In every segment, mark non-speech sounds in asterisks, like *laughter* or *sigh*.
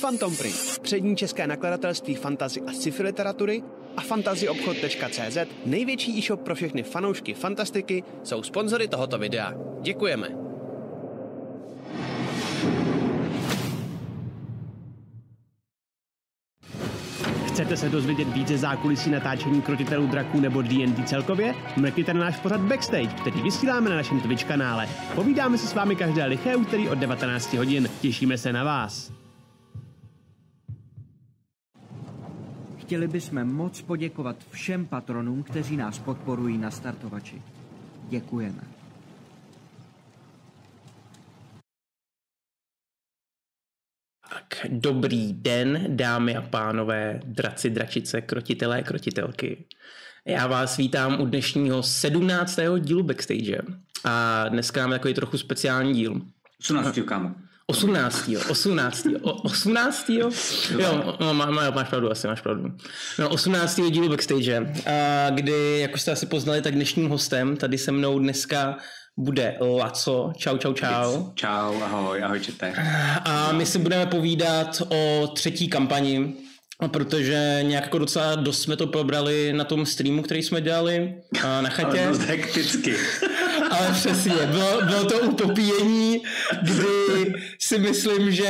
Phantom Print, přední české nakladatelství fantazy a sci-fi literatury a fantazyobchod.cz, největší e-shop pro všechny fanoušky fantastiky, jsou sponzory tohoto videa. Děkujeme. Chcete se dozvědět více zákulisí natáčení krotitelů draků nebo D&D celkově? Mrkněte na náš pořad Backstage, který vysíláme na našem Twitch kanále. Povídáme se s vámi každé liché úterý od 19 hodin. Těšíme se na vás. Chtěli bychom moc poděkovat všem patronům, kteří nás podporují na startovači. Děkujeme. Tak, dobrý den, dámy a pánové, draci, dračice, krotitelé, krotitelky. Já vás vítám u dnešního 17. dílu Backstage. A dneska máme takový trochu speciální díl. 18. kámo. 18. 18. O, 18. Jo, no, má, má, máš pravdu, asi máš pravdu. No, 18. dílu Backstage, a kdy, jak už jste asi poznali, tak dnešním hostem tady se mnou dneska bude Laco. Čau, čau, čau. Čau, ahoj, ahoj, čete. A my si budeme povídat o třetí kampani, protože nějak jako docela dost jsme to probrali na tom streamu, který jsme dělali na chatě. Ale dost hekticky. *laughs* Ale přesně, bylo, bylo to upopíjení, kdy si myslím, že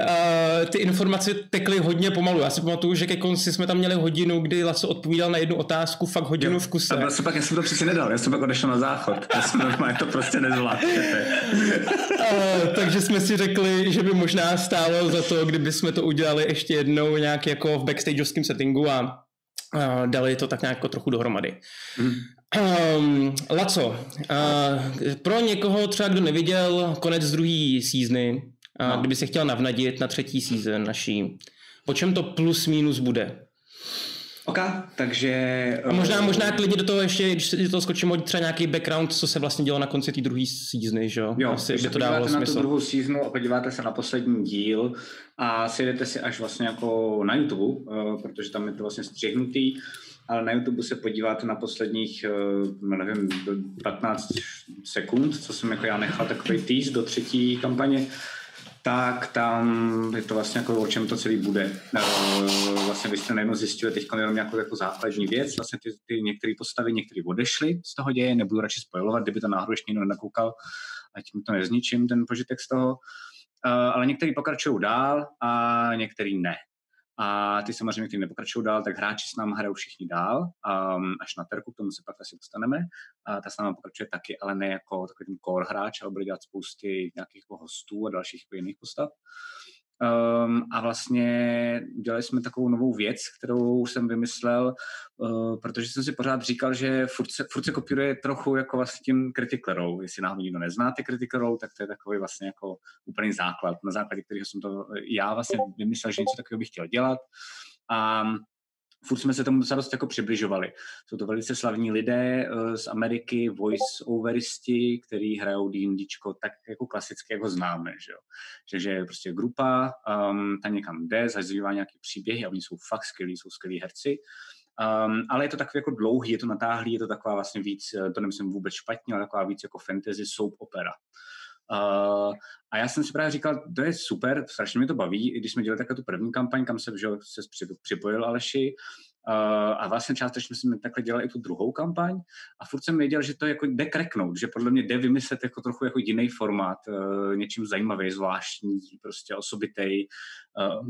uh, ty informace tekly hodně pomalu. Já si pamatuju, že ke konci jsme tam měli hodinu, kdy Laco odpovídal na jednu otázku, fakt hodinu v kuse. A pak, já jsem to přeci nedal, já jsem pak odešel na záchod. Já jsem normálně to prostě nezvládl. uh, takže jsme si řekli, že by možná stálo za to, kdyby jsme to udělali ještě jednou nějak jako v backstageovském settingu a uh, dali to tak nějak jako trochu dohromady. Mm. Um, Laco, uh, pro někoho třeba, kdo neviděl konec druhé sízny, uh, no. kdyby se chtěl navnadit na třetí season naší, o čem to plus minus bude? OK, takže... A možná, možná klidně do toho ještě, když se do toho skočím, třeba nějaký background, co se vlastně dělo na konci té druhé sízny, že jo? Jo, Asi, by to dávalo na smysl. tu druhou síznu a podíváte se na poslední díl a sjedete si až vlastně jako na YouTube, uh, protože tam je to vlastně střihnutý, ale na YouTube se podíváte na posledních, uh, nevím, 15 sekund, co jsem jako já nechal takový tease do třetí kampaně, tak tam je to vlastně jako o čem to celý bude. Vlastně vy jste najednou zjistili teď jenom nějakou jako základní věc, vlastně ty, ty některé postavy, některé odešly z toho děje, nebudu radši spojovat, kdyby to náhodou ještě někdo nenakoukal, ať mi to nezničím, ten požitek z toho. Ale některý pokračují dál a některý ne. A ty samozřejmě, kteří nepokračují dál, tak hráči s námi hrajou všichni dál, um, až na terku, k tomu se pak asi dostaneme. A ta s námi pokračuje taky, ale ne jako takový ten core hráč, ale bude dělat spousty nějakých jako hostů a dalších jako jiných postav. Um, a vlastně udělali jsme takovou novou věc, kterou jsem vymyslel, uh, protože jsem si pořád říkal, že furt se, furt se kopíruje trochu jako vlastně tím Critical Role. Jestli náhodou nikdo nezná ty Critical Role, tak to je takový vlastně jako úplný základ, na základě kterého jsem to já vlastně vymyslel, že něco takového bych chtěl dělat. A furt jsme se tomu docela dost jako přibližovali. Jsou to velice slavní lidé uh, z Ameriky, voice-overisti, který hrajou D&Dčko tak jako klasicky, jako známe, že jo. Že, že je prostě grupa, um, ta někam jde, zažívá nějaký příběhy a oni jsou fakt skvělí, jsou skvělí herci. Um, ale je to takový jako dlouhý, je to natáhlý, je to taková vlastně víc, eh, to nemyslím vůbec špatně, ale taková víc jako fantasy soap opera. Uh, a já jsem si právě říkal, to je super, strašně mi to baví, i když jsme dělali takhle tu první kampaň, kam se, že, se připojil Aleši, Uh, a vlastně částečně jsme takhle dělali i tu druhou kampaň a furt jsem věděl, že to jako jde kreknout, že podle mě jde vymyslet jako trochu jako jiný formát, uh, něčím zajímavý, zvláštní, prostě osobitej, uh,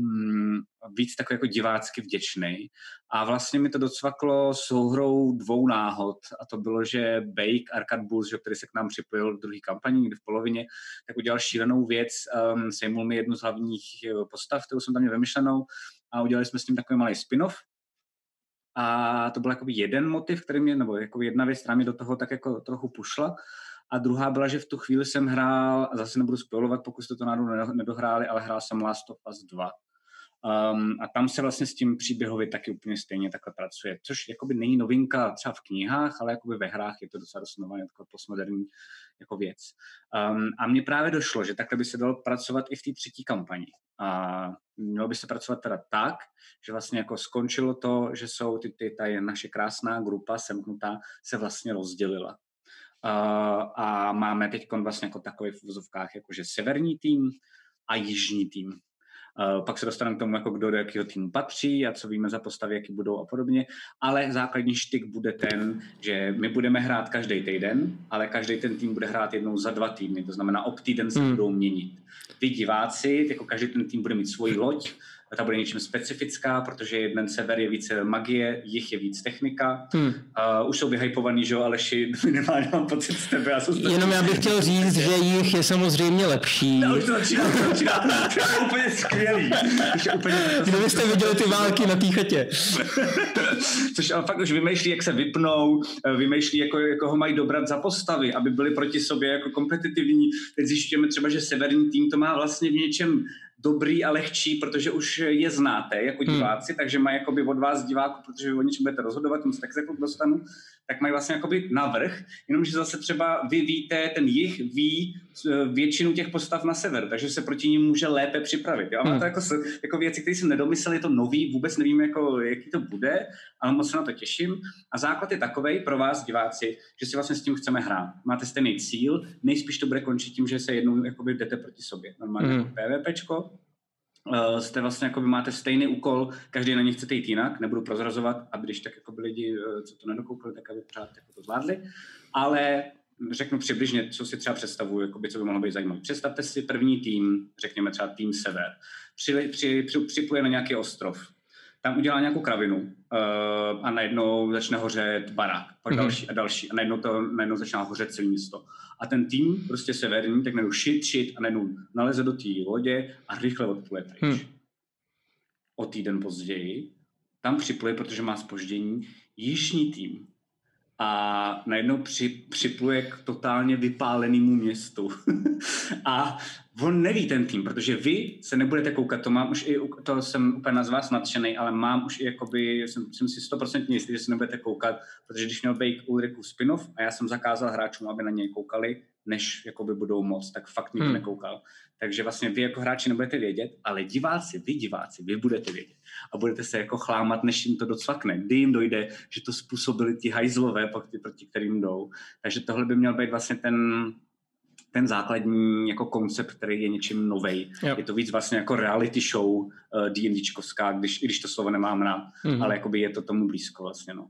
víc takový jako divácky vděčný. A vlastně mi to docvaklo souhrou dvou náhod a to bylo, že Bake, Arcade Bulls, že, který se k nám připojil v druhé kampani, někdy v polovině, tak udělal šílenou věc, um, sejmul mi jednu z hlavních postav, kterou jsem tam měl vymyšlenou a udělali jsme s tím takový malý spin-off, a to byl jako jeden motiv, který mě, nebo jako jedna věc, která mě do toho tak jako trochu pušla. A druhá byla, že v tu chvíli jsem hrál, a zase nebudu spojovat, pokud jste to náhodou nedohráli, ale hrál jsem Last of Us 2. Um, a tam se vlastně s tím příběhově taky úplně stejně takhle pracuje, což jakoby není novinka třeba v knihách, ale jakoby ve hrách je to docela dost postmoderní jako věc. Um, a mně právě došlo, že takhle by se dalo pracovat i v té třetí kampani. A mělo by se pracovat teda tak, že vlastně jako skončilo to, že jsou ty, ty ta naše krásná grupa semknutá se vlastně rozdělila. Uh, a máme teď vlastně jako takový v vozovkách jakože severní tým a jižní tým. Pak se dostaneme k tomu, jako kdo do jakého týmu patří a co víme za postavy, jaký budou a podobně. Ale základní štyk bude ten, že my budeme hrát každý týden, ale každý ten tým bude hrát jednou za dva týdny. To znamená, ob týden se hmm. budou měnit. Vy diváci, jako každý ten tým bude mít svoji loď, ta bude něčím specifická, protože jeden sever je více magie, jich je víc technika. Hmm. Uh, už jsou vyhypovaný, že jo, Aleši, *laughs* minimálně mám pocit z tebe. Já jsem Jenom já bych chtěl říct, že jich je samozřejmě lepší. No, už to začíná, to začíná, to je úplně skvělý. úplně, Kdo byste viděli ty války na té chatě? *laughs* Což ale fakt už vymýšlí, jak se vypnou, eh, vymýšlí, jako, jako ho mají dobrat za postavy, aby byli proti sobě jako kompetitivní. Teď zjišťujeme třeba, že severní tým to má vlastně v něčem dobrý a lehčí, protože už je znáte jako hmm. diváci, hmm. takže mají jakoby od vás diváků, protože vy o něčem budete rozhodovat, tomu se tak se dostanu, tak mají vlastně jakoby navrh, jenomže zase třeba vy víte, ten jich ví e, většinu těch postav na sever, takže se proti ním může lépe připravit. Jo? A má hmm. to jako, jako věci, které jsem nedomyslel, je to nový, vůbec nevím, jako, jaký to bude, ale moc se na to těším. A základ je takový pro vás, diváci, že si vlastně s tím chceme hrát. Máte stejný cíl, nejspíš to bude končit tím, že se jednou jakoby jdete proti sobě. Normálně hmm. jako PvPčko, Uh, jste vlastně jako by máte stejný úkol, každý na ně chcete jít jinak, nebudu prozrazovat, aby když tak jako lidi, uh, co to nedokoupili, tak aby pořád jako to zvládli, ale řeknu přibližně, co si třeba představuju, jako by, co by mohlo být zajímavé. Představte si první tým, řekněme třeba tým Sever, při, při, při, připuje na nějaký ostrov, tam udělá nějakou kravinu uh, a najednou začne hořet barák, pak mm-hmm. další a další a najednou to najednou začíná hořet celé město. A ten tým, prostě severní, tak najednou šit, šit a najednou naleze do té lodě a rychle odpluje pryč. Mm. O týden později tam připluje, protože má spoždění, jižní tým a najednou při, připluje k totálně vypálenému městu. *laughs* a on neví ten tým, protože vy se nebudete koukat, to mám už i, to jsem úplně z vás nadšený, ale mám už i jakoby, jsem, jsem si stoprocentně jistý, že se nebudete koukat, protože když měl být Ulriku spinov a já jsem zakázal hráčům, aby na něj koukali, než jakoby budou moc, tak fakt nikdo hmm. nekoukal. Takže vlastně vy jako hráči nebudete vědět, ale diváci, vy diváci, vy budete vědět. A budete se jako chlámat, než jim to docvakne. Kdy jim dojde, že to způsobili ti hajzlové, proti kterým jdou. Takže tohle by měl být vlastně ten, ten základní jako koncept, který je něčím novej. Je to víc vlastně jako reality show uh, D&Dčkovská, když, i když to slovo nemám na, mm-hmm. ale jakoby je to tomu blízko vlastně, no. Uh,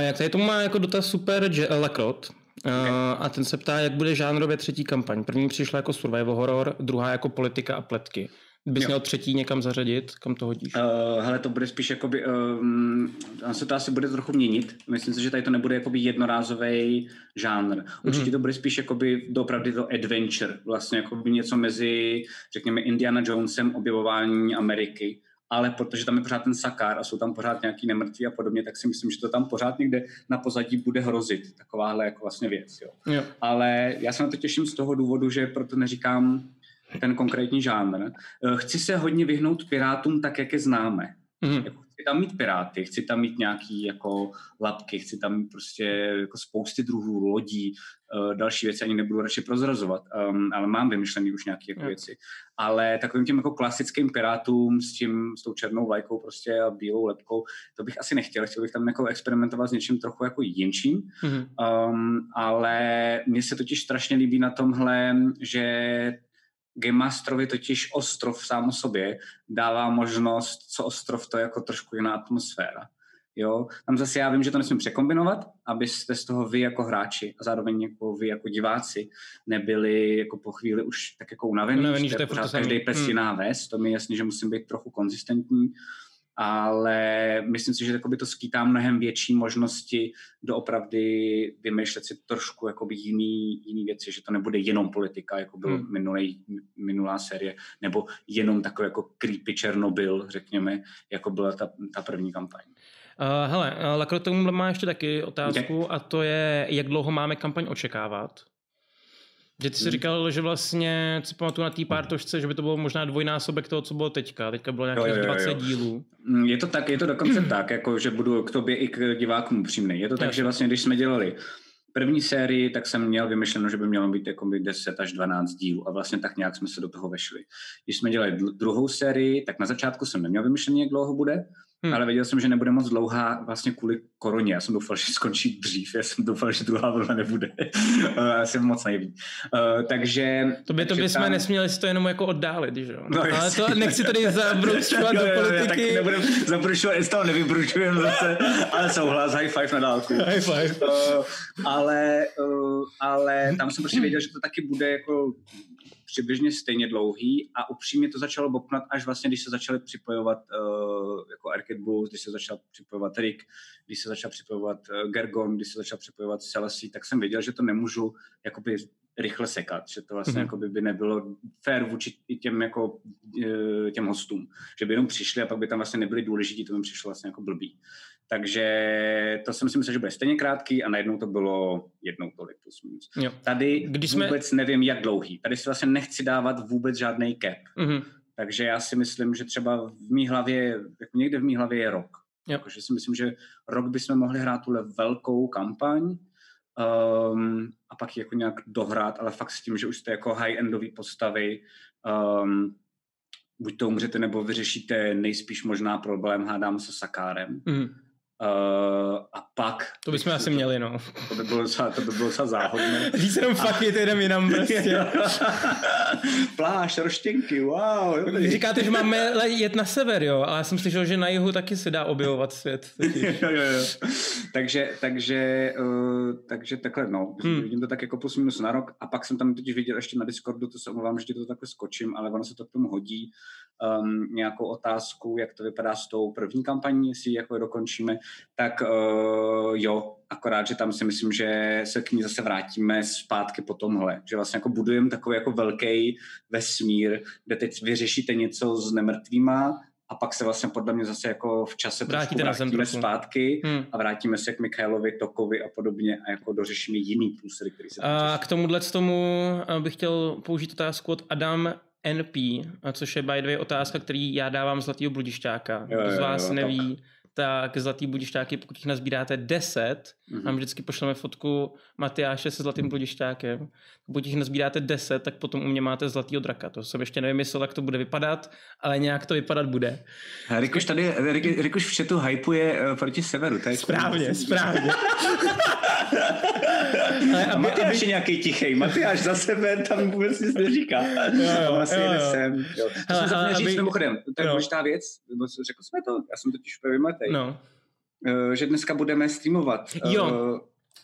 jak tady tomu má jako dotaz super Lakrot, uh, a ten se ptá, jak bude žánrově třetí kampaň. První přišla jako survival horror, druhá jako politika a pletky. Bys jo. měl třetí někam zařadit? Kam to hodíš? Uh, hele, to bude spíš jakoby, um, se to asi bude trochu měnit. Myslím si, že tady to nebude jakoby jednorázový žánr. Určitě mm-hmm. to bude spíš jakoby opravdu to adventure. Vlastně jakoby něco mezi, řekněme, Indiana Jonesem, objevování Ameriky ale protože tam je pořád ten sakár a jsou tam pořád nějaký nemrtví a podobně, tak si myslím, že to tam pořád někde na pozadí bude hrozit, takováhle jako vlastně věc. Jo. Jo. Ale já se na to těším z toho důvodu, že proto neříkám ten konkrétní žánr. Eh, chci se hodně vyhnout pirátům tak, jak je známe. Mm-hmm. Jako chci tam mít piráty, chci tam mít nějaký jako lapky, chci tam mít prostě jako spousty druhů lodí, uh, další věci ani nebudu radši prozrazovat, um, ale mám vymyšlený už nějaké jako mm. věci. Ale takovým těm jako klasickým pirátům s tím, s tou černou vlajkou prostě a bílou lepkou, to bych asi nechtěl. Chtěl bych tam jako experimentovat s něčím trochu jako jinčím, mm-hmm. um, ale mně se totiž strašně líbí na tomhle, že Game Masterovi totiž ostrov sám o sobě dává možnost, co ostrov to je jako trošku jiná atmosféra. Jo? Tam zase já vím, že to nesmím překombinovat, abyste z toho vy jako hráči a zároveň jako vy jako diváci nebyli jako po chvíli už tak jako unavený, unavený že to je pořád každý pes hmm. jiná ves, to mi je jasný, že musím být trochu konzistentní, ale myslím si, že by to skýtá mnohem větší možnosti doopravdy vymýšlet si trošku jakoby jiný, jiný věci, že to nebude jenom politika, jako byl hmm. minulý, minulá série, nebo jenom takový jako creepy Černobyl, řekněme, jako byla ta, ta první kampaň. Uh, hele, Lakro tomu má ještě taky otázku okay. a to je, jak dlouho máme kampaň očekávat? Že ty jsi hmm. říkal, že vlastně, si pamatuju na té pártošce, že by to bylo možná dvojnásobek toho, co bylo teďka. Teďka bylo nějakých jo, jo, jo. 20 dílů. Hmm, je to tak, je to dokonce *clears throat* tak, jako že budu k tobě i k divákům upřímný. Je to tak, že vlastně, když jsme dělali první sérii, tak jsem měl vymyšleno, že by mělo být jako by 10 až 12 dílů a vlastně tak nějak jsme se do toho vešli. Když jsme dělali druhou sérii, tak na začátku jsem neměl vymyšlený, jak dlouho bude, Hmm. Ale věděl jsem, že nebude moc dlouhá vlastně kvůli koroně. Já jsem doufal, že skončí dřív. Já jsem doufal, že druhá vlna nebude. *laughs* Já jsem moc nejví. Uh, takže... To by, to by jsme tam... nesměli si to jenom jako oddálit, že jo? No, Ale to nechci tady *laughs* zabručovat do politiky. Jo, nebudem zabručovat, jestli toho nevybručujeme zase, ale souhlas, high five na dálku. High five. Uh, ale, uh, ale tam jsem prostě věděl, že to taky bude jako přibližně stejně dlouhý a upřímně to začalo bopnat až vlastně, když se začaly připojovat uh, jako Arcade Boost, když se začal připojovat Rick, když se začal připojovat uh, Gergon, když se začal připojovat Celesí, tak jsem věděl, že to nemůžu jakoby rychle sekat, že to vlastně mm-hmm. jakoby by nebylo fair vůči těm, jako, uh, těm hostům, že by jenom přišli a pak by tam vlastně nebyli důležití, to by přišlo vlastně jako blbý. Takže to jsem si myslel, že bude stejně krátký a najednou to bylo jednou tolik plus minus. Jo. Tady Když jsme... vůbec nevím, jak dlouhý. Tady si vlastně nechci dávat vůbec žádný cap. Mm-hmm. Takže já si myslím, že třeba v mý hlavě, jako někde v mý hlavě je rok. Takže si myslím, že rok bychom mohli hrát tuhle velkou kampaň um, a pak jako nějak dohrát, ale fakt s tím, že už jste jako high-endový postavy, um, buď to umřete, nebo vyřešíte nejspíš možná problém, hádám se Sakárem. Mm. Uh, a pak... To bychom asi to, měli, no. To by bylo docela, to by bylo docela záhodné. *laughs* Říct jenom fakt je jdem jinam prostě. *laughs* Pláž, roštěnky, wow. Jo, Vy říkáte, že máme *laughs* jet na sever, jo, ale já jsem slyšel, že na jihu taky se dá objevovat svět. jo, jo, jo. Takže, takže, uh, takže takhle, no. Hmm. Vidím to tak jako plus minus na rok a pak jsem tam totiž viděl ještě na Discordu, to se omlouvám, že to takhle skočím, ale ono se to k tomu hodí, um, nějakou otázku, jak to vypadá s tou první kampaní, jestli ji jako dokončíme, tak uh, jo, akorát, že tam si myslím, že se k ní zase vrátíme zpátky po tomhle, že vlastně jako budujeme takový jako velký vesmír, kde teď vyřešíte něco s nemrtvýma, a pak se vlastně podle mě zase jako v čase Vrátíte vrátíme na zem zpátky hmm. a vrátíme se k Michailovi, Tokovi a podobně a jako dořešíme jiný plusy, který se A k tomuhle tomu eh, bych chtěl použít otázku od Adam NP, což je by the way otázka, který já dávám zlatýho bludišťáka. Kdo z vás jo, neví, tak tak zlatý budišťáky, pokud jich nazbíráte 10, mm-hmm. nám vždycky pošleme fotku Matyáše se zlatým budišťákem. Pokud jich nazbíráte 10, tak potom u mě máte zlatýho draka. To jsem ještě nevymyslel, jak to bude vypadat, ale nějak to vypadat bude. Rikuš tady, Rikuš v chatu hypuje uh, proti severu. To je správně, správně. *laughs* ale *laughs* aby, Matyáš aby... je nějaký tichý. Matyáš za sebe tam vůbec nic neříká. Jo, jo, vlastně jo, jo. Jsem, jo. To Hele, jsem zapomněl říct mimochodem. To je důležitá věc. Řekl jsme to? Já jsem totiž úplně tady. No. Uh, že dneska budeme streamovat. Jo. Uh,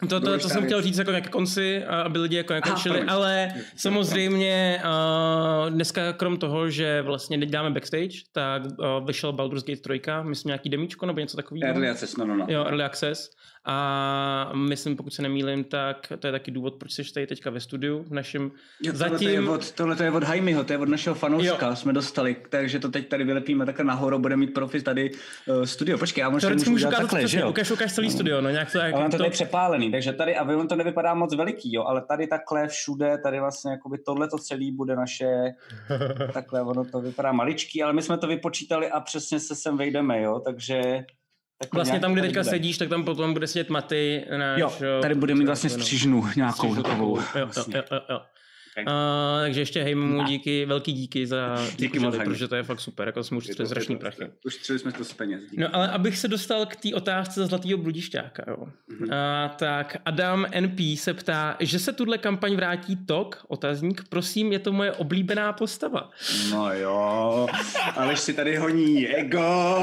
to, to, to jsem chtěl říct jako jak konci, aby lidi jako nekončili, ale samozřejmě uh, dneska krom toho, že vlastně teď dáme backstage, tak uh, vyšel Baldur's Gate 3, myslím nějaký demíčko nebo něco takového. Early Access, no, no, no. Jo, Early Access. A myslím, pokud se nemýlím, tak to je taky důvod, proč jsi tady teďka ve studiu v našem jo, tohle zatím... Je od, tohle to je od Jaimiho, to je od našeho fanouška, jo. jsme dostali, takže to teď tady vylepíme takhle nahoru, bude mít profis tady uh, studio. Počkej, já možná můžu, můžu ukázat takhle, že jo? Ukáž, ukáž celý no. studio, no nějak to, jak to, to je přepálený, takže tady, a on to nevypadá moc veliký, jo, ale tady takhle všude, tady vlastně jakoby tohle to celý bude naše, *laughs* takhle ono to vypadá maličký, ale my jsme to vypočítali a přesně se sem vejdeme, jo, takže tak vlastně tam, kde teďka bude. sedíš, tak tam potom bude sedět Maty. Náš, jo, tady bude mít vlastně střižnu nějakou střižnu takovou. Jo, vlastně. jo, jo, jo. Uh, takže ještě hej mu díky, velký díky za *laughs* díky moc, protože to je fakt super, jako jsme ušetřili strašný prachy. Ušetřili jsme to z peněz. Díky. No ale abych se dostal k té otázce za zlatýho bludišťáka, jo. Mm-hmm. Uh, tak Adam NP se ptá, že se tuhle kampaň vrátí Tok, otazník, prosím, je to moje oblíbená postava. No jo, ale si tady honí ego.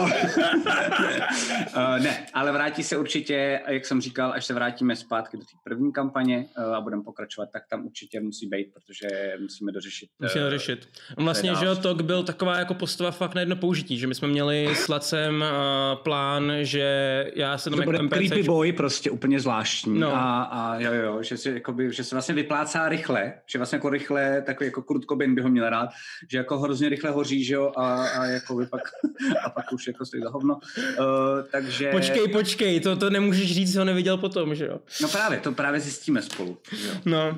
uh, *laughs* ne, ale vrátí se určitě, jak jsem říkal, až se vrátíme zpátky do té první kampaně uh, a budeme pokračovat, tak tam určitě musí být protože musíme dořešit. Musíme uh, dořešit. Vlastně, že to byl taková jako postava fakt na jedno použití, že my jsme měli s Lacem uh, plán, že já se tam jako NPC... creepy boy prostě úplně zvláštní no. a, a jo, jo, že, si, jakoby, že se vlastně vyplácá rychle, že vlastně jako rychle, takový jako Kurt Cobain by ho měl rád, že jako hrozně rychle hoří, že jo, a, a jako by pak, *laughs* a pak už jako stojí za hovno. Uh, takže... Počkej, počkej, to, to nemůžeš říct, že ho neviděl potom, že jo? No právě, to právě zjistíme spolu. Jo. No,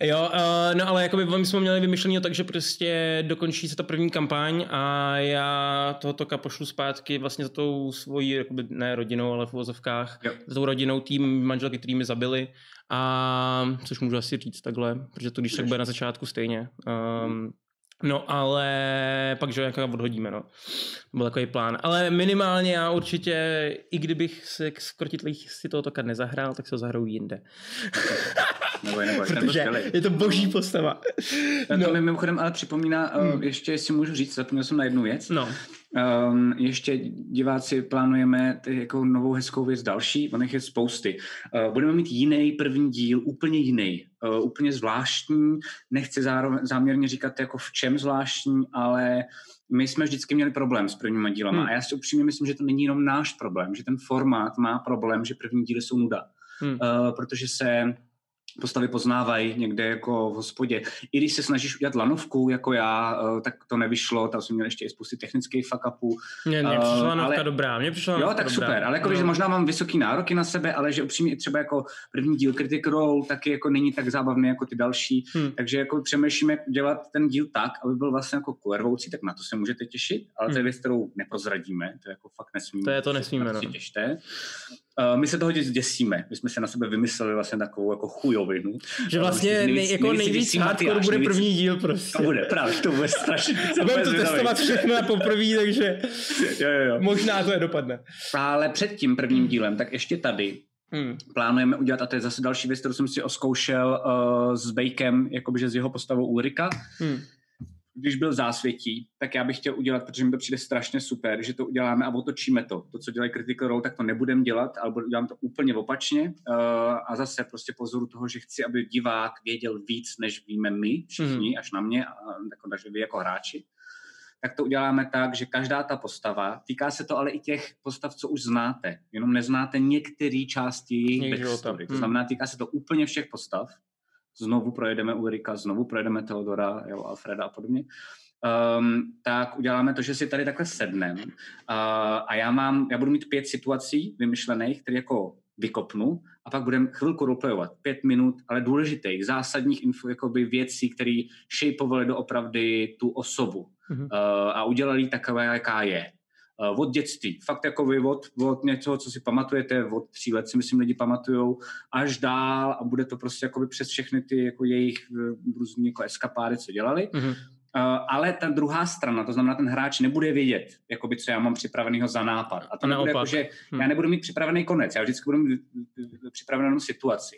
jo, uh, no ale jakoby my jsme měli vymyšlení tak, že prostě dokončí se ta první kampaň a já toho toka pošlu zpátky vlastně za tou svojí, jakoby ne rodinou, ale v uvozovkách, za tou rodinou tým manželky, který mi zabili a což můžu asi říct takhle, protože to když tak bude na začátku stejně. Um, No ale pak, že jaká odhodíme, no. Byl takový plán. Ale minimálně já určitě, i kdybych se k skrotitlých si toho toka nezahrál, tak se ho zahraju jinde. *laughs* nebo, nebo Protože je to boží postava. No. To mi mimochodem ale připomíná, hmm. ještě si můžu říct, zapomněl jsem na jednu věc. No. Um, ještě diváci plánujeme jako novou hezkou věc další, on je spousty. Uh, budeme mít jiný první díl, úplně jiný, uh, úplně zvláštní. Nechci zároveň, záměrně říkat jako v čem zvláštní, ale my jsme vždycky měli problém s prvníma dílama hmm. a já si upřímně myslím, že to není jenom náš problém, že ten formát má problém, že první díly jsou nuda. Hmm. Uh, protože se postavy poznávají někde jako v hospodě. I když se snažíš udělat lanovku, jako já, eh, tak to nevyšlo, tam jsem měl ještě i spousty technických fuck upů. Mně, mně přišla lanovka ale, dobrá, mně přišla Jo, tak dobrá. super, ale jako, no. že možná mám vysoký nároky na sebe, ale že upřímně třeba jako první díl Critic Role taky jako není tak zábavný jako ty další, hmm. takže jako přemýšlíme, jak dělat ten díl tak, aby byl vlastně jako kulervoucí, tak na to se můžete těšit, ale hmm. to je hmm. věc, kterou neprozradíme, to je jako fakt nesmíme. To je to nesmíme, no. Těšte. Uh, my se toho děsíme. My jsme se na sebe vymysleli vlastně takovou jako chujovinu. Že vlastně uh, nejvíc, jako nejvíc hardcore bude nejvíc, první díl prostě. To bude, právě, to bude strašně. *laughs* Budeme to testovat všechno na poprvé, takže jo, jo, jo. možná to je dopadne. Ale před tím prvním dílem, tak ještě tady Hmm. Plánujeme udělat, a to je zase další věc, kterou jsem si oskoušel uh, s Bakem, jakoby, že s jeho postavou Ulrika, hmm když byl zásvětí, tak já bych chtěl udělat, protože mi to přijde strašně super, že to uděláme a otočíme to. To, co dělají Critical Role, tak to nebudem dělat, ale udělám to úplně opačně. Uh, a zase prostě pozoru toho, že chci, aby divák věděl víc, než víme my všichni, mm. až na mě, a, jako, takže vy jako hráči. Tak to uděláme tak, že každá ta postava, týká se to ale i těch postav, co už znáte, jenom neznáte některé části jejich backstory. To hmm. znamená, týká se to úplně všech postav znovu projedeme Ulrika, znovu projedeme Teodora, jo, Alfreda a podobně, um, tak uděláme to, že si tady takhle sednem uh, a já mám, já budu mít pět situací vymyšlených, které jako vykopnu a pak budeme chvilku roleplayovat, pět minut, ale důležitých, zásadních info, jakoby věcí, které shapeovaly doopravdy tu osobu mm-hmm. uh, a udělali takové, jaká je. Eh, od dětství. Fakt jako vy od, od něco, co si pamatujete, od tří let si myslím lidi pamatujou, až dál a bude to prostě jako přes všechny ty jako jejich eh, různý jako eskapády, co dělali. Mm-hmm. Uh, ale ta druhá strana, to znamená, ten hráč nebude vědět, jakoby, co já mám připraveného za nápad. A to nebude jako, že hmm. já nebudu mít připravený konec, já vždycky budu mít připravenou situaci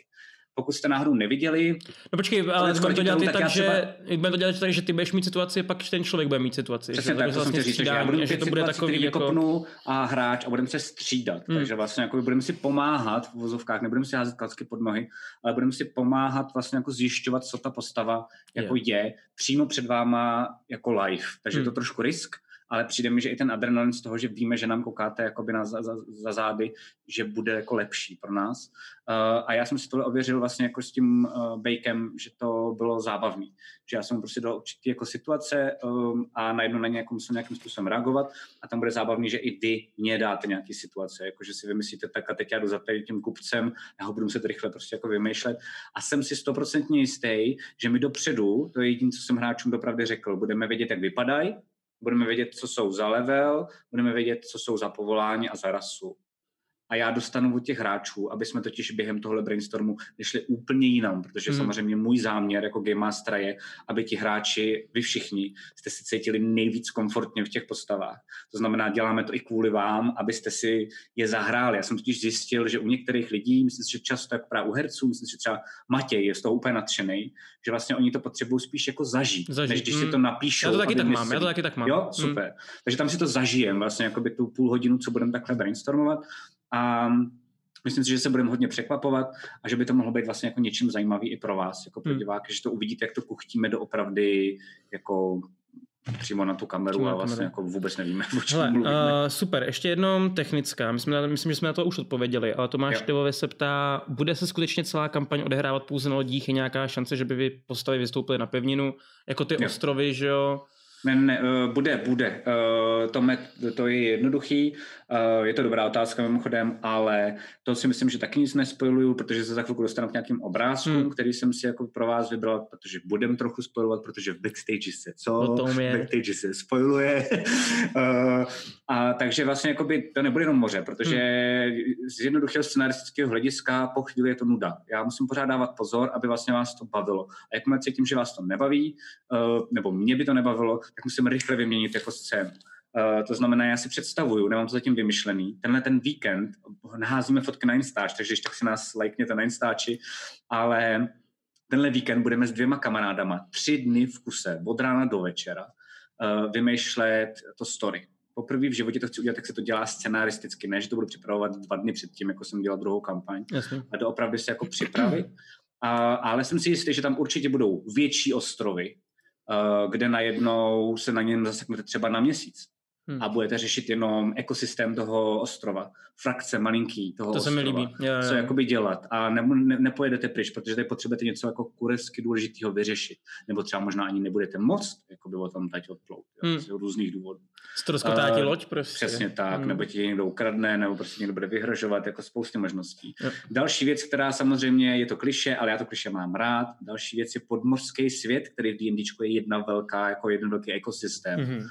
pokud jste náhodou neviděli. No počkej, ale budeme to dělat tak, tak že, třeba... to dělat tak, že ty budeš mít situaci, pak ten člověk bude mít situaci. Přesně že tak, to vlastně říct, že já budu že to bude takový jako... a hráč a budeme se střídat. Hmm. Takže vlastně jako budeme si pomáhat v vozovkách, nebudeme si házet klacky pod nohy, ale budeme si pomáhat vlastně jako zjišťovat, co ta postava jako je, je přímo před váma jako live. Takže hmm. je to trošku risk, ale přijde mi, že i ten adrenalin z toho, že víme, že nám koukáte jakoby na, za, za, zády, že bude jako lepší pro nás. Uh, a já jsem si tohle ověřil vlastně jako s tím uh, Bakem, že to bylo zábavný. Že já jsem prostě dal určitý jako situace um, a najednou na ně jako musel nějakým způsobem reagovat a tam bude zábavný, že i vy mě dáte nějaký situace, jako že si vymyslíte tak a teď já jdu za tím kupcem, já ho budu muset rychle prostě jako vymýšlet a jsem si stoprocentně jistý, že mi dopředu, to je jediné, co jsem hráčům dopravdy řekl, budeme vědět, jak vypadají, budeme vědět, co jsou za level, budeme vědět, co jsou za povolání a za rasu a já dostanu od těch hráčů, aby jsme totiž během tohle brainstormu vyšli úplně jinam, protože hmm. samozřejmě můj záměr jako Game Master je, aby ti hráči, vy všichni, jste si cítili nejvíc komfortně v těch postavách. To znamená, děláme to i kvůli vám, abyste si je zahráli. Já jsem totiž zjistil, že u některých lidí, myslím si, že často jak právě u herců, myslím si, že třeba Matěj je z toho úplně nadšený, že vlastně oni to potřebují spíš jako zažít, zažít. než když hmm. si to napíšou. Já to taky tak mám, já to taky tak mám. Jo, super. Hmm. Takže tam si to zažijem, vlastně jako by tu půl hodinu, co budeme takhle brainstormovat a myslím si, že se budeme hodně překvapovat a že by to mohlo být vlastně jako něčím zajímavý i pro vás, jako pro hmm. diváky, že to uvidíte, jak to kuchtíme doopravdy jako přímo na tu kameru přímo a vlastně kameru. jako vůbec nevíme, o čem Hele, mluvíme. Uh, super, ještě jednou technická. My jsme, myslím, že jsme na to už odpověděli, ale Tomáš Tivově se ptá, bude se skutečně celá kampaň odehrávat pouze na lodích? Je nějaká šance, že by vy postavy vystoupily na pevninu, jako ty jo. ostrovy, že jo? Ne, ne, uh, bude, bude. Uh, to, to je jednoduchý, uh, je to dobrá otázka mimochodem, ale to si myslím, že taky nic nespojuju, protože se za chvilku dostanu k nějakým obrázkům, hmm. který jsem si jako pro vás vybral, protože budem trochu spojovat, protože v backstage se co? je. Backstage se spojuje. *laughs* a takže vlastně jakoby to nebude jenom moře, protože hmm. z jednoduchého scenaristického hlediska po chvíli je to nuda. Já musím pořád dávat pozor, aby vlastně vás to bavilo. A jakmile cítím, že vás to nebaví, nebo mě by to nebavilo, tak musím rychle vyměnit jako scénu. Uh, to znamená, já si představuju, nemám to zatím vymyšlený, tenhle ten víkend naházíme fotky na Instač, takže když tak si nás lajkněte na Instači, ale tenhle víkend budeme s dvěma kamarádama tři dny v kuse, od rána do večera, uh, vymýšlet to story. Poprvé v životě to chci udělat, tak se to dělá scenaristicky, ne, že to budu připravovat dva dny předtím, jako jsem dělal druhou kampaň, Jasně. a to opravdu se jako připravit. A, ale jsem si jistý, že tam určitě budou větší ostrovy, kde najednou se na něm zaseknete třeba na měsíc hmm. a budete řešit jenom ekosystém toho ostrova, frakce malinký toho to ostrova, se mi líbí. Jo, jo. co jakoby dělat a ne, ne, nepojedete pryč, protože tady potřebujete něco jako kuresky důležitého vyřešit, nebo třeba možná ani nebudete moc jako by o tom teď odplout, hmm. z různých důvodů. Stroskotá ti loď prostě. Přesně tak, hmm. nebo ti někdo ukradne, nebo prostě někdo bude vyhrožovat, jako spousty možností. Jo. Další věc, která samozřejmě je to kliše, ale já to kliše mám rád. Další věc je podmořský svět, který v D&Dčku je jedna velká, jako velký ekosystém, hmm.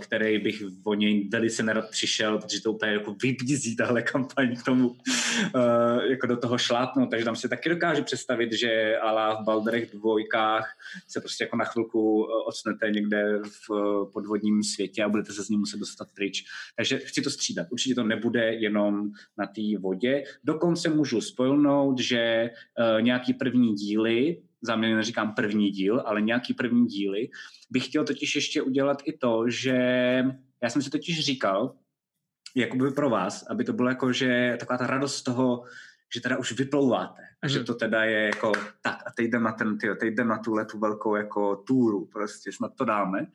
který bych o něj velice nerad přišel, protože to úplně jako vybízí tahle kampaň k tomu, uh, jako do toho šlápnout. Takže tam si taky dokážu představit, že ala v Balderech dvojkách se prostě jako na chvilku odsnete někde v podvodním světě a budete se z ní muset dostat pryč. Takže chci to střídat. Určitě to nebude jenom na té vodě. Dokonce můžu spojnout, že uh, nějaký první díly, mě neříkám první díl, ale nějaký první díly, bych chtěl totiž ještě udělat i to, že já jsem si totiž říkal, jakoby pro vás, aby to bylo jako, že taková ta radost z toho, že teda už vyplouváte a mm. že mhm. to teda je jako tak a teď jdem na ten, tyjo, teď jdem na tuhle tu velkou jako túru, prostě snad to dáme,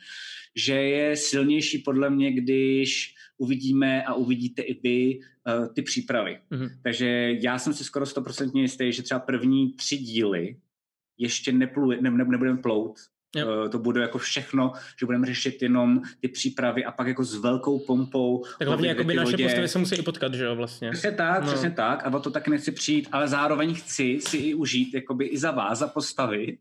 že je silnější podle mě, když uvidíme a uvidíte i vy uh, ty přípravy. Mm. Takže já jsem si skoro stoprocentně jistý, že třeba první tři díly ještě nepluje, ne, ne, nebudeme plout, Yep. Eh, to bude jako všechno, že budeme řešit jenom ty přípravy a pak jako s velkou pompou. Tak hlavně jako by naše lodě. postavy se musí i potkat, že jo, vlastně. Přesně tak, no. přesně tak. A o to taky nechci přijít, ale zároveň chci si i užít, jakoby i za vás, za postavy,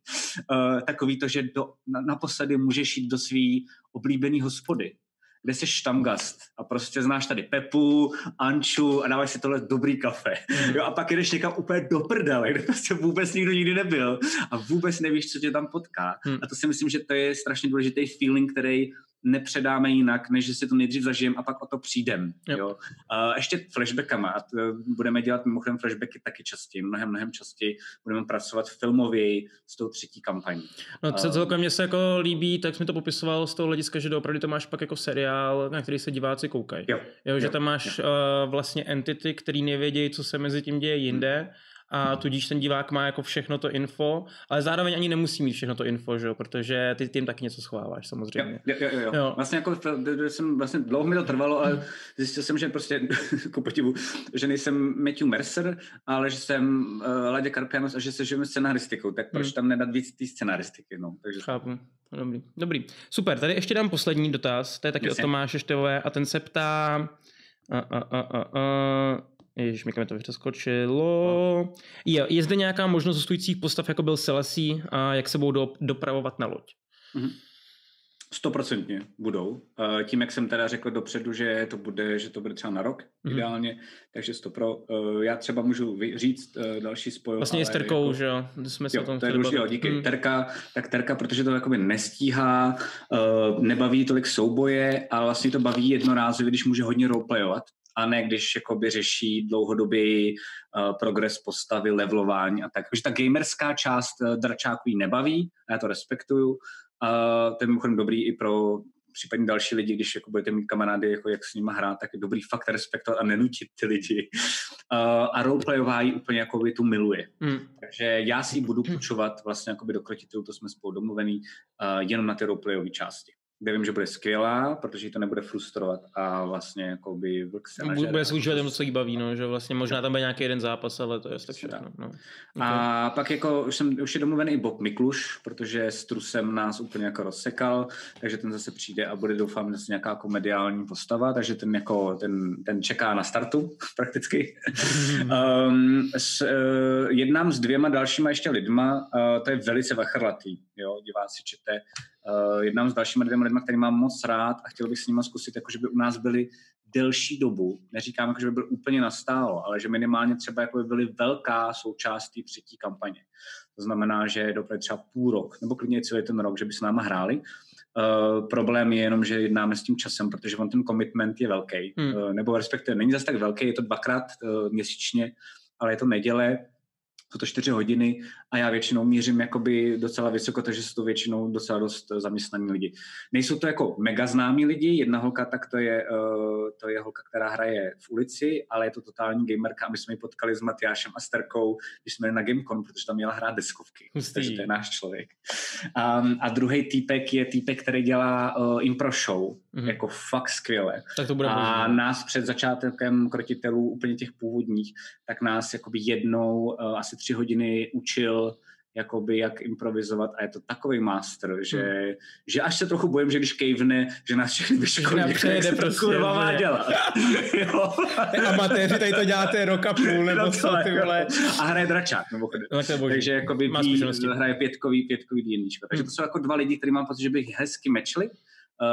uh, takový to, že do, na, naposledy můžeš jít do svý oblíbený hospody kde jsi štamgast a prostě znáš tady Pepu, Anču a dáváš si tohle dobrý kafe. Mm. Jo, a pak jdeš někam úplně do prdele, kde prostě vůbec nikdo nikdy nebyl a vůbec nevíš, co tě tam potká. Mm. A to si myslím, že to je strašně důležitý feeling, který nepředáme jinak, než že si to nejdřív zažijeme a pak o to přijdem. Yep. Jo. A ještě flashbackama. A budeme dělat mimochodem flashbacky taky častěji, mnohem, mnohem častěji. Budeme pracovat filmově s tou třetí kampaní. No co celkem mě se jako líbí, tak jsme to popisoval z toho hlediska, že opravdu to máš pak jako seriál, na který se diváci koukají. Jo. jo. že jo. tam máš jo. Uh, vlastně entity, který nevědějí, co se mezi tím děje jinde. Hmm a tudíž ten divák má jako všechno to info, ale zároveň ani nemusí mít všechno to info, že jo? protože ty tím taky něco schováváš samozřejmě. Jo, jo, jo, jo. jo. Vlastně jako jsem, vlastně dlouho mi to trvalo, ale zjistil jsem, že prostě *laughs* ku podivu, že nejsem Matthew Mercer, ale že jsem uh, Ladě Karpianos a že se živím scenaristikou, tak proč hmm. tam nedat víc té scenaristiky, no. Takže... Chápu. Dobrý. Dobrý. Super, tady ještě dám poslední dotaz, to je taky Jasně. od Tomáše Števové a ten se ptá, a, a, a, a, a, Ježiš, mi to přeskočilo. Je, je zde nějaká možnost hostujících postav, jako byl Celesí, a jak se budou do, dopravovat na loď? Mm-hmm. Stoprocentně budou. Tím, jak jsem teda řekl dopředu, že to bude, že to bude třeba na rok mm-hmm. ideálně, takže stopro. Já třeba můžu říct další spoj. Vlastně s Terkou, jako, že jo? Jsme jo, o tom to je důležité, díky. Mm. Terka, tak Terka, protože to jakoby nestíhá, nebaví tolik souboje a vlastně to baví jednorázově, když může hodně roleplayovat, a ne když jakoby řeší dlouhodobý uh, progres postavy, levelování a tak. Takže ta gamerská část uh, dračáků jí nebaví, já to respektuju. Uh, to je mimochodem dobrý i pro případně další lidi, když jako budete mít kamarády, jako jak s nimi hrát, tak je dobrý fakt respektovat a nenutit ty lidi. Uh, a roleplayová úplně jako by tu miluje. Mm. Takže já si ji budu půjčovat vlastně jako by do krotitelů, to jsme spolu domluvený, uh, jenom na ty roleplayové části. Kde vím, že bude skvělá, protože to nebude frustrovat a vlastně jako by vlk se nažere. Bude se užívat jenom, co jí baví, no, že vlastně možná tam bude nějaký jeden zápas, ale to je tak všechno. No. Okay. A pak jako už, jsem, už je domluvený i Bob Mikluš, protože s Trusem nás úplně jako rozsekal, takže ten zase přijde a bude doufám zase nějaká komediální postava, takže ten jako ten, ten čeká na startu *laughs* prakticky. *laughs* um, s, uh, jednám s dvěma dalšíma ještě lidma, uh, to je velice vachrlatý, jo, diváci čete, uh, jednám s dalšíma dvěma lidma, který mám moc rád a chtěl bych s nimi zkusit, jako že by u nás byli delší dobu, neříkám, jako, že by byl úplně nastálo, ale že minimálně třeba jako by byly velká součást té třetí kampaně. To znamená, že do třeba půl rok, nebo klidně celý ten rok, že by s náma hráli. Uh, problém je jenom, že jednáme s tím časem, protože on ten commitment je velký, hmm. uh, nebo respektive není zase tak velký, je to dvakrát uh, měsíčně, ale je to neděle, jsou to čtyři hodiny a já většinou mířím jakoby docela vysoko, takže jsou to většinou docela dost zaměstnaní lidi. Nejsou to jako mega známí lidi, jedna holka, tak to je, uh, to je holka, která hraje v ulici, ale je to totální gamerka a my jsme ji potkali s Matyášem a Sterkou, když jsme na Gamecon, protože tam měla hrát deskovky. Hustý. Takže to je náš člověk. Um, a druhý týpek je týpek, který dělá uh, impro show, mm-hmm. jako fakt skvěle. Tak to bude a možná. nás před začátkem krotitelů, úplně těch původních, tak nás jakoby jednou uh, asi tři hodiny učil jakoby jak improvizovat a je to takový master, že, hmm. že až se trochu bojím, že když kejvne, že nás všechny vyškolí, jak se prostě, to kurva má dělat. *laughs* Amatéři tady to děláte rok a půl, nebo co ty vole. A hraje dračák, mimochodem. No, Takže jakoby Má hraje pětkový, pětkový D&Dčko. Takže to jsou jako dva lidi, kteří mám pocit, že bych hezky mečli,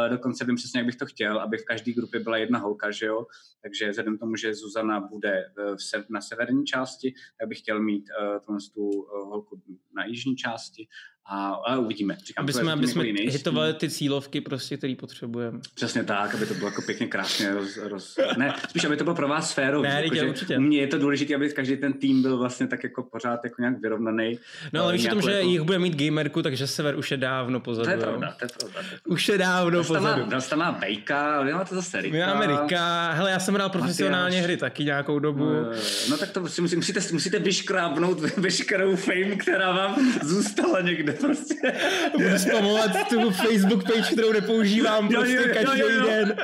dokonce vím přesně, jak bych to chtěl, aby v každé grupě byla jedna holka, že jo? Takže vzhledem tomu, že Zuzana bude v se, na severní části, tak bych chtěl mít uh, tu holku na jižní části a, a uvidíme. Říkám, aby jsme, aby jsme hitovali ty cílovky, prostě, které potřebujeme. Přesně tak, aby to bylo jako pěkně krásně roz, roz... Ne, spíš, aby to bylo pro vás sféru. Ne, jako, určitě. U mě je to důležité, aby každý ten tým byl vlastně tak jako pořád jako nějak vyrovnaný. No ale víš o tom, že jako... jich bude mít gamerku, takže sever už je dávno pozadu. To je pravda, to je pravda. Už je dávno pozadu. Má, tam má Bejka, ale má to zase Rika. Máme Rika, hele, já jsem hrál profesionálně Matyáš. hry taky nějakou dobu. No, no tak to si musíte, musíte vyškrábnout *laughs* veškerou fame, která vám zůstala někde prostě. Budu spamovat tu Facebook page, kterou nepoužívám prostě jo, jo, každý jo, jo. den.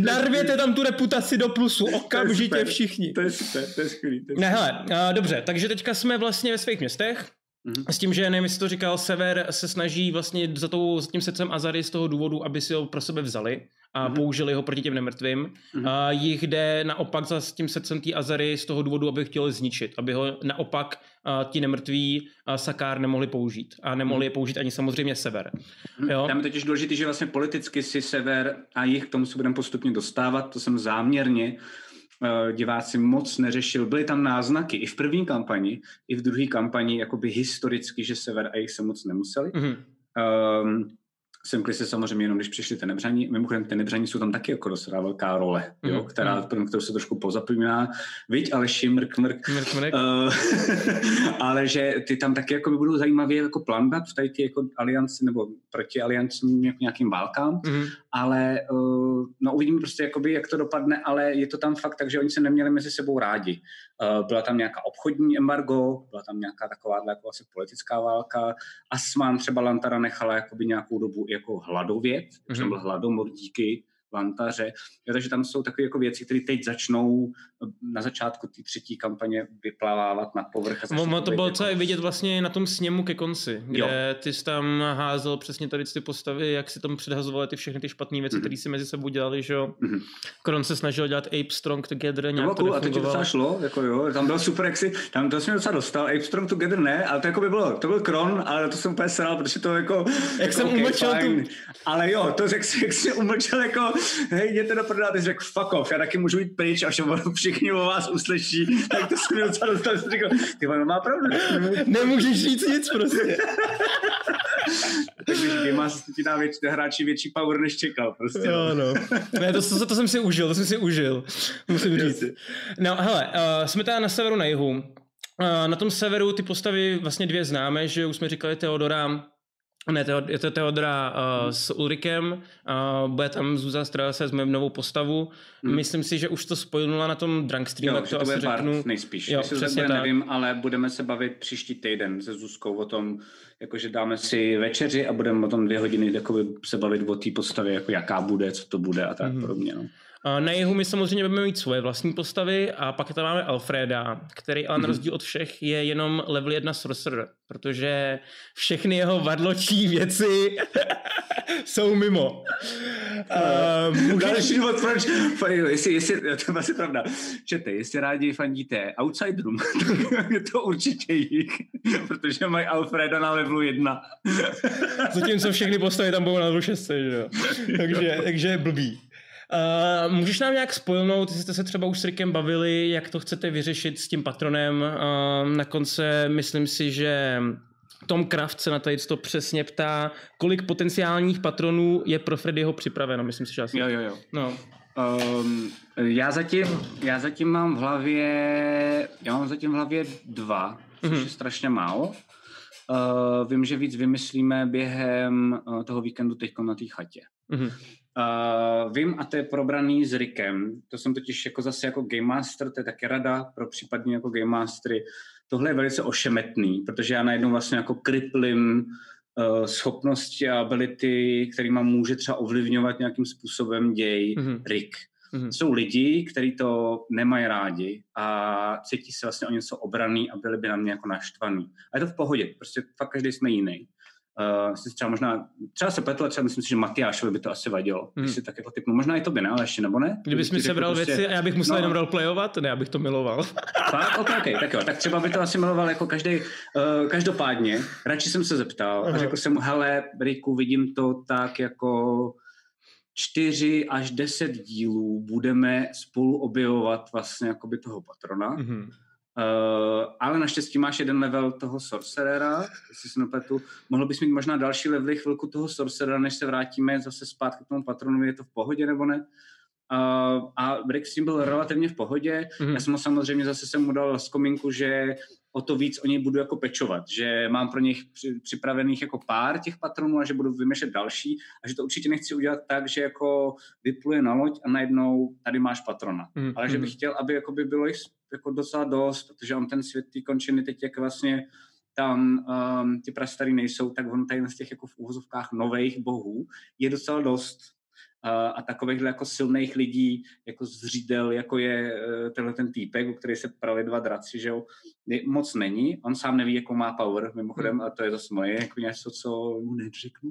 Narvěte tam tu reputaci do plusu, okamžitě to všichni. To je super, to je skvělý. Ne, hele, uh, dobře, takže teďka jsme vlastně ve svých městech. Mm-hmm. S tím, že nevím, jestli to říkal, Sever se snaží vlastně za, tou, za tím secem Azary z toho důvodu, aby si ho pro sebe vzali a mm-hmm. použili ho proti těm nemrtvým. Mm-hmm. A jich jde naopak za tím secem té Azary z toho důvodu, aby ho chtěli zničit, aby ho naopak a, ti nemrtví a Sakár nemohli použít a nemohli mm-hmm. je použít ani samozřejmě Sever. Mm-hmm. Jo? Tam je totiž důležité, že vlastně politicky si Sever a jich k tomu se budeme postupně dostávat, to jsem záměrně uh, diváci moc neřešil. Byly tam náznaky i v první kampani, i v druhé kampani, jakoby historicky, že Sever a jich se moc nemuseli. Mm-hmm. Um, semkli se samozřejmě jenom, když přišli tenebřaní. Mimochodem, tenebřaní jsou tam taky jako docela velká role, mm. jo, mhm, která, mm. kterou se trošku pozapomíná. Viď, ale mrk, mrk. mrk, mrk. Uh, *laughs* ale že ty tam taky jako by budou zajímavě jako planbat v tady jako alianci nebo proti aliancím jako nějakým válkám, mm. ale uh, no uvidíme prostě, jakoby, jak to dopadne, ale je to tam fakt tak, že oni se neměli mezi sebou rádi. Uh, byla tam nějaká obchodní embargo, byla tam nějaká taková jako asi politická válka. Asman třeba Lantara nechala jakoby nějakou dobu jako hladovět, mm-hmm. tam byl hladomor díky Vantaře. Jo, takže tam jsou takové jako věci, které teď začnou na začátku té třetí kampaně vyplavávat na povrch. No, to bylo celé vidět vlastně na tom sněmu ke konci, kde jo. ty jsi tam házel přesně tady ty postavy, jak si tam předhazovaly ty všechny ty špatné věci, mm-hmm. které si mezi sebou dělali, že jo. Mm-hmm. Kron se snažil dělat Ape Strong Together, nějak to, cool, a to ti docela šlo, jako jo, tam byl super, jak si, tam to jsem docela dostal, Ape Strong Together ne, ale to jako by bylo, to byl Kron, ale to jsem úplně sral, protože to jako... Jak jako, jsem okay, umlčel tu... Ale jo, to si, jak jsi umlčel jako, hej, jděte do prdela, ty jsi řekl fuck off, já taky můžu jít pryč, až všichni o vás uslyší, *laughs* tak to se mi docela dostal, jsem říkal, ty no má pravdu. *laughs* Nemůžeš říct nic prostě. Takže Gima ti dá větší, hráči větší power, než čekal. Prostě. Jo, no. Ne, to, to, to, jsem si užil, to jsem si užil, musím říct. No, hele, uh, jsme teda na severu na jihu. Uh, na tom severu ty postavy vlastně dvě známe, že už jsme říkali Teodora Ne, to, je to Teodora uh, s Ulrikem, uh, bude tam Zuza se s novou postavu. Hmm. Myslím si, že už to spojila na tom Drunk Stream, jo, to, to bude řeknu. nejspíš. Jo, přesně tak. nevím, ale budeme se bavit příští týden se Zuzkou o tom, jakože dáme si večeři a budeme o tom dvě hodiny se bavit o té postavě, jako jaká bude, co to bude a tak hmm. podobně. No. Na jihu my samozřejmě budeme mít svoje vlastní postavy a pak tam máme Alfreda, který ale na mhm. rozdíl od všech je jenom level 1 sorcerer, protože všechny jeho vadločí věci *laughs* jsou mimo. Uh, *laughs* můžeš... Další důvod, proč, jestli, jestli, *laughs* to je asi pravda, čete, jestli rádi fandíte Outsiderům, tak je to určitě jich, protože mají Alfreda na levelu 1. Zatímco všechny postavy tam budou na levelu 6, že jo. Takže, takže blbý. Uh, můžeš nám nějak spojnout, jste se třeba už s Rickem bavili, jak to chcete vyřešit s tím patronem. Uh, na konce myslím si, že Tom Kraft se na tady to přesně ptá, kolik potenciálních patronů je pro Freddyho připraveno, myslím si, že asi. Jo, jo, jo. No. Um, já, zatím, já zatím mám v hlavě, já mám zatím v hlavě dva, což mm-hmm. je strašně málo. Uh, vím, že víc vymyslíme během uh, toho víkendu teď na té chatě. Mm-hmm. Uh, vím, a to je probraný s Rickem, to jsem totiž jako zase jako Game Master, to je také rada pro případně jako Game Mastery. Tohle je velice ošemetný, protože já najednou vlastně jako kriplím uh, schopnosti a ability, kterýma může třeba ovlivňovat nějakým způsobem děj mm-hmm. Rick. Mm-hmm. Jsou lidi, kteří to nemají rádi a cítí se vlastně o něco obraný a byli by na mě jako naštvaný. A je to v pohodě, prostě fakt každý jsme jiný. Uh, třeba možná, třeba se pletl, třeba myslím si, že Matyášovi by to asi vadilo. Hmm. si tak jako typnu, možná i to by ne, ale ještě nebo ne? Kdybys mi sebral prostě... věci a já bych musel no. jenom roleplayovat, ne, abych to miloval. *laughs* Fakt? Ok, ok, tak jo, tak třeba by to asi miloval jako každý. Uh, každopádně, radši jsem se zeptal uh-huh. a řekl jsem mu, hele, Riku, vidím to tak jako čtyři až deset dílů budeme spolu objevovat vlastně jakoby toho patrona. Uh-huh Uh, ale naštěstí máš jeden level toho sorcerera, jestli se nepletu. Mohl bys mít možná další levely chvilku toho sorcerera, než se vrátíme zase zpátky k tomu patronovi, je to v pohodě nebo ne? Uh, a Rick s tím byl relativně v pohodě. Mm-hmm. Já jsem ho samozřejmě zase jsem mu dal zkomínku, že o to víc o něj budu jako pečovat, že mám pro něj připravených jako pár těch patronů a že budu vymýšlet další a že to určitě nechci udělat tak, že jako vypluje na loď a najednou tady máš patrona. Mm-hmm. Ale že bych chtěl, aby jako by bylo jich jako docela dost, protože on ten svět té končiny teď jak vlastně tam um, ty prastarý nejsou, tak on tady z těch jako v úvozovkách nových bohů je docela dost a takových jako silných lidí, jako zřídel, jako je e, tenhle ten týpek, u který se prali dva draci, že jo, moc není. On sám neví, jakou má power, mimochodem, hmm. a to je zase moje, jako něco, co mu neřeknu.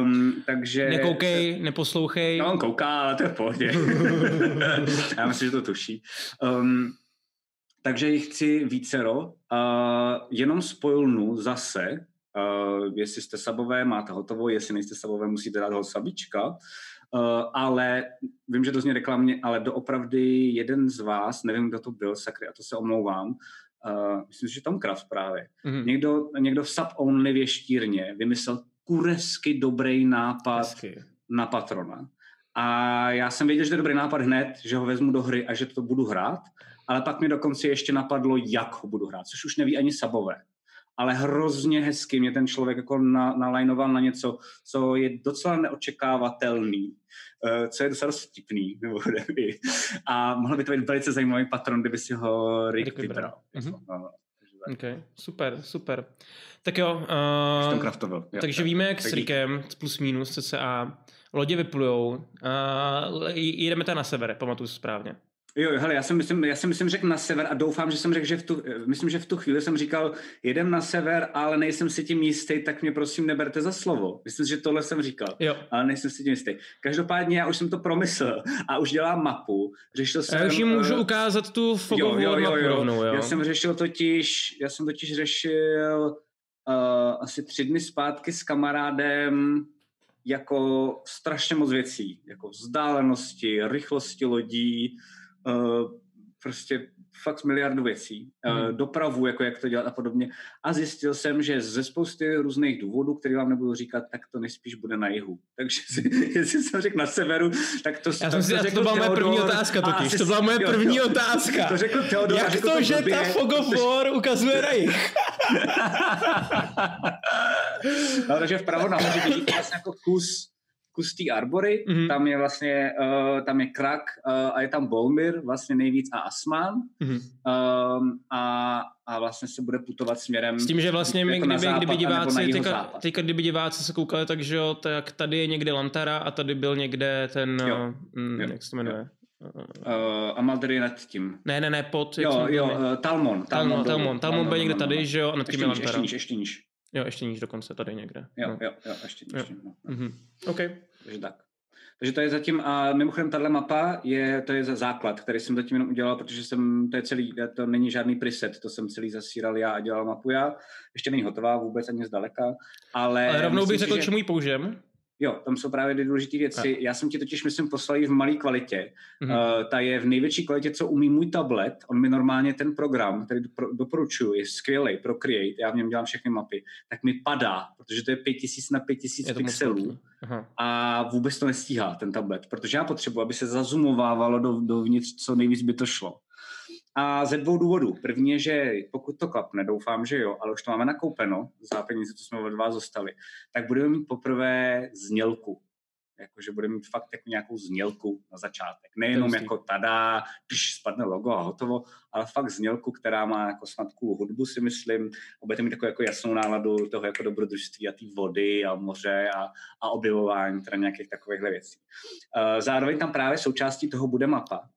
Um, takže... Nekoukej, neposlouchej. No, on kouká, ale to je v pohodě. *laughs* *laughs* Já myslím, že to tuší. Um, takže jich chci vícero. Uh, jenom spojilnu zase, Uh, jestli jste sabové, máte hotovo, jestli nejste sabové, musíte dát ho sabička. Uh, ale vím, že to zní reklamně, ale doopravdy jeden z vás, nevím, kdo to byl, sakry, a to se omlouvám, uh, myslím, že Tom Kraft právě, mm-hmm. někdo, někdo v Sub Only věštírně vymyslel kuresky dobrý nápad Hezky. na patrona. A já jsem věděl, že to je dobrý nápad hned, že ho vezmu do hry a že to budu hrát, ale pak mi dokonce ještě napadlo, jak ho budu hrát, což už neví ani sabové ale hrozně hezky mě ten člověk jako na, nalajnoval na něco, co je docela neočekávatelný, uh, co je docela vtipný, nebo *laughs* nevím. A mohl by to být velice zajímavý patron, kdyby si ho Rick vybral. Mm-hmm. No, OK, super, super. Tak jo, uh, jo takže jo, víme, jak s Rickem, plus minus cca, lodě vyplujou, uh, jdeme tam na sever, pamatuju správně. Jo, hele, já jsem, myslím, já jsem myslím řekl na sever a doufám, že jsem řekl, že v tu, myslím, že v tu chvíli jsem říkal, jedem na sever, ale nejsem si tím jistý, tak mě prosím neberte za slovo. Myslím, že tohle jsem říkal, jo. ale nejsem si tím jistý. Každopádně já už jsem to promyslel a už dělám mapu. Řešil jsem... Já už jim můžu ukázat tu fogovou jo, jo, jo, jo. Rovnou, jo. Já jsem řešil totiž, já jsem totiž řešil uh, asi tři dny zpátky s kamarádem jako strašně moc věcí, jako vzdálenosti, rychlosti lodí, uh, prostě fakt miliardu věcí, mm. dopravu, jako jak to dělat a podobně. A zjistil jsem, že ze spousty různých důvodů, které vám nebudu říkat, tak to nejspíš bude na jihu. Takže si, *laughs* jestli jsem řekl na severu, tak to Já jsem si, to, to byla moje první otázka totiž, asi, to byla moje první jo, otázka. To řekl Theodor. Jak to, to že ta Fog of War ukazuje *laughs* na jih? no, takže vpravo nahoře vidíte vlastně jako kus kus té arbory, mm-hmm. tam je vlastně, uh, tam je krak uh, a je tam Bolmir, vlastně nejvíc a Asman mm-hmm. um, a, a vlastně se bude putovat směrem S tím, že vlastně jako my, kdyby, západ, kdyby diváci, teďka, teďka, kdyby diváci se koukali, tak že jo, tak tady je někde Lantara a tady byl někde ten, jo. Mm, jo. jak se to jmenuje? Uh, Amalder je nad tím. Ne, ne, ne, pod... Jo, jo, uh, Talmon. Talmon, Talmon, Talmon, Talmon byl někde tady, že jo, a nad tím je Lantara. Ještě níž, ještě níž. Jo, ještě níž dokonce, tady někde. Jo, no. jo, jo, ještě níž. Jo. No. Mm-hmm. OK. Takže tak. Takže to je zatím, a mimochodem tahle mapa je, to je za základ, který jsem zatím jenom udělal, protože jsem, to je celý, to není žádný preset, to jsem celý zasíral já a dělal mapu já. Ještě není hotová vůbec ani zdaleka, ale... Ale rovnou bych řekl, že... čemu ji použijem. Jo, tam jsou právě důležité věci. Já jsem ti totiž, myslím, poslal v malé kvalitě. Mm-hmm. Uh, ta je v největší kvalitě, co umí můj tablet. On mi normálně ten program, který doporučuji, je skvělý pro Create, já v něm dělám všechny mapy, tak mi padá, protože to je 5000 na 5000 pixelů a vůbec to nestíhá ten tablet, protože já potřebuji, aby se zazumovávalo do, dovnitř, co nejvíc by to šlo. A ze dvou důvodů. První je, že pokud to klapne, doufám, že jo, ale už to máme nakoupeno za peníze, co jsme od vás dostali, tak budeme mít poprvé znělku. Jakože budeme mít fakt jako nějakou znělku na začátek. Nejenom jako tada, když spadne logo a hotovo, ale fakt znělku, která má jako snad cool hudbu, si myslím. A budete mít takovou jako jasnou náladu toho jako dobrodružství a té vody a moře a, a objevování teda nějakých takovýchhle věcí. Uh, zároveň tam právě součástí toho bude mapa,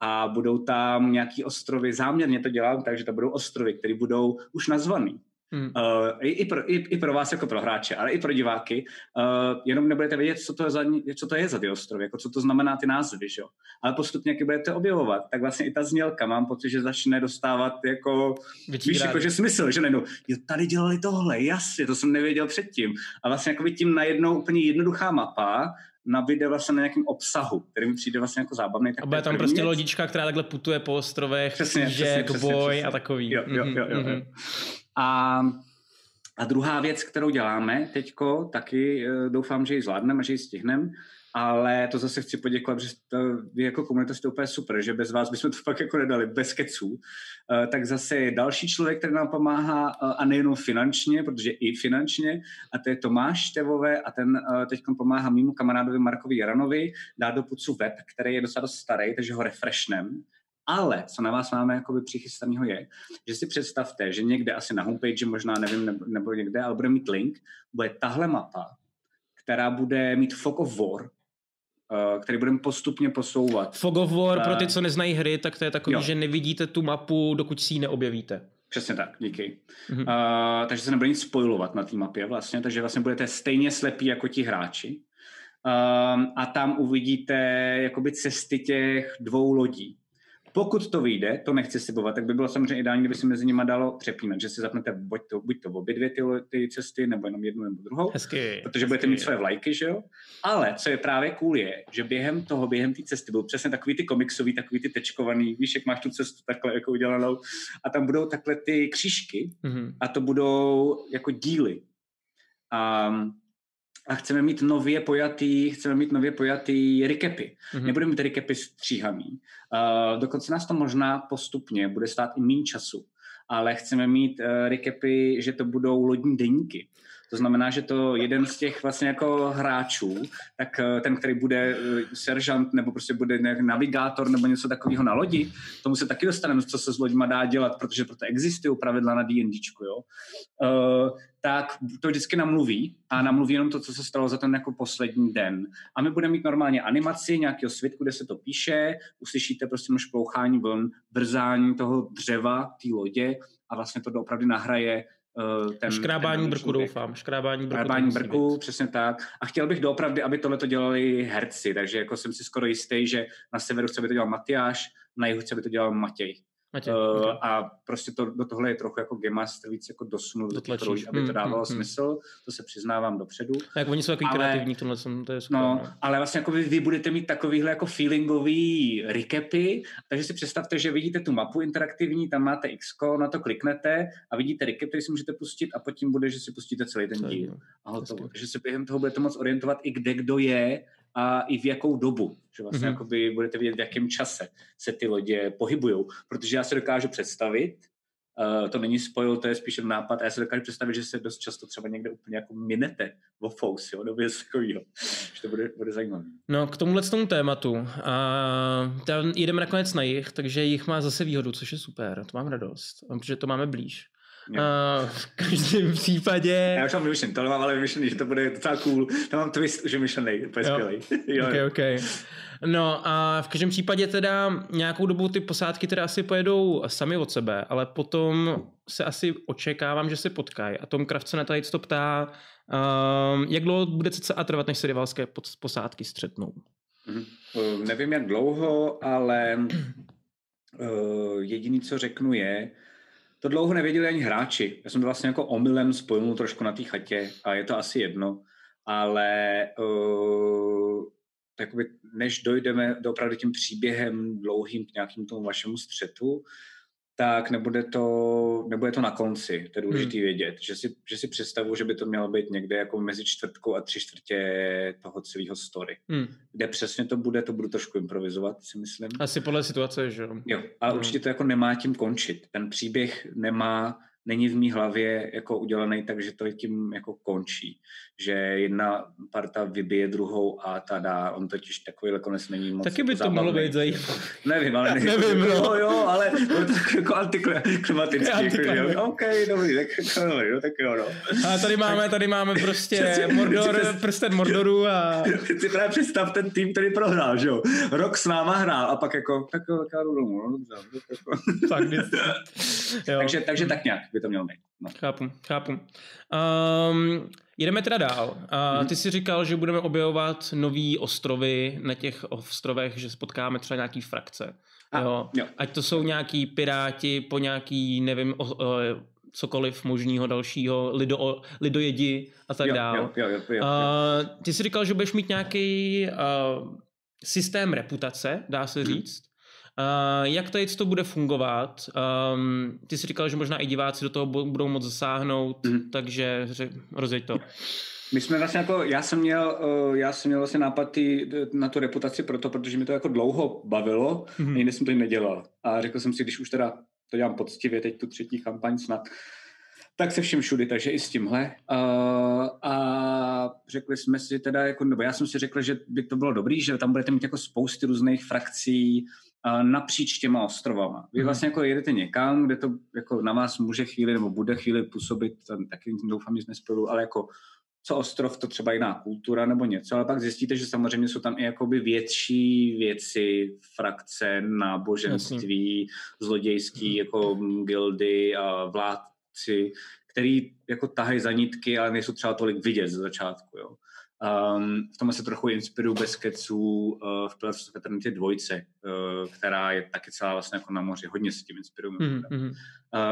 a budou tam nějaký ostrovy, záměrně to dělám takže to budou ostrovy, které budou už nazvaný. Hmm. Uh, i, i, pro, i, I pro vás jako pro hráče, ale i pro diváky. Uh, jenom nebudete vědět, co to, je za, co to je za ty ostrovy, jako co to znamená ty názvy, že jo. Ale postupně, jak budete objevovat, tak vlastně i ta znělka, mám pocit, že začne dostávat jako, víš, jako, že smysl, že najednou, jo, tady dělali tohle, jasně, to jsem nevěděl předtím. A vlastně jako tím najednou úplně jednoduchá mapa nabíde vlastně na nějakém obsahu, který mi přijde vlastně jako zábavný. Tak a bude tam prostě věc. lodička, která takhle putuje po ostrovech, přesně, přesně, přesně, boj přesně. a takový. Jo, jo, jo, jo, mm-hmm. A, a druhá věc, kterou děláme teďko, taky eh, doufám, že ji zvládneme, že ji stihneme, ale to zase chci poděkovat, že to, vy jako komunita jste úplně super, že bez vás bychom to fakt jako nedali, bez keců. Uh, tak zase je další člověk, který nám pomáhá uh, a nejenom finančně, protože i finančně, a to je Tomáš Števové a ten uh, teď pomáhá mimo kamarádovi Markovi Jaranovi dát do pucu web, který je docela dost starý, takže ho refreshnem. Ale co na vás máme jakoby přichystaného je, že si představte, že někde asi na homepage, možná nevím, nebo, nebo někde, ale bude mít link, bude tahle mapa, která bude mít Fog of War, který budeme postupně posouvat. Fog of War, pro ty, co neznají hry, tak to je takový, jo. že nevidíte tu mapu, dokud si ji neobjevíte. Přesně tak, díky. Mm-hmm. Uh, takže se nebude nic spojovat na té mapě vlastně, takže vlastně budete stejně slepí jako ti hráči. Um, a tam uvidíte jakoby cesty těch dvou lodí. Pokud to vyjde, to nechci slibovat, tak by bylo samozřejmě ideální, kdyby se mezi nimi dalo přepínat, že si zapnete buď to, buď to obě dvě ty, ty cesty, nebo jenom jednu nebo druhou, hezky, protože hezky. budete mít své vlajky, že jo? Ale co je právě cool je, že během toho, během té cesty budou přesně takový ty komiksový, takový ty tečkovaný, víš, jak máš tu cestu takhle jako udělanou a tam budou takhle ty křížky mm-hmm. a to budou jako díly. Um, a chceme mít nově pojatý, chceme mít nově pojatý recapy. Mm-hmm. Nebudeme mít recapy stříhaný. Uh, dokonce nás to možná postupně bude stát i méně času, ale chceme mít uh, recapy, že to budou lodní deníky. To znamená, že to jeden z těch vlastně jako hráčů, tak eh, ten, který bude eh, seržant nebo prostě bude navigátor nebo něco takového na lodi, tomu se taky dostaneme, co se s loďma dá dělat, protože proto existují pravidla na D&Dčku, jo. Uh, tak to vždycky namluví a namluví jenom to, co se stalo za ten jako poslední den. A my budeme mít normálně animaci nějakého světku, kde se to píše, uslyšíte prostě šplouchání vln, brzání toho dřeva, té lodě a vlastně to opravdu nahraje ten, škrábání ten brku, doufám. Škrábání brku, škrábání brku být. přesně tak. A chtěl bych doopravdy, aby tohle to dělali herci, takže jako jsem si skoro jistý, že na severu chce, aby to dělal Matyáš, na jihu chce, aby to dělal Matěj. Matě, uh, okay. A prostě to, do tohle je trochu jako Game Master víc jako dosunul do těch rolí, aby to hmm, dávalo mm, smysl, mm. to se přiznávám dopředu. A jak oni jsou takový ale, kreativní v tomhle, to je super. No, no, ale vlastně jako vy, vy budete mít takovýhle jako feelingový recapy, takže si představte, že vidíte tu mapu interaktivní, tam máte X, na to kliknete a vidíte recap, který si můžete pustit a potom bude, že si pustíte celý ten díl. A hotovo. Takže se během toho budete moc orientovat i kde kdo je a i v jakou dobu. Že vlastně mm-hmm. jakoby budete vidět, v jakém čase se ty lodě pohybují. Protože já se dokážu představit, Uh, to není spojil, to je spíš nápad. A já si dokážu představit, že se dost často třeba někde úplně jako minete vo Fous, jo, nebo něco takového. Že to bude, bude zajímavé. No, k tomuhle tomu tématu. A tam jdeme nakonec na jich, takže jich má zase výhodu, což je super. To mám radost, protože to máme blíž. Uh, v každém případě... Já už mám vymyšlený, tohle mám ale vymyšlený, že to bude docela cool. Tam mám twist už vymyšlený, to je skvělý. jo, okay, okay. No a v každém případě teda nějakou dobu ty posádky teda asi pojedou sami od sebe, ale potom se asi očekávám, že se potkají. A Tom Kraft se na tady to ptá, um, jak dlouho bude a trvat, než se rivalské posádky střetnou? Mm-hmm. Uh, nevím, jak dlouho, ale uh, jediný, co řeknu je, to dlouho nevěděli ani hráči. Já jsem to vlastně jako omylem spojil trošku na té chatě a je to asi jedno, ale uh, takoby, než dojdeme do opravdu tím příběhem dlouhým k nějakým tomu vašemu střetu, tak nebude to, nebude to na konci. To je důležité hmm. vědět, že si, že si představu, že by to mělo být někde jako mezi čtvrtkou a tři čtvrtě toho celého story. Hmm. Kde přesně to bude, to budu trošku improvizovat, si myslím. Asi podle situace, že jo. Jo, ale hmm. určitě to jako nemá tím končit. Ten příběh nemá není v mý hlavě jako udělaný tak, že to tím jako končí. Že jedna parta vybije druhou a ta dá. On totiž takový konec není moc Taky by to mohlo být zajímavé. Nevím, ale nevím. nevím no. jo, jo, ale on to jako antiklimatický. *laughs* Jako, OK, dobrý, tak, *laughs* dobrý, no, tak jo, no. A tady máme, tady máme prostě *laughs* Mordor, prsten Mordoru a... si právě představ ten tým, který prohrál, že jo. Rok s náma hrál a pak jako, tak jo, tak já jdu domů, no dobře. Jako. Fakt, takže, takže tak nějak by to mělo být. No. Chápu, chápu. Um, jedeme teda dál. Uh. Ty jsi říkal, že budeme objevovat nové ostrovy na těch ostrovech, že spotkáme třeba nějaký frakce. A, jo. Jo. Ať to jsou nějaký piráti po nějaký, nevím, o, o, cokoliv možného dalšího, lido, lidojedi a tak dále. Jo, jo, jo, jo, jo. Uh, ty jsi říkal, že budeš mít nějaký uh, systém reputace, dá se hmm. Uh, jak tady to bude fungovat? Um, ty jsi říkal, že možná i diváci do toho budou moct zasáhnout, mm. takže rozjeď to. My jsme vlastně jako, já jsem měl, uh, já jsem měl vlastně nápad tý, na tu reputaci proto, protože mi to jako dlouho bavilo mm. a jiný jsem to nedělal. A řekl jsem si, když už teda to dělám poctivě, teď tu třetí kampaň snad, tak se všem všudy, takže i s tímhle. Uh, a řekli jsme si teda, jako, nebo já jsem si řekl, že by to bylo dobrý, že tam budete mít jako spousty různých frakcí, napříč těma ostrovama. Vy mhm. vlastně jako jedete někam, kde to jako na vás může chvíli nebo bude chvíli působit, tam taky doufám, že jsme spolu, ale jako co ostrov, to třeba jiná kultura nebo něco, ale pak zjistíte, že samozřejmě jsou tam i jakoby větší věci, frakce, náboženství, Jasně. zlodějský mhm. jako gildy a vládci, který jako tahají za nitky, ale nejsou třeba tolik vidět ze začátku. Jo. Um, v tom se trochu inspiruju bez keců uh, v Pillars of Eternity dvojce, uh, která je taky celá vlastně jako na moři. Hodně se tím inspiruju. Mm-hmm.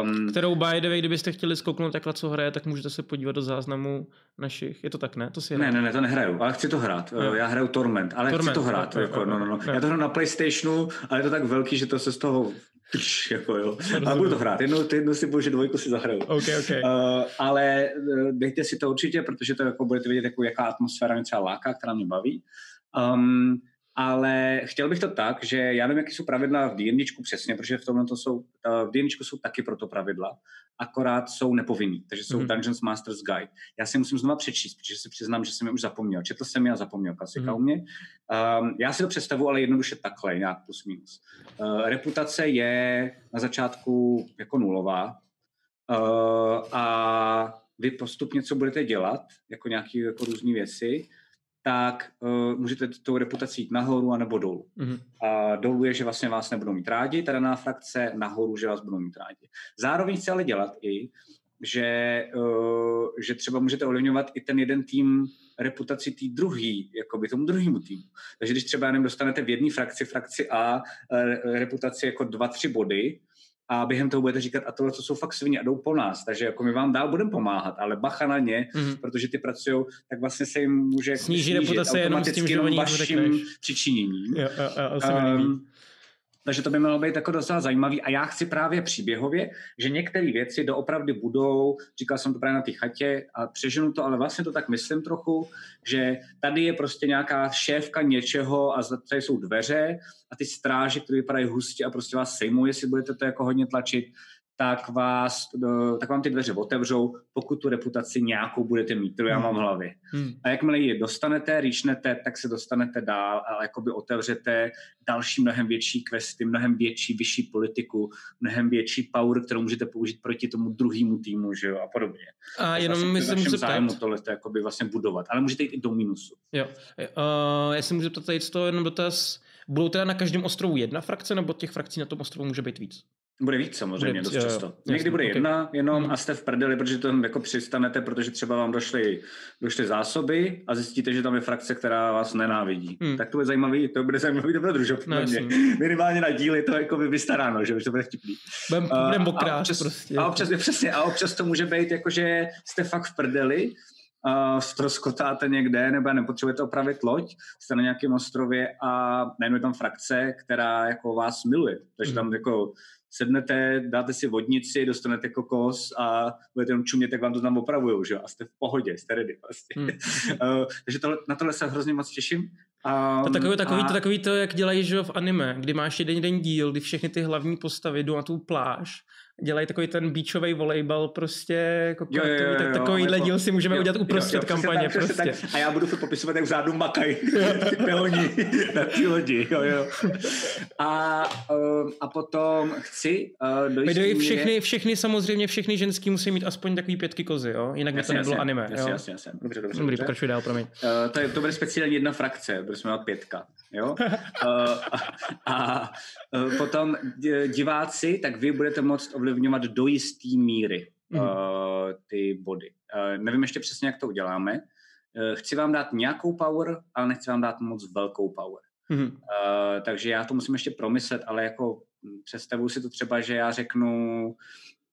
Um, Kterou by the way, kdybyste chtěli zkouknout takhle, co hraje, tak můžete se podívat do záznamu našich. Je to tak, ne? To si ne, ne, ne, to nehraju, ale chci to hrát. No. Já hraju Torment, ale Torment, chci to hrát. No, jako, no, no, no. Já to hraju na Playstationu, ale je to tak velký, že to se z toho jako jo. A budu to hrát. Jednou, jednou si bože dvojku si zahraju. Okay, okay. Uh, ale dejte si to určitě, protože to jako budete vidět, jako, jaká atmosféra mě třeba láká, která mě baví. Um, ale chtěl bych to tak, že já nevím, jaké jsou pravidla v D&Dčku přesně, protože v tomhle to jsou, v D&Dčku jsou taky proto pravidla, akorát jsou nepovinný, takže jsou mm-hmm. Dungeons Master's Guide. Já si musím znova přečíst, protože si přiznám, že jsem je už zapomněl. Četl jsem je a zapomněl klasika mm-hmm. u mě. Um, já si to představu, ale jednoduše takhle, nějak plus minus. Uh, reputace je na začátku jako nulová uh, a vy postupně, co budete dělat, jako nějaké jako různé věci, tak uh, můžete tou reputací jít nahoru a nebo dolů. Mm-hmm. A dolů je, že vlastně vás nebudou mít rádi, ta daná frakce, nahoru, že vás budou mít rádi. Zároveň chci ale dělat i, že, uh, že třeba můžete ovlivňovat i ten jeden tým reputaci té druhý, jakoby tomu druhému týmu. Takže když třeba jenom dostanete v jedné frakci, frakci A, uh, reputaci jako dva, tři body, a během toho budete říkat, a tohle to jsou fakt svině a jdou po nás, takže jako my vám dál budeme pomáhat, ale bacha na ně, mm-hmm. protože ty pracují, tak vlastně se jim může snížit reputace jenom s tím, že vaším přičiněním. Jo, jo, jo, um, takže to by mělo být jako docela zajímavý. A já chci právě příběhově, že některé věci doopravdy budou, říkal jsem to právě na té chatě a přeženu to, ale vlastně to tak myslím trochu, že tady je prostě nějaká šéfka něčeho a tady jsou dveře a ty stráže, které vypadají hustě a prostě vás sejmou, jestli budete to jako hodně tlačit, tak, vás, tak vám ty dveře otevřou, pokud tu reputaci nějakou budete mít, kterou já mám v hlavě. Hmm. A jakmile ji dostanete, říšnete, tak se dostanete dál a jakoby otevřete další mnohem větší questy, mnohem větší, vyšší politiku, mnohem větší power, kterou můžete použít proti tomu druhému týmu, že jo, a podobně. A jenom vlastně myslím, že zájmu tohle to jakoby vlastně budovat, ale můžete jít i do minusu. Jo, uh, já si můžu ptat tady to jenom dotaz, budou teda na každém ostrovu jedna frakce, nebo těch frakcí na tom ostrovu může být víc? Bude víc samozřejmě, bude, dost často. Jo, Někdy bude okay. jedna jenom hmm. a jste v prdeli, protože to jako přistanete, protože třeba vám došly, došly zásoby a zjistíte, že tam je frakce, která vás nenávidí. Hmm. Tak to bude zajímavý, to bude zajímavý dobrodružov. No, *laughs* Minimálně na díly to jako by vystaráno, že už to bude vtipný. Budem, budem a, občas, prostě. A občas, přesně, a občas to může být jako, že jste fakt v prdeli, uh, stroskotáte někde, nebo nepotřebujete opravit loď, jste na nějakém ostrově a najednou je tam frakce, která jako vás miluje. Takže hmm. tam jako sednete, dáte si vodnici, dostanete kokos a budete jenom čumět, jak vám to tam opravujou, že? a jste v pohodě, jste ready vlastně. Hmm. uh, *laughs* takže tohle, na tohle se hrozně moc těším. Um, to takový, takový, a... to, takový to, jak dělají že v anime, kdy máš jeden den díl, kdy všechny ty hlavní postavy jdou na tu pláž dělají takový ten beachový volejbal prostě, jako jo, jo, jo, tak takovýhle díl si můžeme jo, udělat uprostřed jo, jo, kampaně. Tak, prostě. Tak. A já budu furt popisovat, jak vzadu makají *laughs* ty peoni na ty lodi. Jo, jo. A, uh, a potom chci uh, dojít míře... všechny, všechny samozřejmě, všechny ženský musí mít aspoň takový pětky kozy, jo? Jinak by to nebylo jasně, anime. Jasně, jo? jasně, jasně. Dobře, dobře. Dobrý, pokračuj dál, promiň. Uh, to, je, to bude speciálně jedna frakce, protože jsme měli pětka. Jo? uh, *laughs* a, a uh, potom diváci, tak vy budete moct ovlivňovat do jisté míry mm. uh, ty body. Uh, nevím ještě přesně, jak to uděláme. Uh, chci vám dát nějakou power, ale nechci vám dát moc velkou power. Mm. Uh, takže já to musím ještě promyslet, ale jako představuji si to třeba, že já řeknu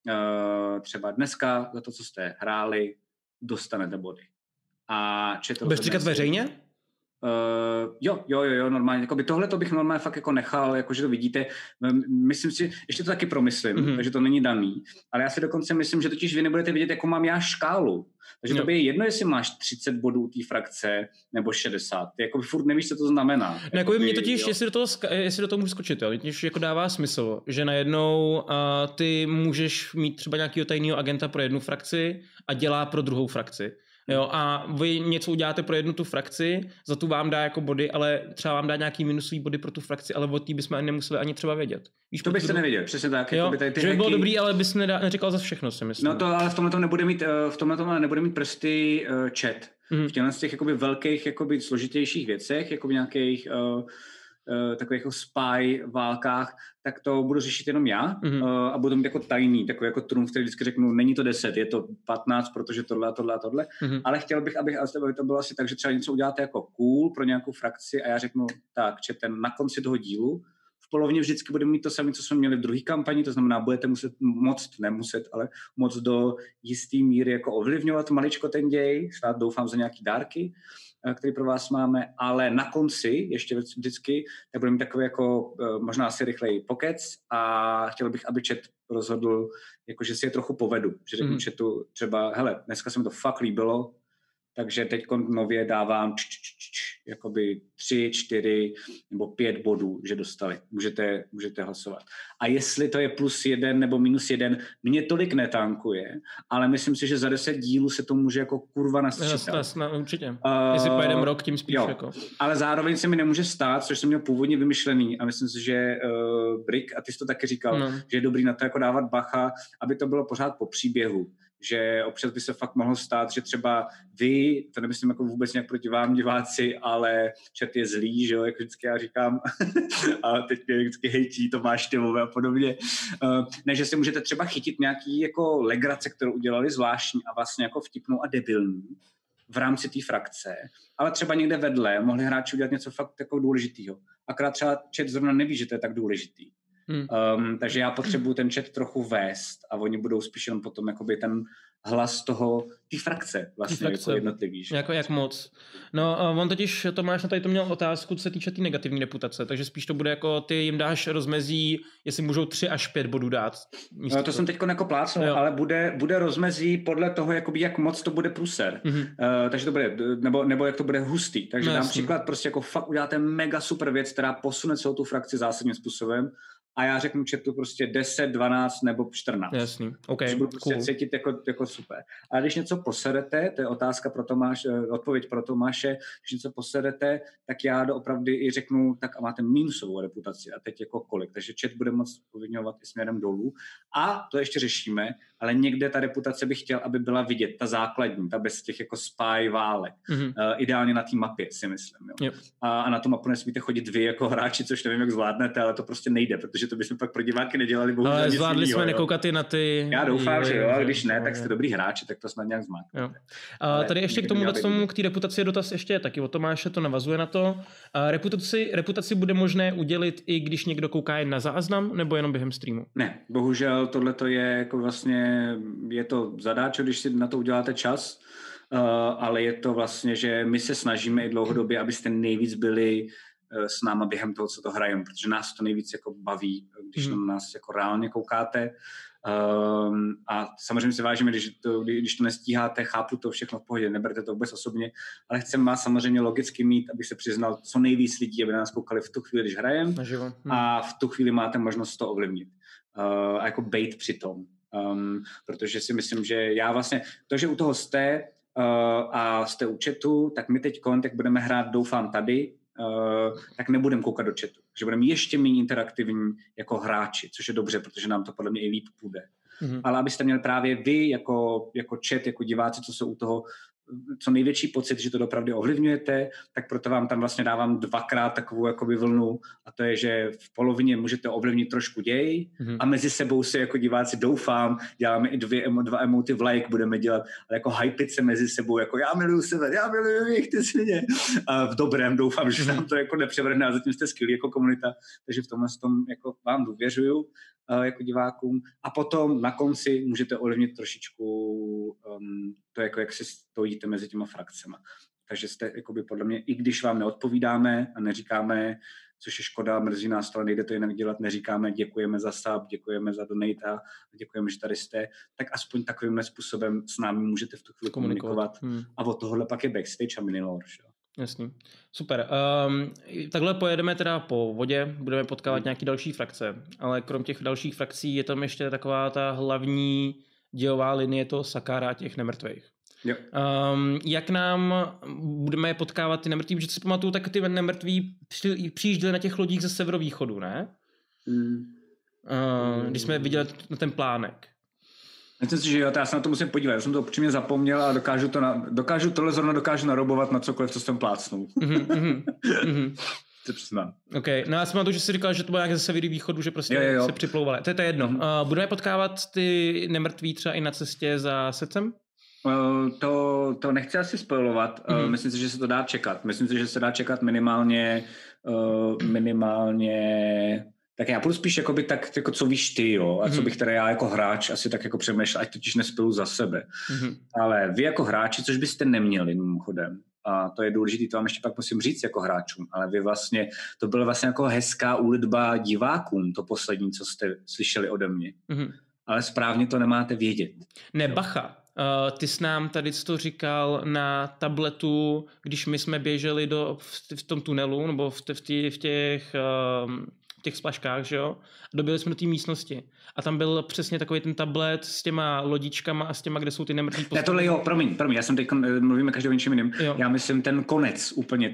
uh, třeba dneska za to, co jste hráli, dostanete body. A Budeš říkat veřejně? Uh, jo, jo, jo, jo, normálně. Jakoby tohle to bych normálně fakt jako nechal, jako že to vidíte. Myslím si, ještě to taky promyslím, mm-hmm. takže to není daný. Ale já si dokonce myslím, že totiž vy nebudete vidět, jako mám já škálu. Takže to by je jedno, jestli máš 30 bodů té frakce nebo 60. Ty jako furt nevíš, co to znamená. No, jako mě totiž, jestli do, toho, jestli do toho můžu skočit, jo, totiž jako dává smysl, že najednou uh, ty můžeš mít třeba nějakého tajného agenta pro jednu frakci a dělá pro druhou frakci. Jo, a vy něco uděláte pro jednu tu frakci, za tu vám dá jako body, ale třeba vám dá nějaký minusový body pro tu frakci, ale o té bychom nemuseli ani třeba vědět. Víš, to byste nevěděl, přesně tak. Jo, by ty že by bylo dobrý, ale bys nedá, neříkal za všechno, si myslím. No to ale v tomhle nebude mít, eh, v tomhle nebude mít prsty uh, chat. Mm. V těchto z těch jakoby velkých, jakoby složitějších věcech, jako v nějakých uh, takových jako spy válkách, tak to budu řešit jenom já mm-hmm. a budu mít jako tajný, takový jako trumf, který vždycky řeknu, není to 10, je to 15, protože tohle a tohle a tohle, mm-hmm. ale chtěl bych, abych, aby to bylo asi tak, že třeba něco uděláte jako cool pro nějakou frakci a já řeknu, tak, ten na konci toho dílu v polovině vždycky budeme mít to samé, co jsme měli v druhé kampani, to znamená, budete muset moc, nemuset, ale moc do jistý míry jako ovlivňovat maličko ten děj, snad doufám za nějaký dárky Eh, který pro vás máme, ale na konci, ještě vždycky, tak budeme mít takový jako eh, možná asi rychleji pokec a chtěl bych, aby chat rozhodl, jako že si je trochu povedu, že řeknu mm-hmm. chatu třeba, hele, dneska se mi to fakt líbilo, takže teď nově dávám č, č, č, č, jakoby tři, čtyři nebo pět bodů, že dostali. Můžete, můžete hlasovat. A jestli to je plus jeden nebo minus jeden, mě tolik netankuje, ale myslím si, že za deset dílů se to může jako kurva nasčítat. Jasně, určitě. Uh, jestli pojedeme rok, tím spíš. Jo. Jako. Ale zároveň se mi nemůže stát, což jsem měl původně vymyšlený a myslím si, že uh, Brick, a ty jsi to taky říkal, no. že je dobrý na to jako dávat bacha, aby to bylo pořád po příběhu že občas by se fakt mohlo stát, že třeba vy, to nemyslím jako vůbec nějak proti vám diváci, ale čet je zlý, že jo, jak vždycky já říkám, *laughs* a teď mě vždycky hejtí Tomáš Těvové a podobně, uh, ne, že si můžete třeba chytit nějaký jako legrace, kterou udělali zvláštní a vlastně jako vtipnou a debilní v rámci té frakce, ale třeba někde vedle mohli hráči udělat něco fakt jako důležitého. Akorát třeba chat zrovna neví, že to je tak důležitý. Hmm. Um, takže já potřebuji ten chat trochu vést a oni budou spíš jenom potom jakoby ten hlas toho ty frakce vlastně ty frakce. jako jednotlivý. Že? Jako jak moc. No, on totiž, Tomáš na tady to měl otázku, co se týče té tý negativní reputace, takže spíš to bude jako, ty jim dáš rozmezí, jestli můžou tři až pět bodů dát. No, to, to jsem teď jako plácnul, ale bude, bude rozmezí podle toho, jakoby, jak moc to bude pruser. Mm-hmm. Uh, takže to bude, nebo, nebo jak to bude hustý. Takže no, dám jasný. příklad, prostě jako fakt uděláte mega super věc, která posune celou tu frakci zásadním způsobem a já řeknu chatu prostě 10, 12 nebo 14. Jasný, OK, budu prostě cool. cítit jako, jako super. A když něco poserete, to je otázka pro Tomáš, eh, odpověď pro Tomáše, když něco poserete, tak já doopravdy i řeknu, tak a máte minusovou reputaci a teď jako kolik. Takže chat bude moc povinňovat i směrem dolů. A to ještě řešíme, ale někde ta reputace bych chtěl, aby byla vidět, ta základní, ta bez těch jako spy válek. Mm-hmm. Uh, ideálně na té mapě, si myslím. Jo. Yep. A, a na tu mapu nesmíte chodit vy jako hráči, což nevím, jak zvládnete, ale to prostě nejde, protože to bychom pak pro diváky nedělali. Bohužel ale zvládli jsme jo. nekoukat i na ty... Já doufám, že jo, a když ne, tak jste dobrý hráči, tak to snad nějak zmáknete. A tady ještě k tomu, k tomu, k té reputaci je dotaz ještě taky o Tomáše, to navazuje na to. A reputaci, reputaci bude možné udělit i když někdo kouká jen na záznam, nebo jenom během streamu? Ne, bohužel tohle to je jako vlastně, je to zadáč, když si na to uděláte čas, uh, ale je to vlastně, že my se snažíme i dlouhodobě, abyste nejvíc byli uh, s náma během toho, co to hrajeme, protože nás to nejvíc jako baví, když mm. na nás jako reálně koukáte. Um, a samozřejmě se vážíme, když to, když to nestíháte, chápu to všechno v pohodě, neberte to vůbec osobně, ale chceme vás samozřejmě logicky mít, aby se přiznal co nejvíc lidí, aby nás koukali v tu chvíli, když hrajeme hm. a v tu chvíli máte možnost to ovlivnit. Uh, a jako bait při tom. Um, protože si myslím, že já vlastně, to, že u toho jste uh, a jste u chatu, tak my teď, jak budeme hrát, doufám, tady, uh, tak nebudeme koukat do chatu. Že budeme ještě méně interaktivní jako hráči, což je dobře, protože nám to podle mě i líp půjde. Mm-hmm. Ale abyste měli právě vy jako, jako chat, jako diváci, co jsou u toho, co největší pocit, že to opravdu ovlivňujete, tak proto vám tam vlastně dávám dvakrát takovou jakoby vlnu a to je, že v polovině můžete ovlivnit trošku děj mm-hmm. a mezi sebou se jako diváci doufám, děláme i dvě, dva emoty v like budeme dělat, ale jako hypit se mezi sebou, jako já miluju sebe, já miluju jich, ty svině. A v dobrém doufám, že nám to jako nepřevrhne a zatím jste skvělí jako komunita, takže v tomhle tom jako vám důvěřuju uh, jako divákům. A potom na konci můžete ovlivnit trošičku um, to, jako jak si stojíte mezi těma frakcemi. Takže jste, jakoby, podle mě, i když vám neodpovídáme a neříkáme, což je škoda, mrzí nás to, ale nejde to jinak dělat, neříkáme děkujeme za sub, děkujeme za donate a děkujeme, že tady jste, tak aspoň takovým způsobem s námi můžete v tu chvíli komunikovat. komunikovat. Hmm. A od tohohle pak je backstage a minilor. Že? Jasný. Super. Um, takhle pojedeme teda po vodě, budeme potkávat hmm. nějaký další frakce, ale krom těch dalších frakcí je tam ještě taková ta hlavní dělová linie toho Sakára těch nemrtvých. Jo. Um, jak nám budeme je potkávat ty nemrtví, protože si pamatuju, tak ty nemrtví přijížděli na těch lodích ze severovýchodu, ne? Mm. Uh, když jsme viděli na ten plánek. Myslím si, že jo, já se na to musím podívat. Já jsem to upřímně zapomněl a dokážu, to na, dokážu tohle zrovna dokážu narobovat na cokoliv, co jsem plácnul. Mm-hmm, mm-hmm. se *laughs* přiznám. OK, no já jsem na to, že jsi říkal, že to bylo nějak ze severu východu, že prostě jo, jo, jo. se připlouvali. To je to jedno. Mm-hmm. Uh, budeme potkávat ty nemrtví třeba i na cestě za secem? Uh, to, to nechci asi spojovat. Mm-hmm. Myslím si, že se to dá čekat. Myslím si, že se dá čekat minimálně uh, minimálně tak já budu spíš jakoby tak, jako co víš ty, jo, a co mhm. bych teda já jako hráč asi tak jako přemýšlel, ať totiž nespilu za sebe. Mm-hmm. Ale vy jako hráči, což byste neměli mimochodem, a to je důležité, to vám ještě pak musím říct jako hráčům, ale vy vlastně, to byla vlastně jako hezká úlitba divákům, to poslední, co jste slyšeli ode mě. Mm-hmm. Ale správně to nemáte vědět. Ne, bacha, Uh, ty jsi nám tady to říkal na tabletu, když my jsme běželi do, v, v tom tunelu, nebo v, v, tě, v těch uh, těch splaškách, že jo? A dobili jsme do té místnosti. A tam byl přesně takový ten tablet s těma lodičkama a s těma, kde jsou ty nemrtví postavy. Já tohle jo, promiň, promiň, já jsem teď eh, mluvíme každý o něčem jiným. Jo. Já myslím ten konec úplně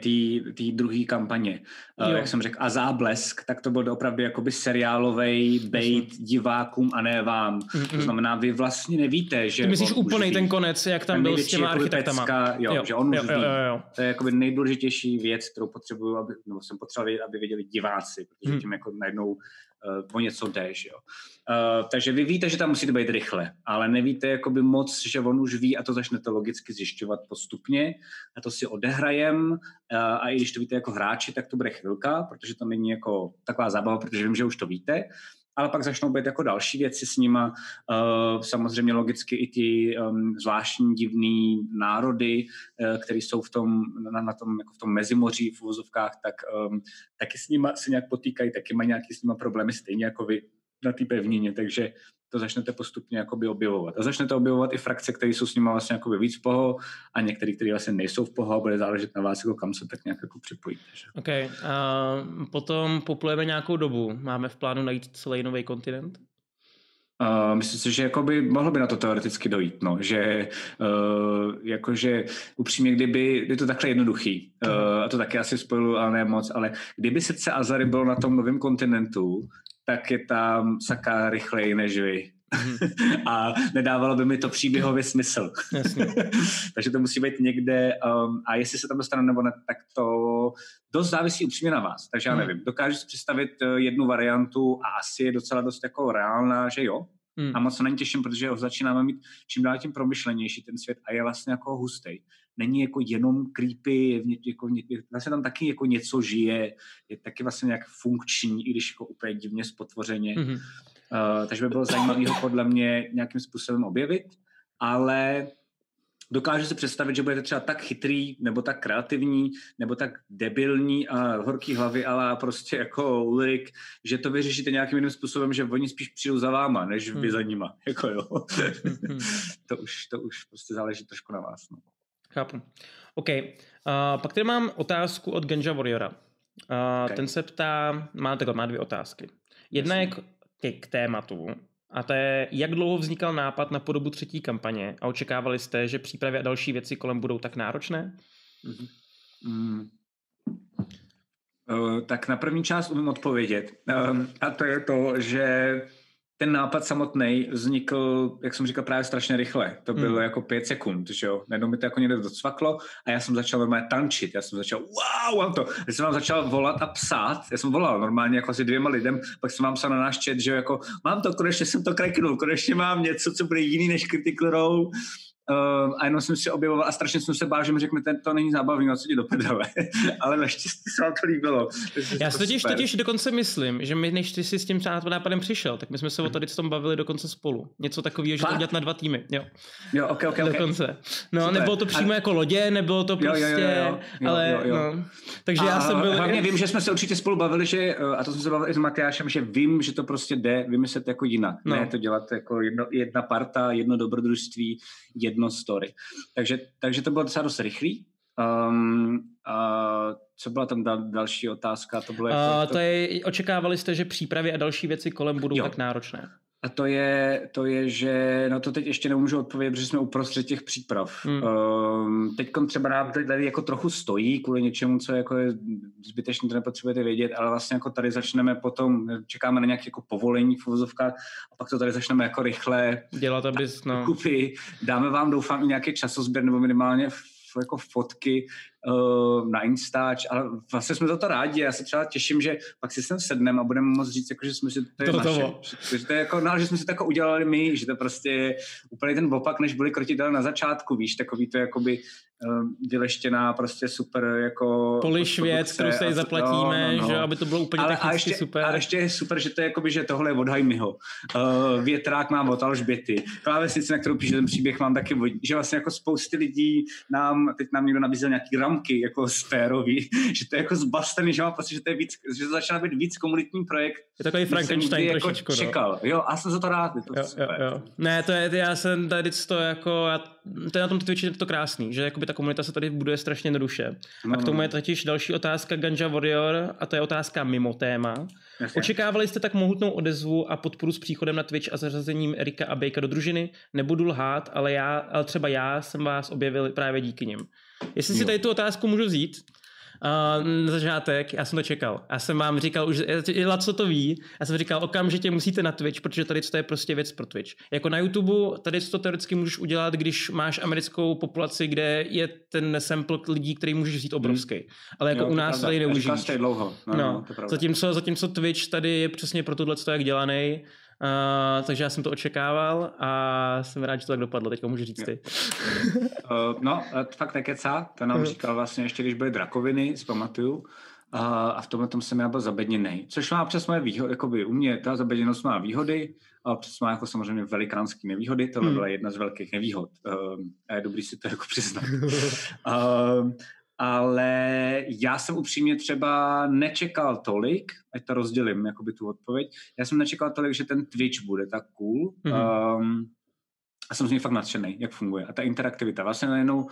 té druhé kampaně, uh, jak jsem řekl, a záblesk, tak to byl opravdu jakoby seriálový bait divákům a ne vám. Mm-hmm. To znamená, vy vlastně nevíte, že... Ty myslíš úplný ten konec, jak tam byl s těma architektama. Pecka, jo, jo, že on jo, jo, jo, jo. To je jakoby nejdůležitější věc, kterou potřebuju, aby, no, jsem potřeboval, aby věděli diváci, protože tím jako najednou uh, o něco jde, že jo. Uh, takže vy víte, že tam musíte být rychle, ale nevíte jakoby moc, že on už ví a to začnete logicky zjišťovat postupně a to si odehrajem uh, a i když to víte jako hráči, tak to bude chvilka, protože to není jako taková zábava, protože vím, že už to víte, ale pak začnou být jako další věci s nima. Uh, samozřejmě logicky i ty um, zvláštní divný národy, uh, které jsou v tom, na, tom, jako v tom mezimoří v uvozovkách, tak um, taky s nima se nějak potýkají, taky mají nějaký s nima problémy, stejně jako vy na té pevnině, takže to začnete postupně jakoby objevovat. A začnete objevovat i frakce, které jsou s nimi vlastně jakoby víc v poho a některé, které vlastně nejsou v poho a bude záležet na vás, jako kam se tak nějak jako připojíte. Že? OK. A potom poplujeme nějakou dobu. Máme v plánu najít celý nový kontinent? Uh, myslím si, že jakoby mohlo by na to teoreticky dojít, no, že uh, jakože upřímně, kdyby, je to takhle jednoduchý, uh, a to taky asi spojilu, ale ne moc, ale kdyby srdce Azary bylo na tom novém kontinentu, tak je tam saka rychleji než vy. Mm-hmm. *laughs* a nedávalo by mi to příběhově smysl. *laughs* Takže to musí být někde um, a jestli se tam dostanu nebo ne, tak to dost závisí upřímně na vás. Takže já mm. nevím, dokážu si představit uh, jednu variantu a asi je docela dost jako reálná, že jo. Mm. A moc se na ní těším, protože ho začínáme mít čím dál tím promyšlenější ten svět a je vlastně jako hustý není jako jenom creepy, je jako, vlastně tam taky jako něco žije, je taky vlastně nějak funkční, i když jako úplně divně spotvořeně. Mm-hmm. Uh, takže by bylo zajímavé ho podle mě nějakým způsobem objevit, ale dokážu si představit, že budete třeba tak chytrý, nebo tak kreativní, nebo tak debilní a horký hlavy, ale prostě jako Ulrik, že to vyřešíte nějakým jiným způsobem, že oni spíš přijdou za váma, než vy hmm. za nima. *laughs* Jako jo. Hmm. to, už, to už prostě záleží trošku na vás. No. Chápu. OK. Uh, pak tady mám otázku od Genja Warriora. Uh, okay. Ten se ptá, má, takhle, má dvě otázky. Jedna Jasně. je k, k tématu, a to je, jak dlouho vznikal nápad na podobu třetí kampaně a očekávali jste, že přípravy a další věci kolem budou tak náročné? Mm-hmm. Mm. Uh, tak na první část umím odpovědět. Uh, a to je to, že ten nápad samotný vznikl, jak jsem říkal, právě strašně rychle. To bylo hmm. jako pět sekund, že jo. Najednou mi to jako někde docvaklo a já jsem začal normálně tančit. Já jsem začal, wow, mám to. Já jsem vám začal volat a psát. Já jsem volal normálně jako asi dvěma lidem, pak jsem vám psal na náš chat, že jo, jako mám to, konečně jsem to kreknul, konečně mám něco, co bude jiný než Critical Role Uh, a jenom jsem si objevoval a strašně jsem se bál, že mi řeknete, to není zábavný, co ti do pedale. *laughs* Ale naštěstí se vám to líbilo. Já si totiž, totiž dokonce myslím, že my, než ty jsi s tím nápadem přišel, tak my jsme se o tady s tom bavili dokonce spolu. Něco takového, že to udělat na dva týmy. Jo, jo ok, ok, okay. Dokonce. No, Super. nebylo to přímo a... jako lodě, nebylo to prostě, jo, jo, jo, jo. Jo, ale jo, jo. no. Takže a, já jsem byl... Hlavně vím, že jsme se určitě spolu bavili, že, eh, a to jsem se bavil i s Matyášem, že vím, že to prostě jde vymyslet jako jinak. No. Ne to dělat jako jedno, jedna parta, jedno dobrodružství, jedno story. Takže, takže to bylo docela dost rychlý. Um, uh, co byla tam dal, další otázka? To, bylo jako, uh, to... to je, očekávali jste, že přípravy a další věci kolem budou jo. tak náročné? A to je, to je, že na to teď ještě nemůžu odpovědět, protože jsme uprostřed těch příprav. Hmm. Um, teď třeba nám tady jako trochu stojí kvůli něčemu, co jako je zbytečně, to nepotřebujete vědět, ale vlastně jako tady začneme potom, čekáme na nějaké jako povolení v uvozovkách a pak to tady začneme jako rychle dělat, abys, no. Kupy. Dáme vám, doufám, i nějaký časozběr nebo minimálně jako fotky uh, na Instač, ale vlastně jsme za to rádi. Já se třeba těším, že pak si sem sedneme a budeme moct říct, jako, že jsme si to, je to naše, že, že, to je jako, no, že jsme si to jako udělali my, že to prostě je úplně ten opak, než byli krotitelé na začátku, víš, takový to jakoby vyleštěná prostě super jako Poliš věc, kterou se zaplatíme, no, no, no. že aby to bylo úplně Ale, a ještě, super. A ještě je super, že to je jakoby, že tohle je od. Uh, větrák mám od Alžběty. Klávesnice, na kterou píše ten příběh, mám taky, že vlastně jako spousty lidí nám, teď nám někdo nabízel nějaký ramky jako sférový, že to je jako zbastený, že mám pocit, že to je víc, že to začíná být víc komunitní projekt. Je takový Frankenstein jako trošičku. No. čekal. Jo, a jsem za to rád. To jo, jo, jo. Ne, to je, já jsem tady to jako, já, to je na tom Twitchi to krásný, že jakoby ta komunita se tady buduje strašně jednoduše. No, a k tomu no. je totiž další otázka Ganja Warrior a to je otázka mimo téma. Jasně. Očekávali jste tak mohutnou odezvu a podporu s příchodem na Twitch a zařazením Erika a Bejka do družiny? Nebudu lhát, ale já, ale třeba já jsem vás objevil právě díky nim. Jestli si tady tu otázku můžu vzít, Uh, na začátek, já jsem to čekal. Já jsem vám říkal, už i co to ví, já jsem říkal, okamžitě musíte na Twitch, protože tady to je prostě věc pro Twitch. Jako na YouTube, tady to teoreticky můžeš udělat, když máš americkou populaci, kde je ten sample lidí, který můžeš vzít obrovský. Hmm. Ale jako jo, u nás tady neužíš. dlouho. No, no, no, zatímco, zatímco Twitch tady je přesně pro tohle, jak dělaný Uh, takže já jsem to očekával a jsem rád, že to tak dopadlo. Teďka můžu říct ty. uh, *laughs* no, fakt nekecá. To nám říkal vlastně ještě, když byly drakoviny, zpamatuju. a v tomhle tom jsem já byl zabedněný. Což má občas moje výhody, jakoby u mě ta zabedněnost má výhody, a občas má jako samozřejmě velikánský nevýhody, tohle hmm. byla jedna z velkých nevýhod. Um, a je dobrý si to jako přiznat. um, *laughs* ale já jsem upřímně třeba nečekal tolik, ať to rozdělím, jakoby tu odpověď, já jsem nečekal tolik, že ten Twitch bude tak cool. Mm-hmm. Um, a jsem z něj fakt nadšený, jak funguje. A ta interaktivita. Vlastně najednou,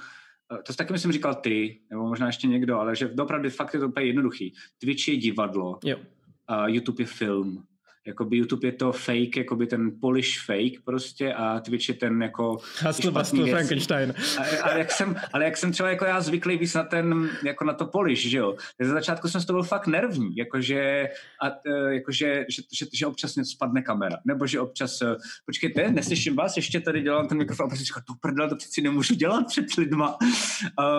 eh, to taky myslím říkal ty, nebo možná ještě někdo, ale že opravdu fakt je to úplně jednoduchý. Twitch je divadlo, jo. Uh, YouTube je film jakoby YouTube je to fake, jakoby ten Polish fake prostě a Twitch je ten jako Hustle Bustle Frankenstein. A, a, jak jsem, ale jak jsem třeba jako já zvyklý víc na ten, jako na to Polish, že jo. Za začátku jsem z toho byl fakt nervní, jakože, a, e, jakože že, že, že, občas něco spadne kamera, nebo že občas, e, počkejte, neslyším vás, ještě tady dělám ten mikrofon a prostě říkám, to prdel, to přeci nemůžu dělat před lidma.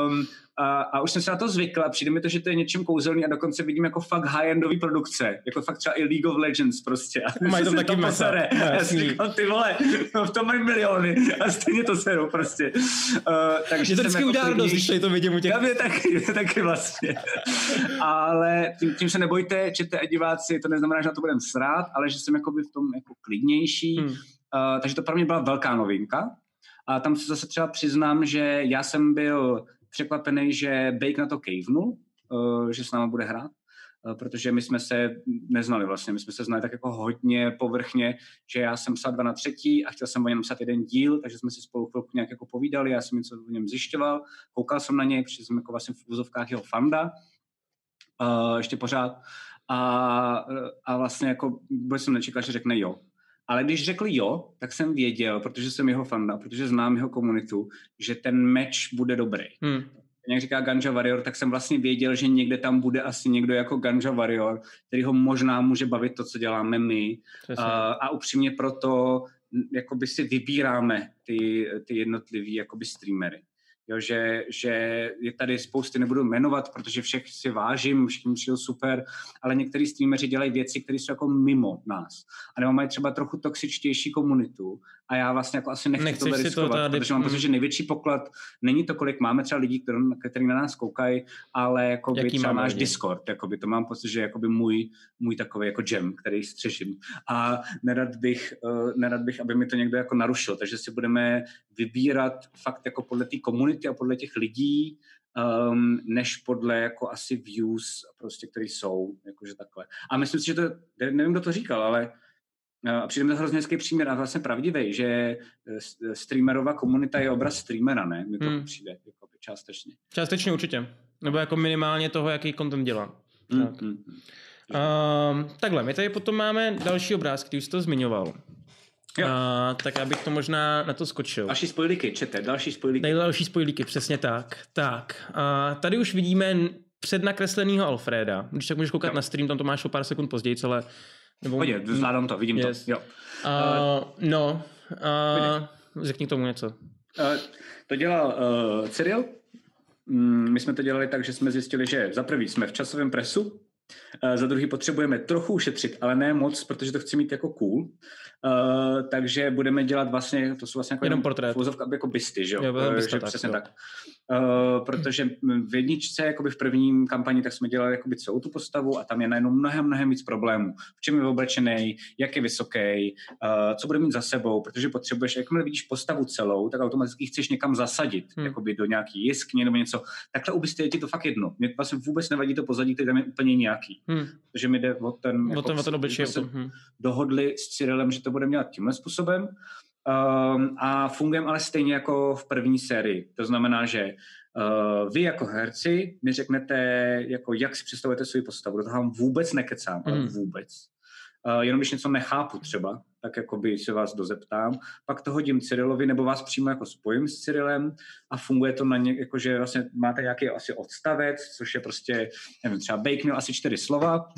Um, a, a už jsem se na to zvykl a přijde mi to, že to je něčím kouzelný a dokonce vidím jako fakt high-endový produkce, jako fakt třeba i League of Legends prostě. A mají to taky masa. Já si říkám, ty vole, no v tom mají miliony a stejně to serou prostě. Uh, takže to vždycky jako udělá radost, když to vidím u těch. Já mě taky, taky vlastně. ale tím, tím, se nebojte, čete a diváci, to neznamená, že na to budeme srát, ale že jsem jakoby v tom jako klidnější. Hmm. Uh, takže to pro mě byla velká novinka. A tam se zase třeba přiznám, že já jsem byl překvapený, že Bake na to kejvnul, uh, že s náma bude hrát, uh, protože my jsme se neznali vlastně, my jsme se znali tak jako hodně povrchně, že já jsem psal dva na třetí a chtěl jsem o něm psat jeden díl, takže jsme si spolu chvilku nějak jako povídali, já jsem něco o něm zjišťoval, koukal jsem na něj, protože jsem jako vlastně v úzovkách jeho fanda, uh, ještě pořád, a, a vlastně jako vůbec jsem nečekal, že řekne jo. Ale když řekl jo, tak jsem věděl, protože jsem jeho fanda, protože znám jeho komunitu, že ten match bude dobrý. Hmm. Jak říká Ganja Warrior, tak jsem vlastně věděl, že někde tam bude asi někdo jako Ganja Warrior, který ho možná může bavit to, co děláme my. A, a upřímně proto jakoby si vybíráme ty, ty jednotlivý jakoby streamery. Jo, že, že je tady spousty, nebudu jmenovat, protože všech si vážím, všichni přijel super, ale některý streameři dělají věci, které jsou jako mimo nás. A nebo mají třeba trochu toxičtější komunitu a já vlastně jako asi nechci Nechceš to riskovat, to tady... protože mám pocit, že největší poklad není to, kolik máme třeba lidí, kteří na nás koukají, ale jako by třeba náš lidi? Discord, by to mám pocit, že by můj, můj takový jako gem, který střeším. A nerad bych, uh, nerad bych, aby mi to někdo jako narušil, takže si budeme vybírat fakt jako podle té komunity a podle těch lidí, um, než podle jako asi views, prostě, které jsou, jakože takhle. A myslím si, že to, nevím, kdo to říkal, ale a přijde mi to hrozně hezký příměr a vlastně pravdivý, že eh, streamerová komunita je obraz streamera, ne? Mi to hmm. přijde jako částečně. Částečně určitě. Nebo jako minimálně toho, jaký content dělá. Hmm. Tak. Hmm. Uh, takhle, my tady potom máme další obrázky, který jsi to zmiňoval. Jo. Uh, tak abych to možná na to skočil. Další spojlíky, čete, další spojlíky. Tady další spojlíky, přesně tak. Tak, uh, tady už vidíme přednakreslenýho Alfreda. Když tak můžeš koukat jo. na stream, tam to máš o pár sekund později, ale nebo... Pojď, zvládám to, vidím yes. to. Jo. Uh, no, uh, řekni tomu něco. Uh, to dělal uh, Cyril. Mm, my jsme to dělali tak, že jsme zjistili, že za prvý jsme v časovém presu, Uh, za druhý potřebujeme trochu ušetřit, ale ne moc, protože to chci mít jako cool. Uh, takže budeme dělat vlastně, to jsou vlastně jako jenom portrét. jako bysty, že jo? jo uh, že tak, přesně jo. tak. Uh, protože v jedničce, jakoby v prvním kampani, tak jsme dělali jakoby celou tu postavu a tam je najednou mnohem, mnohem víc problémů. V čem je oblečený, jak je vysoký, uh, co bude mít za sebou, protože potřebuješ, jakmile vidíš postavu celou, tak automaticky chceš někam zasadit, hmm. jakoby do nějaký jiskně nebo něco. Takhle u bysty je ti to fakt jedno. Mě vlastně vůbec nevadí to pozadí, který tam je úplně nějaký. Hmm. Takže mi jde o ten, o jako, ten, o ten obličej. Hmm. Dohodli s Cyrilem, že to bude dělat tímhle způsobem. Um, a fungujeme ale stejně jako v první sérii. To znamená, že uh, vy jako herci mi řeknete, jako jak si představujete svou postavu. Do toho vám vůbec nekecám, mm. ale hmm. vůbec. Uh, jenom když něco nechápu třeba, tak jako by se vás dozeptám. Pak to hodím Cyrilovi, nebo vás přímo jako spojím s Cyrilem a funguje to na ně, jako že vlastně máte nějaký asi odstavec, což je prostě, nevím, třeba Bake měl asi čtyři slova. *laughs*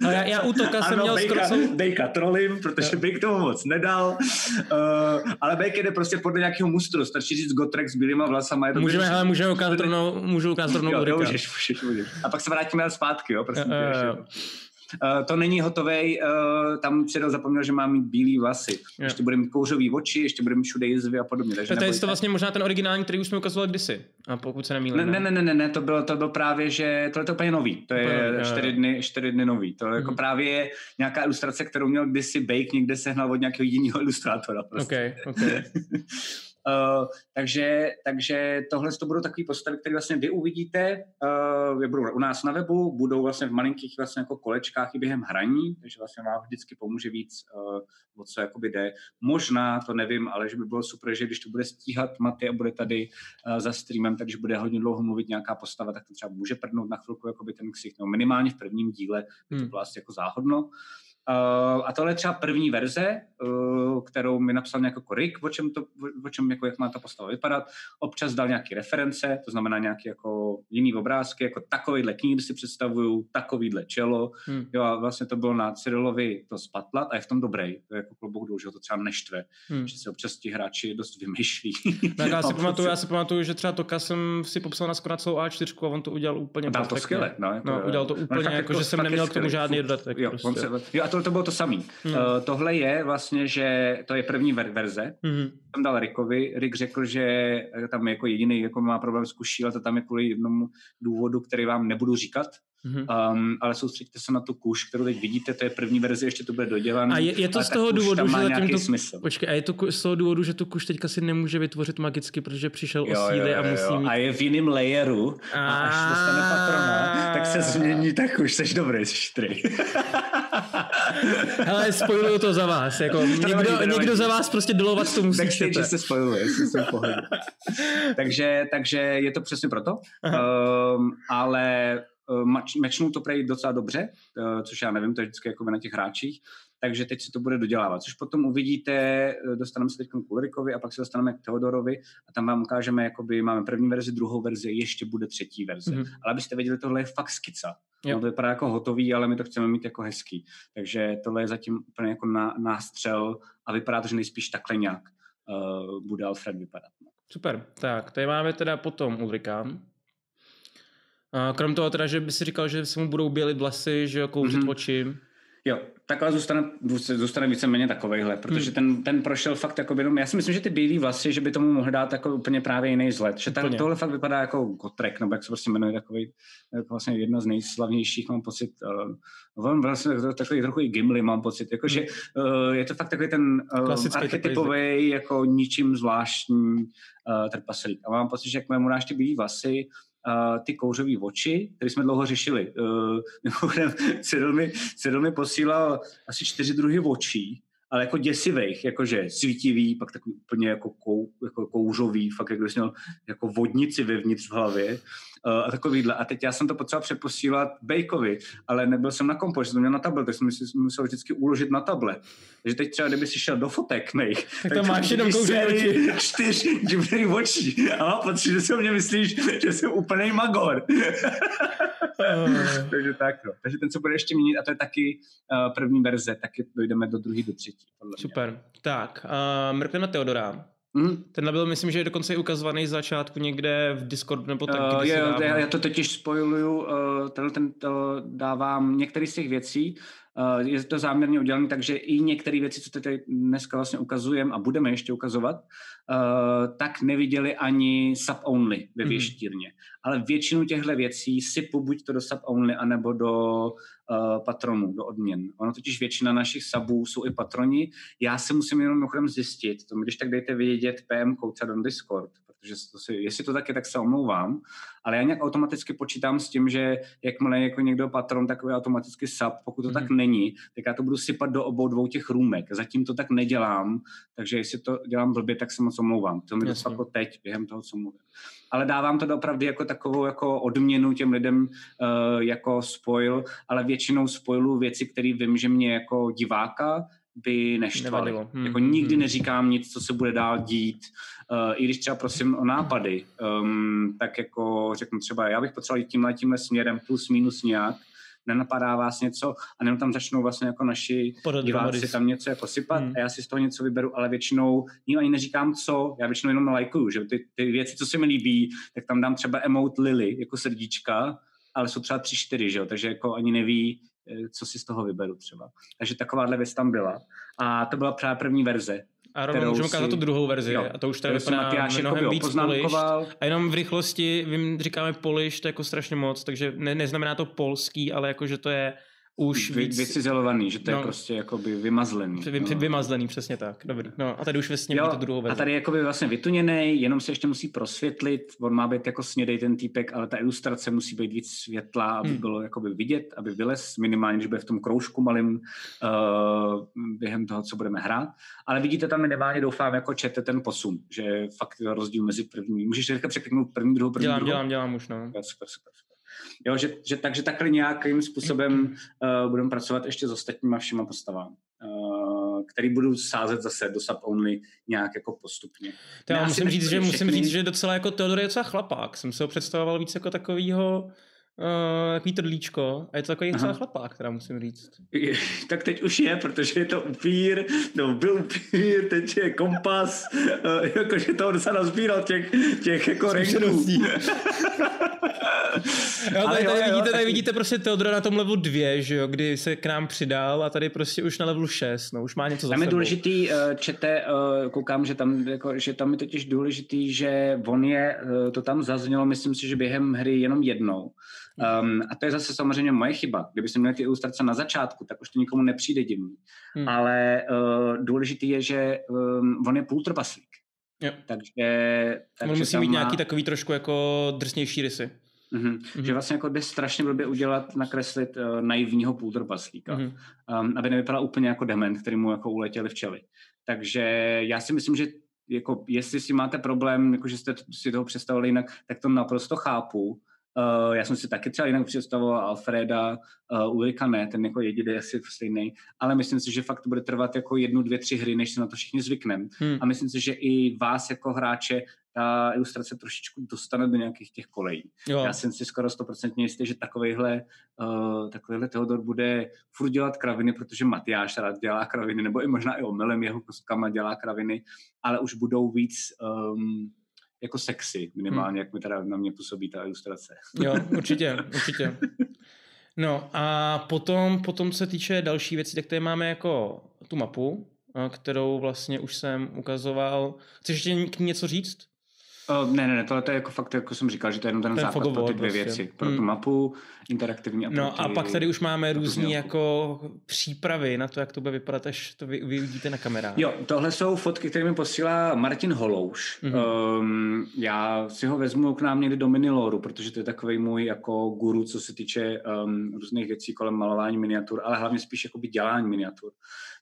No já, já útoka jsem měl Bejka, skoro... Bejka trolím, protože Bake tomu moc nedal, uh, ale Bake jde prostě podle nějakého mustru, stačí říct Gotrek s bílýma vlasama. Je to můžeme, ale můžeme ukázat rovnou, můžu ukázat rovnou můžeš, můžeš, můžeš. A pak se vrátíme zpátky, jo, prosím. Jo, jo, jo. Uh, to není hotový, uh, tam Cyril zapomněl, že má mít bílý vlasy. Yeah. Ještě bude mít kouřový oči, ještě bude mít všude jizvy a podobně. Takže to je to vlastně možná ten originální, který už jsme ukazovali kdysi, a pokud se nemýlím. Ne, ne, ne, ne, ne, to bylo, to bylo právě, že to je to úplně nový, to je čtyři dny, čtyři dny nový. To je jako mm. právě nějaká ilustrace, kterou měl kdysi Bake někde sehnal od nějakého jiného ilustrátora. Prostě. Okay, okay. *laughs* Uh, takže, takže tohle to budou takové postavy, které vlastně vy uvidíte, uh, budou u nás na webu, budou vlastně v malinkých vlastně jako kolečkách i během hraní, takže vlastně vám vždycky pomůže víc, uh, o co jakoby jde. Možná, to nevím, ale že by bylo super, že když to bude stíhat Maty a bude tady uh, za streamem, takže bude hodně dlouho mluvit nějaká postava, tak to třeba může prdnout na chvilku jakoby ten ksicht, no minimálně v prvním díle by to hmm. bylo asi jako záhodno. Uh, a tohle je třeba první verze, uh, kterou mi napsal nějaký jako Rick, o čem, to, o čem jako, jak má ta postava vypadat. Občas dal nějaké reference, to znamená nějaké jako jiný obrázky, jako takovýhle knír si představuju, takovýhle čelo. Hmm. Jo, a vlastně to bylo na Cyrilovi to spatlat a je v tom dobrý. To je jako klobouk dolů, že ho to třeba neštve, hmm. že se občas ti hráči dost vymýšlí. *laughs* Tak já, si pamatuju, já si pamatuju, že třeba Toka jsem si popsal na skoro celou A4 a on to udělal úplně Dal to skvěle. No, jako, no, udělal to úplně, no, jako, jako, že jsem neměl k tomu žádný dodatek. Jo, prostě. se, jo, a to, to bylo to samý. Hmm. Uh, tohle je vlastně, že to je první ver- verze. Hmm. Tam dal Rickovi. Rick řekl, že tam jako jediný jako má problém s kuší, ale to tam je kvůli jednomu důvodu, který vám nebudu říkat. Mm-hmm. Um, ale soustředíte se na tu kuš, kterou teď vidíte, to je první verze, ještě to bude dodělané. A je, je to z toho důvodu, že zatím to, smysl. Počkej, a je to z toho důvodu, že tu kuš teďka si nemůže vytvořit magicky, protože přišel jo, o síly jo, jo, a musí jo. mít... A je v jiném layeru a, a až dostane patrona, tak se změní ta kuš, jsi dobrý, jsi štrý. *laughs* *laughs* Hele, spojuju to za vás, jako někdo, nevadí, někdo za vás prostě dolovat to musí. Že se spojuje, jsem *laughs* takže, takže je to přesně proto, um, ale mečnou to prej docela dobře, eh, což já nevím, to je vždycky jako na těch hráčích, takže teď se to bude dodělávat, což potom uvidíte, eh, dostaneme se teď k Ulrikovi a pak se dostaneme k Teodorovi a tam vám ukážeme, jakoby máme první verzi, druhou verzi, ještě bude třetí verze. Mm-hmm. Ale abyste věděli, tohle je fakt skica. No, to vypadá jako hotový, ale my to chceme mít jako hezký. Takže tohle je zatím úplně jako na, nástřel a vypadá to, že nejspíš takhle nějak uh, bude Alfred vypadat. Super, tak tady máme teda potom Ulrika. Krom toho teda, že by si říkal, že se mu budou bělit vlasy, že jo, kouřit mm-hmm. oči. Jo, takhle zůstane, zůstane víceméně takovejhle, protože hmm. ten, ten prošel fakt jako jenom, já si myslím, že ty bílé vlasy, že by tomu mohl dát jako úplně právě jiný vzhled, že tak, tohle fakt vypadá jako Gotrek, nebo jak se prostě jmenuje, takový, jako vlastně jedna z nejslavnějších, mám pocit, uh, vlastně takový trochu i Gimli, mám pocit, jako, hmm. že uh, je to fakt takový ten uh, archetypový, jako ničím zvláštní uh, trpaslík. A mám pocit, že jak mu dáš ty bílé vlasy, ty kouřové oči, které jsme dlouho řešili. Uh, *laughs* Cyril, mi, Cyril mi posílal asi čtyři druhy očí, ale jako děsivých, jakože svítivý, pak takový úplně jako, kou, jako kouřový, fakt jak měl jako vodnici vevnitř v hlavě a takovýhle. A teď já jsem to potřeboval přeposílat Bejkovi, ale nebyl jsem na kompo, že jsem měl na tablet, tak jsem si musel vždycky uložit na tablet. Takže teď třeba, kdyby si šel do fotek mých, tak, tak tam máš jenom oči. čtyř divných očí. A pocit, že si o mě myslíš, že jsem úplný magor. *laughs* Takže tak, no. Takže ten, co bude ještě měnit, a to je taky uh, první verze, taky dojdeme do druhé, do třetí. Super. Tak, uh, mrkneme Teodora. Mm. Ten byl, myslím, že je dokonce i ukazovaný z začátku někde v Discordu nebo tak. Uh, jo, já, já to totiž spojuju, uh, ten, ten to dávám některé z těch věcí, uh, je to záměrně udělané, takže i některé věci, co tady dneska vlastně ukazujeme a budeme ještě ukazovat, uh, tak neviděli ani sub-only ve mhm. věštírně. Mm. Ale většinu těchto věcí sypu buď to do sub-only, anebo do uh, patronů, do odměn. Ono totiž většina našich subů jsou i patroni. Já si musím jenom mimochodem zjistit, to mi když tak dejte vědět PM Kouca do Discord, protože to si, jestli to tak je, tak se omlouvám, ale já nějak automaticky počítám s tím, že jakmile je jako někdo patron, takový automaticky sub, pokud to mm. tak není, tak já to budu sypat do obou dvou těch růmek. Zatím to tak nedělám, takže jestli to dělám blbě, tak se moc omlouvám. To mi to jako teď, během toho, co mluvím. Ale dávám to opravdu jako takovou jako odměnu těm lidem uh, jako spoil, ale většinou spoilu věci, které vím, že mě jako diváka by neštvaly. Hmm. Jako nikdy hmm. neříkám nic, co se bude dál dít. Uh, I když třeba prosím o nápady, um, tak jako řeknu třeba, já bych potřeboval jít tímhle, tímhle směrem plus minus nějak, nenapadá vás něco a jenom tam začnou vlastně jako naši Podot diváci tam něco jako sypat hmm. a já si z toho něco vyberu, ale většinou ním ani neříkám co, já většinou jenom lajkuju, že ty, ty věci, co se mi líbí, tak tam dám třeba emote Lily jako srdíčka, ale jsou třeba tři, čtyři, že jo? takže jako ani neví, co si z toho vyberu třeba. Takže takováhle věc tam byla. A to byla právě první verze. A rovnou můžeme ukázat tu druhou verzi. Jo, a to už tady vypadá mnohem víc polišt. A jenom v rychlosti, vím, říkáme poliš, to jako strašně moc, takže ne, neznamená to polský, ale jako, že to je už Vy, víc... Vycizelovaný, že to no, je prostě jakoby vymazlený. Vy, no. Vymazlený, přesně tak. Dobrý. No a tady už vlastně jo, tu druhou verzi. A tady je jakoby vlastně vytuněný, jenom se ještě musí prosvětlit. On má být jako snědej ten týpek, ale ta ilustrace musí být víc světla, aby hmm. bylo jakoby vidět, aby vylez minimálně, když bude v tom kroužku malým uh, během toho, co budeme hrát. Ale vidíte tam minimálně, doufám, jako čete ten posun, že fakt rozdíl mezi první. Můžeš říkat překliknout první, druhou, první, dělám, druhou? Dělám, dělám už, no. Super, super, super. Jo, že, že, takže takhle nějakým způsobem uh, budeme pracovat ještě s ostatníma všema postavami, uh, který budu sázet zase do sub-only nějak jako postupně. To já musím říct, že musím říct, že docela jako Teodor je docela chlapák. Jsem se ho představoval víc jako takovýho Uh, takový trdlíčko a je to takový docela chlapák, která musím říct. tak teď už je, protože je to upír, no byl upír, teď je kompas, uh, jakože to docela nazbíral těch, těch jako renků. jo, tady, tady, jo, vidíte, tady vidíte prostě Teodora na tom levelu 2, že jo, kdy se k nám přidal a tady prostě už na levelu 6, no už má něco za Tam je důležitý, uh, čete, uh, koukám, že tam, jako, že tam je totiž důležitý, že on je, uh, to tam zaznělo, myslím si, že během hry jenom jednou. Um, a to je zase samozřejmě moje chyba. Kdyby jsem měl ty ilustrace na začátku, tak už to nikomu nepřijde divný. Hmm. Ale uh, důležitý je, že um, on je půltrpaslík. Jo. Takže, takže on musí mít má... nějaký takový trošku jako drsnější rysy. Mm-hmm. Mm-hmm. Že vlastně jako jde strašně blbě udělat, nakreslit uh, naivního půltrpaslíka, mm-hmm. um, aby nevypadal úplně jako dement, který mu jako uletěli včely. Takže já si myslím, že jako, jestli si máte problém, jako že jste si toho představili jinak, tak to naprosto chápu. Uh, já jsem si taky třeba jinak představoval Alfreda, uh, Ulrika ne, ten jako jediný asi stejný, ale myslím si, že fakt to bude trvat jako jednu, dvě, tři hry, než se na to všichni zvykneme. Hmm. A myslím si, že i vás jako hráče ta ilustrace trošičku dostane do nějakých těch kolejí. Jo. Já jsem si skoro stoprocentně jistý, že takovýhle, uh, takovýhle Teodor bude furt dělat kraviny, protože Matyáš rád dělá kraviny, nebo i možná i omylem jeho kostkama dělá kraviny, ale už budou víc um, jako sexy, minimálně, hmm. jak mi teda na mě působí ta ilustrace. Jo, *laughs* určitě, určitě. No a potom, potom se týče další věcí, tak tady máme jako tu mapu, kterou vlastně už jsem ukazoval. Chceš ještě k ní něco říct? Uh, ne, ne, ne, tohle je jako fakt, jako jsem říkal, že to je jenom ten, ten základ pro ty dvě prostě. věci. Pro hmm. tu mapu, interaktivní a No a pak tady už máme různé jako přípravy na to, jak to bude vypadat, až to vy, vy vidíte na kamerách. Jo, tohle jsou fotky, které mi posílá Martin Holouš. Mm-hmm. Um, já si ho vezmu k nám někdy do Miniloru, protože to je takový můj jako guru, co se týče um, různých věcí kolem malování miniatur, ale hlavně spíš jako dělání miniatur.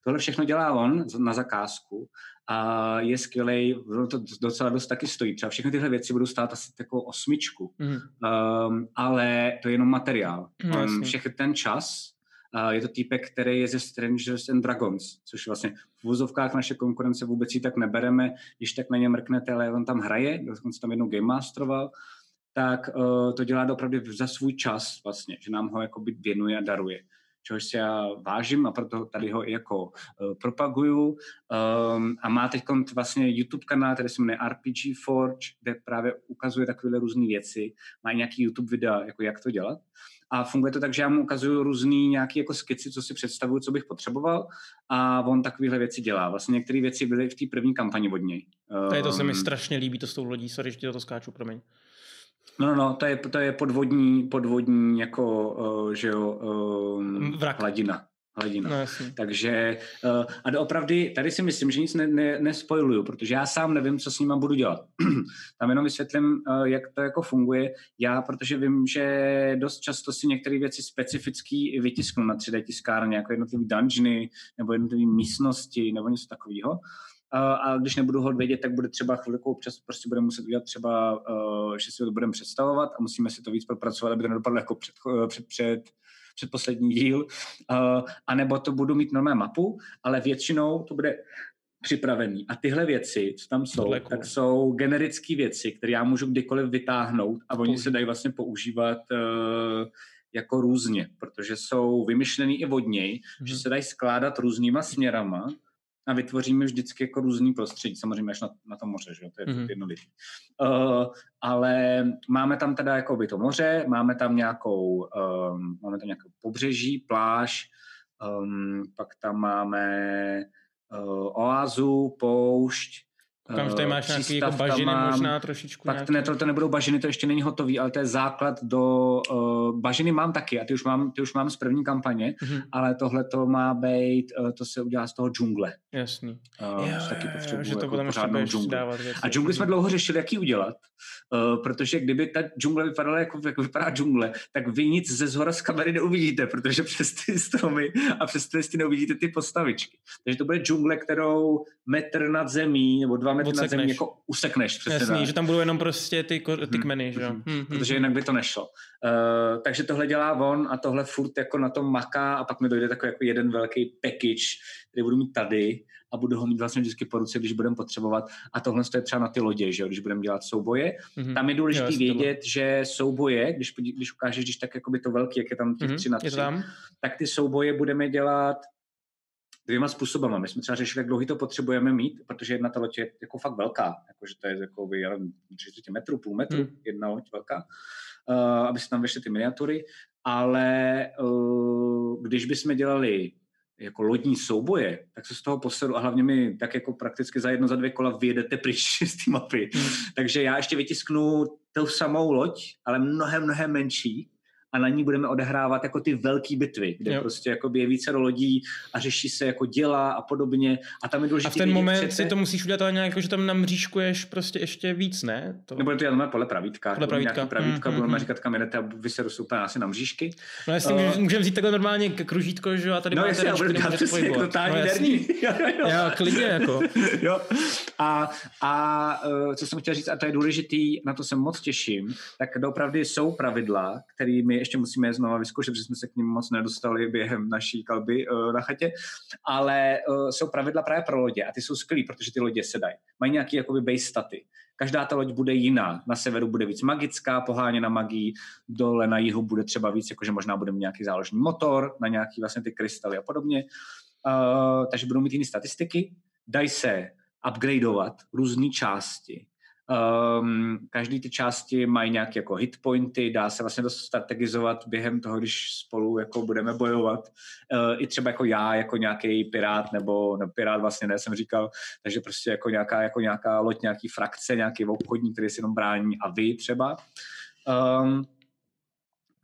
Tohle všechno dělá on na zakázku a je skvělý, to docela dost taky stojí. Třeba všechny tyhle věci budou stát asi jako osmičku, mm. um, ale to je jenom materiál. Mm, um, všechny ten čas, uh, je to týpek, který je ze Strangers and Dragons, což vlastně v vozovkách naše konkurence vůbec ji tak nebereme, když tak na ně mrknete, ale on tam hraje, dokonce tam jednou game masteroval, tak uh, to dělá opravdu za svůj čas vlastně, že nám ho jakoby věnuje a daruje čehož si já vážím a proto tady ho i jako uh, propaguju. Um, a má teď vlastně YouTube kanál, který se jmenuje RPG Forge, kde právě ukazuje takové různé věci. Má i nějaký YouTube videa, jako jak to dělat. A funguje to tak, že já mu ukazuju různý nějaký jako skici, co si představuju, co bych potřeboval a on takovéhle věci dělá. Vlastně některé věci byly v té první kampani od něj. Tady to se mi ehm, strašně líbí, to s tou lodí, sorry, že to skáču, promiň. No, no, no, to je, to je podvodní, podvodní jako, uh, že jo, um, hladina. hladina. No, Takže, uh, a doopravdy, tady si myslím, že nic ne, ne, nespojiluju, protože já sám nevím, co s nima budu dělat. *clears throat* Tam jenom vysvětlím, uh, jak to jako funguje. Já, protože vím, že dost často si některé věci specifický vytisknu na 3D tiskárně, jako jednotlivé dungeony, nebo jednotlivé místnosti, nebo něco takového a když nebudu ho vědět, tak bude třeba chvilku občas prostě budeme muset udělat třeba, uh, že si to budeme představovat a musíme si to víc propracovat, aby to nedopadlo jako před, před, před, před poslední díl. Uh, a nebo to budu mít normální mapu, ale většinou to bude připravený. A tyhle věci, co tam jsou, tak jsou generické věci, které já můžu kdykoliv vytáhnout a oni se dají vlastně používat uh, jako různě, protože jsou vymyšlený i vodněj, hmm. že se dají skládat různýma směrama a vytvoříme vždycky jako různý prostředí, samozřejmě až na, na to moře, že jo, to je mm-hmm. jednoduché. Uh, ale máme tam teda jako by to moře, máme tam nějakou, um, máme tam nějakou pobřeží, pláž, um, pak tam máme uh, oázu, poušť, Že tady máš nějaký jako bažiny mám, možná trošičku. Pak nějaký... ne, to, to nebudou bažiny, to ještě není hotový, ale to je základ do... Uh, bažiny mám taky a ty už mám, ty už mám z první kampaně, mm-hmm. ale tohle to má být, uh, to se udělá z toho džungle. Jasný. Uh, jo, taky potřebuji že to jako pořádnou džungli. A džungli jsme dlouho řešili, jak ji udělat, uh, protože kdyby ta džungle vypadala jako, jako vypadá džungle, tak vy nic ze zhora z kamery neuvidíte, protože přes ty stromy a přes ty neuvidíte ty postavičky. Takže to bude džungle, kterou metr nad zemí nebo dva metry nad zemí jako usekneš. Přesně Jasný, tak. že tam budou jenom prostě ty, ty hmm. kmeny, že jo? Hmm. Hmm. Protože jinak by to nešlo. Uh, takže tohle dělá on a tohle furt jako na tom maká a pak mi dojde takový jako jeden velký package, který budu mít tady a budu ho mít vlastně vždycky po ruce, když budeme potřebovat. A tohle je třeba na ty lodě, že jo, když budeme dělat souboje. Mm-hmm. Tam je důležité vědět, že souboje, když, když ukážeš, když tak jako by to velký, jak je tam těch mm-hmm. tři na tři, tak ty souboje budeme dělat dvěma způsobama. My jsme třeba řešili, jak dlouhý to potřebujeme mít, protože jedna ta loď je jako fakt velká, jakože to je jako by, já nevím, 30 metrů, půl metru, hmm. jedna loď velká, uh, aby se tam vešly ty miniatury, ale uh, když bychom dělali jako lodní souboje, tak se z toho posedu a hlavně mi tak jako prakticky za jedno, za dvě kola vyjedete pryč *laughs* z té mapy. Hmm. Takže já ještě vytisknu tou samou loď, ale mnohem, mnohem menší, a na ní budeme odehrávat jako ty velké bitvy, kde jo. prostě jako je více lodí a řeší se jako děla a podobně. A tam je důležité. A v ten moment přece... si to musíš udělat ale nějak, jako, že tam namřížkuješ prostě ještě víc, ne? To... Nebo to je podle pravítka. Podle pravítka. Pravítka, mm, budeme mm, říkat, kam jdete a vyseru se úplně asi na mřížky. No jasně, uh, můžeme vzít takhle normálně kružítko, že a tady no, máte přesně, jako totální no, derní. *laughs* jo, klidně jako. *laughs* jo. A, a uh, co jsem chtěl říct, a to je důležitý, na to se moc těším, tak opravdu jsou pravidla, kterými ještě musíme znova vyzkoušet, protože jsme se k ním moc nedostali během naší kalby uh, na chatě, ale uh, jsou pravidla právě pro lodě a ty jsou skvělý, protože ty lodě se dají. Mají nějaký jakoby base staty. Každá ta loď bude jiná. Na severu bude víc magická, poháněna magii, dole na jihu bude třeba víc, jakože možná bude mít nějaký záložní motor, na nějaký vlastně ty krystaly a podobně. Uh, takže budou mít jiné statistiky. Dají se upgradeovat různé části Um, každý ty části mají nějaké jako hitpointy, dá se vlastně to strategizovat během toho, když spolu jako budeme bojovat. Uh, I třeba jako já, jako nějaký pirát, nebo, nebo pirát vlastně ne, jsem říkal, takže prostě jako nějaká, jako nějaká loď, nějaký frakce, nějaký obchodník, který si jenom brání a vy třeba. Um,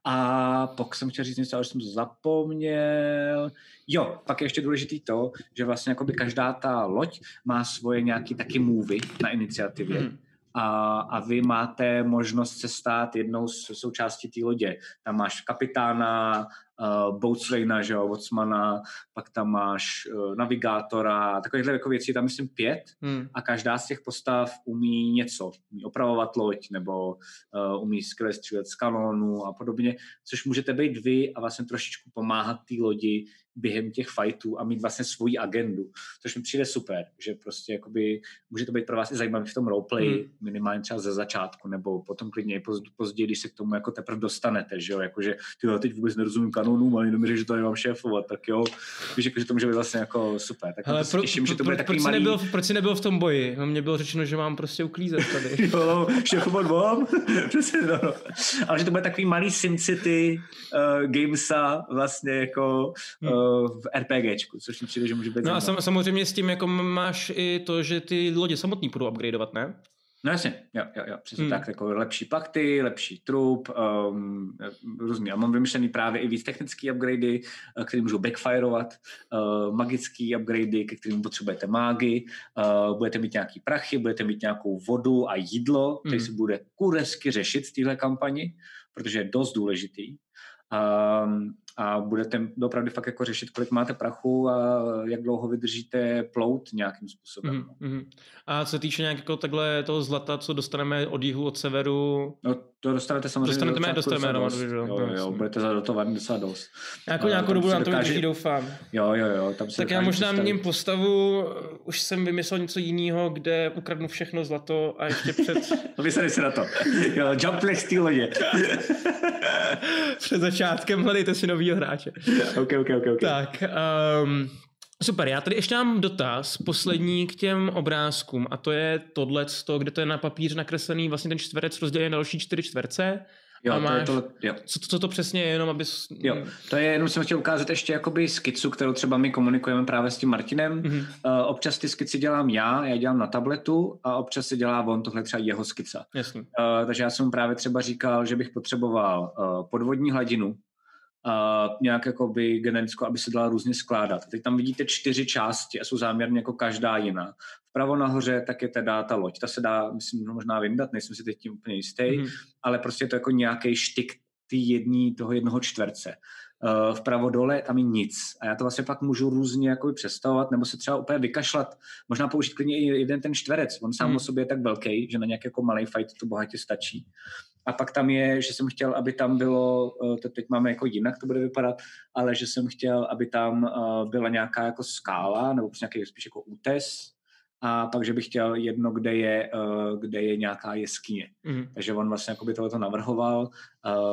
a pak jsem chtěl říct něco, ale jsem zapomněl. Jo, pak je ještě důležitý to, že vlastně každá ta loď má svoje nějaký taky move na iniciativě. Hmm a, a vy máte možnost se stát jednou z součástí té lodě. Tam máš kapitána, uh, boatswaina, že jo, botsmana, pak tam máš uh, navigátora, takovýchhle jako věcí tam myslím pět hmm. a každá z těch postav umí něco. Umí opravovat loď nebo uh, umí skvěle střílet z kanónu a podobně, což můžete být vy a vlastně trošičku pomáhat té lodi během těch fightů a mít vlastně svoji agendu, což mi přijde super, že prostě jakoby může to být pro vás i zajímavý v tom roleplay, hmm. minimálně třeba ze začátku, nebo potom klidně i později, když se k tomu jako teprve dostanete, že jo, jakože ty jo, teď vůbec nerozumím kanonům, ale jenom že to nemám šéfovat, tak jo, víš, jako, že to může být vlastně jako super. Tak Ale pro, těším, pro, že to bude pro, proč malý... Nebyl, proč jsi nebyl v tom boji? No, mně bylo řečeno, že mám prostě uklízet tady. *laughs* jo, šéfovat vám? *laughs* Přesně, no. Ale že to bude takový malý SimCity uh, gamesa vlastně jako hmm. uh, v RPGčku, což mi přijde, že může být No a sam, samozřejmě s tím jako máš i to, že ty lodě samotný budou upgradeovat, ne? No jasně, jo, jo, jo přesně hmm. tak, jako lepší pakty, lepší trup, um, různý. A mám vymyšlený právě i víc technické upgradey, eh, které můžou backfireovat, uh, magické upgradey, ke kterým potřebujete mágy, uh, budete mít nějaký prachy, budete mít nějakou vodu a jídlo, který hmm. se bude kuresky řešit v téhle kampani, protože je dost důležitý. Um, a budete opravdu fakt jako řešit, kolik máte prachu a jak dlouho vydržíte plout nějakým způsobem. Mm-hmm. A co se týče nějak jako takhle toho zlata, co dostaneme od jihu, od severu? No to dostanete samozřejmě dostanete, do dostaneme dost. Jo, jo, jo, budete zadotovat docela dost. Jako nějakou dobu nám to vydrží, doufám. Jo, jo, jo. Tam se tak já možná měním postavu, už jsem vymyslel něco jiného, kde ukradnu všechno zlato a ještě *laughs* před... Vysady se na to. Jo, jump lodě. *laughs* před začátkem hledejte si novýho hráče. *laughs* ok, ok, ok. okay. Tak, um, Super, já tady ještě mám dotaz, poslední k těm obrázkům a to je tohle, kde to je na papíře nakreslený vlastně ten čtverec rozdělený na další čtyři čtverce Jo, a máš, to je to, jo. Co, co to přesně je, jenom abys... Jo, to je jenom jsem chtěl ukázat ještě jakoby skicu, kterou třeba my komunikujeme právě s tím Martinem. Mm-hmm. Uh, občas ty skici dělám já, já dělám na tabletu a občas se dělá on, tohle třeba jeho skica. Jasně. Uh, takže já jsem právě třeba říkal, že bych potřeboval uh, podvodní hladinu, uh, nějak jakoby generickou, aby se dala různě skládat. Teď tam vidíte čtyři části a jsou záměrně jako každá jiná. Vpravo nahoře tak je teda ta loď. Ta se dá, myslím, možná vyndat, nejsem si teď tím úplně jistý, mm-hmm. ale prostě je to jako nějaký štik ty jední, toho jednoho čtverce. Uh, vpravo dole tam je nic. A já to vlastně pak můžu různě jako představovat, nebo se třeba úplně vykašlat, možná použít klidně i jeden ten čtverec. On sám mm. o sobě je tak velký, že na nějaký jako malý fight to bohatě stačí. A pak tam je, že jsem chtěl, aby tam bylo, eh, to teď máme jako jinak to bude vypadat, ale že jsem chtěl, aby tam eh, byla nějaká jako skála, nebo nějaký spíš jako útes, a pak, že bych chtěl jedno, kde je, uh, kde je nějaká jeskyně. Mm. Takže on vlastně jako by tohle navrhoval,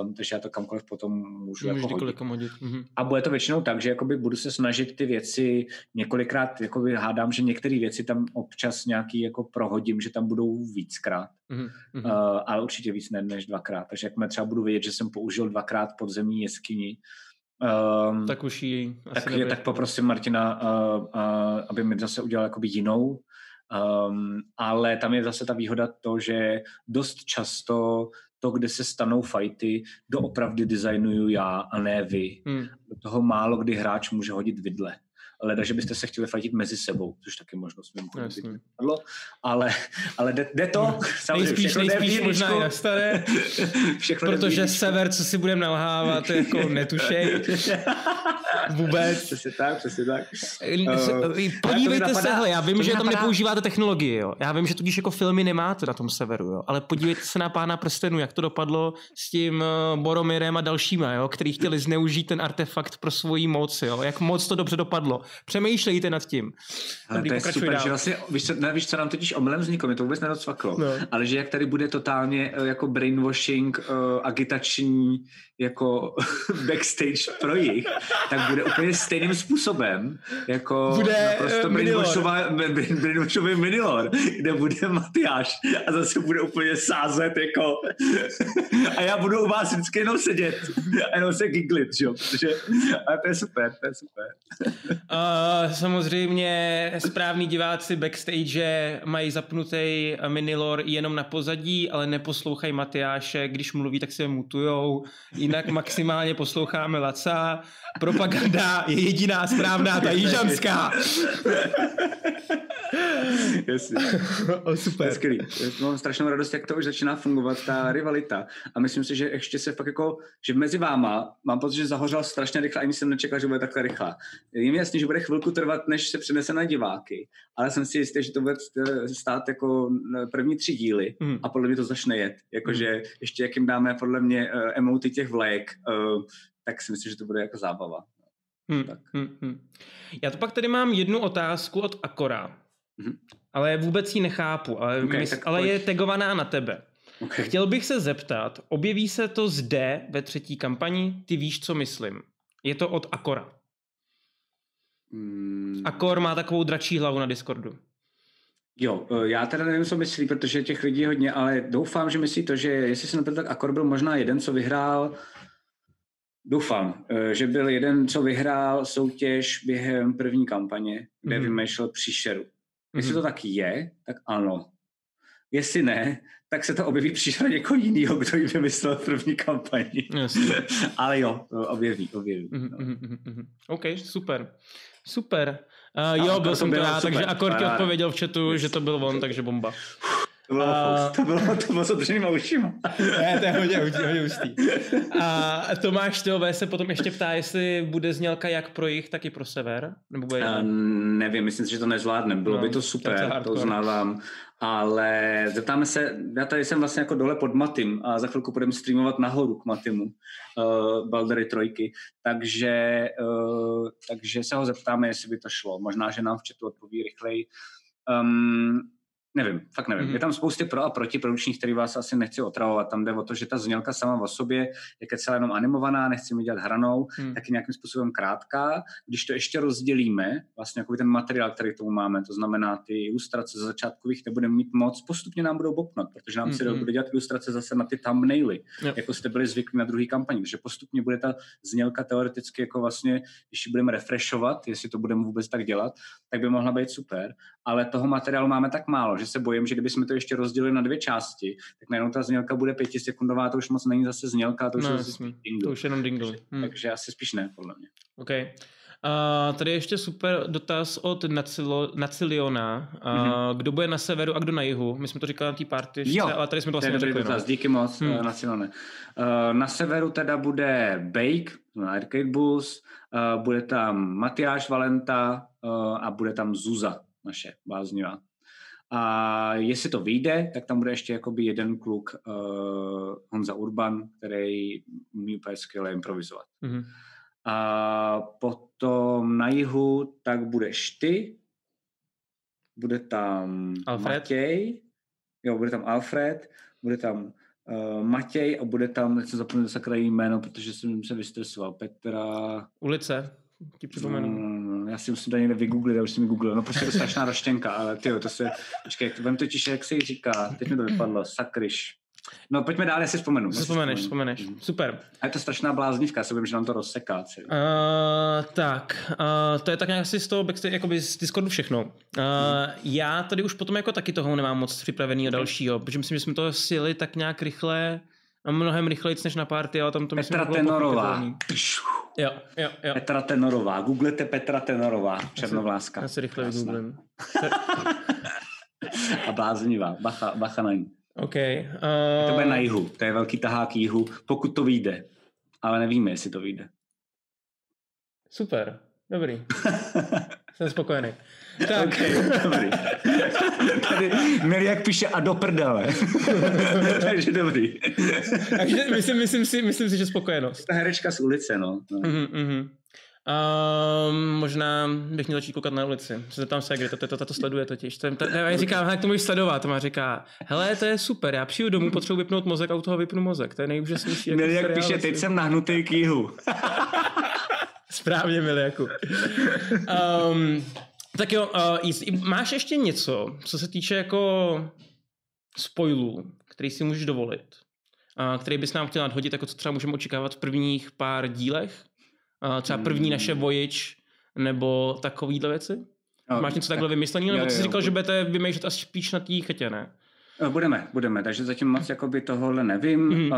um, takže já to kamkoliv potom můžu jako hodit. hodit. Mm. A bude to většinou tak, že jakoby budu se snažit ty věci několikrát, jakoby hádám, že některé věci tam občas nějaký jako prohodím, že tam budou víckrát. Mm. Uh, ale určitě víc ne, než dvakrát. Takže jakmile třeba budu vědět, že jsem použil dvakrát podzemní jeskyni, Um, tak už ji tak, je, tak poprosím Martina, uh, uh, aby mi zase udělal jakoby jinou, Um, ale tam je zase ta výhoda to, že dost často to, kde se stanou fighty, doopravdy designuju já a ne vy. Hmm. Do toho málo kdy hráč může hodit vidle leda, že byste se chtěli fajtit mezi sebou, což taky možnost mimo padlo, ale, ale jde, jde to. *laughs* Nejspíš, nejspíš možná i na staré, *laughs* všechno protože sever, co si budeme nalhávat, jako netušej. *laughs* Vůbec. Přesně tak, přesně tak. Uh, podívejte se, hele, já vím, že tam nepoužíváte technologii, jo. Já vím, že tudíž jako filmy nemáte na tom severu, jo. Ale podívejte se na pána prstenů, jak to dopadlo s tím uh, Boromirem a dalšíma, jo, který chtěli zneužít ten artefakt pro svoji moc, jo. Jak moc to dobře dopadlo. Přemýšlejte nad tím. Ale to je super, dál. že vlastně, víš co, nevíš, co nám totiž omylem vzniklo, mi to vůbec nedocvaklo, no. ale že jak tady bude totálně eh, jako brainwashing, uh, agitační, jako *laughs* backstage pro jich, tak bude úplně stejným způsobem, jako bude naprosto uh, brainwashový minilor, kde bude Matyáš a zase bude úplně sázet jako *laughs* a já budu u vás vždycky jenom sedět a *laughs* jenom se giglit, že jo, protože ale to je super, to je super. Uh, samozřejmě správní diváci backstage mají zapnutý minilor jenom na pozadí, ale neposlouchají Matyáše, když mluví, tak se mutujou, jinak maximálně posloucháme Laca. Propaganda je jediná správná, ta jižanská. Jasně. *laughs* o, super. Je Mám strašnou radost, jak to už začíná fungovat, ta rivalita. A myslím si, že ještě se fakt jako, že mezi váma mám pocit, že zahořel strašně rychle, ani jsem nečekal, že bude takhle rychle. Je mi jasný, že bude chvilku trvat, než se přenese na diváky, ale jsem si jistý, že to bude stát jako první tři díly mm. a podle mě to začne jet. Jakože mm. ještě jak jim dáme podle mě uh, emoty těch vlajek, uh, tak si myslím, že to bude jako zábava. Hmm, tak. Hmm. Já to pak tady mám jednu otázku od Akora, hmm. ale vůbec ji nechápu, ale, okay, mys- ale je tagovaná na tebe. Okay. Chtěl bych se zeptat, objeví se to zde ve třetí kampani? Ty víš, co myslím. Je to od Akora. Hmm. Akor má takovou dračí hlavu na Discordu. Jo, e, já teda nevím, co myslí, protože těch lidí je hodně, ale doufám, že myslí to, že jestli se nepletu, tak Akor byl možná jeden, co vyhrál Doufám, e, že byl jeden, co vyhrál soutěž během první kampaně, kde mm-hmm. vymýšlel příšeru. Jestli mm-hmm. to tak je, tak ano. Jestli ne, tak se to objeví příště někoho jiného, kdo ji vymyslel v první kampani. *laughs* Ale jo, objeví, objeví. Mm-hmm, mm-hmm. OK, super. Super. Uh, jo, byl jsem to já, takže Akorky odpověděl v chatu, že to byl on, takže bomba. To bylo, a... to bylo, to bylo s otevřenýma ušima. ne, to je hodně, hodně, hodně hustý. A Tomáš Teové se potom ještě ptá, jestli bude znělka jak pro jich, tak i pro sever? Nebo bude uh, nevím, myslím si, že to nezvládneme. Bylo no, by to super, to, to uznávám. Ale zeptáme se, já tady jsem vlastně jako dole pod Matym a za chvilku budeme streamovat nahoru k Matymu, uh, Baldery trojky, takže, uh, takže se ho zeptáme, jestli by to šlo. Možná, že nám v chatu odpoví rychleji. Um, Nevím, fakt nevím. Mm-hmm. Je tam spousty pro a proti produkčních, který vás asi nechci otravovat. Tam jde o to, že ta znělka sama o sobě je celá jenom animovaná, nechci mi dělat hranou, mm. taky nějakým způsobem krátká. Když to ještě rozdělíme, vlastně jako ten materiál, který k tomu máme, to znamená ty ilustrace ze začátkových nebudeme mít moc, postupně nám budou bopnout, protože nám mm-hmm. se bude dělat ilustrace zase na ty thumbnaily, yep. jako jste byli zvyklí na druhý kampaní. Takže postupně bude ta znělka teoreticky jako vlastně, když ji budeme refreshovat, jestli to budeme vůbec tak dělat, tak by mohla být super. Ale toho materiálu máme tak málo, že se bojím, že kdybychom to ještě rozdělili na dvě části, tak najednou ta znělka bude pětisekundová, to už moc není zase znělka, to už no, je zase dingle. To už jenom dingle. Takže, hmm. takže asi spíš ne, podle mě. OK. Uh, tady je ještě super dotaz od Nacilo, Naciliona. Uh, mm-hmm. Kdo bude na severu a kdo na jihu? My jsme to říkali na té party, jo, ale tady jsme to vlastně řekli. Dotaz. No. Díky moc, hmm. Nacilone. Uh, na severu teda bude Bake, Arcade Bulls, uh, bude tam Matyáš Valenta uh, a bude tam Zuza, naše bláznivá. A jestli to vyjde, tak tam bude ještě jakoby jeden kluk, uh, Honza Urban, který umí úplně skvěle improvizovat. Mm-hmm. A potom na jihu tak budeš ty, bude tam Alfred. Matěj, jo, bude tam Alfred, bude tam uh, Matěj a bude tam, nechci zapomenout sakra jméno, protože jsem se vystresoval, Petra... Ulice ti připomenu. Mm, já si musím tady někde vygooglit, já už jsem mi googlil. No prostě to strašná roštěnka, ale ty to se, počkej, vem totiž, jak se jí říká, teď mi to vypadlo, sakryš. No pojďme dál, já si vzpomenu. Vzpomeneš, vzpomeneš. Mm. Super. A je to strašná bláznivka, já se vím, že nám to rozseká. Uh, tak, uh, to je tak nějak asi z toho backstage, jakoby z Discordu všechno. Uh, mm. Já tady už potom jako taky toho nemám moc připravený okay. dalšího, protože myslím, že jsme to sjeli tak nějak rychle, a mnohem rychleji než na party, ale tam to myslím, Petra Tenorová. Jo, jo, jo. Petra Tenorová. Googlete Petra Tenorová, černovláska. Já si rychle vygooglím. *laughs* A bláznivá. Bacha, bacha na ní. OK. Uh... To bude na jihu. To je velký tahák jihu, pokud to vyjde. Ale nevíme, jestli to vyjde. Super. Dobrý. *laughs* Jsem spokojený. Tak. Okay, dobrý. Tady jak píše a do prdele. *laughs* Takže dobrý. Takže myslím, myslím, si, myslím si, že spokojenost. Ta herečka z ulice, no. no. Uh-huh, uh-huh. Um, možná bych měl začít koukat na ulici. Se zeptám se, kde to, to, to, to sleduje totiž. To, to, já říkám, jak to můžeš sledovat. A říká, hele, to je super, já přijdu domů, potřebuji vypnout mozek a u toho vypnu mozek. To je nejúžasnější. Jako jak píše, teď jsem nahnutý k jihu. *laughs* Správně, Miliaku. Um, tak jo, uh, máš ještě něco, co se týče jako spoilů, který si můžeš dovolit, uh, který bys nám chtěl nadhodit, jako co třeba můžeme očekávat v prvních pár dílech? Uh, třeba první naše voyage, nebo takovýhle věci? No, Máš něco takhle tak, vymyslený, nebo ty jsi říkal, že budete vymýšlet asi spíš na té chetě, ne? Eh, budeme, budeme, takže zatím moc jakoby tohohle nevím. Mm. Uh,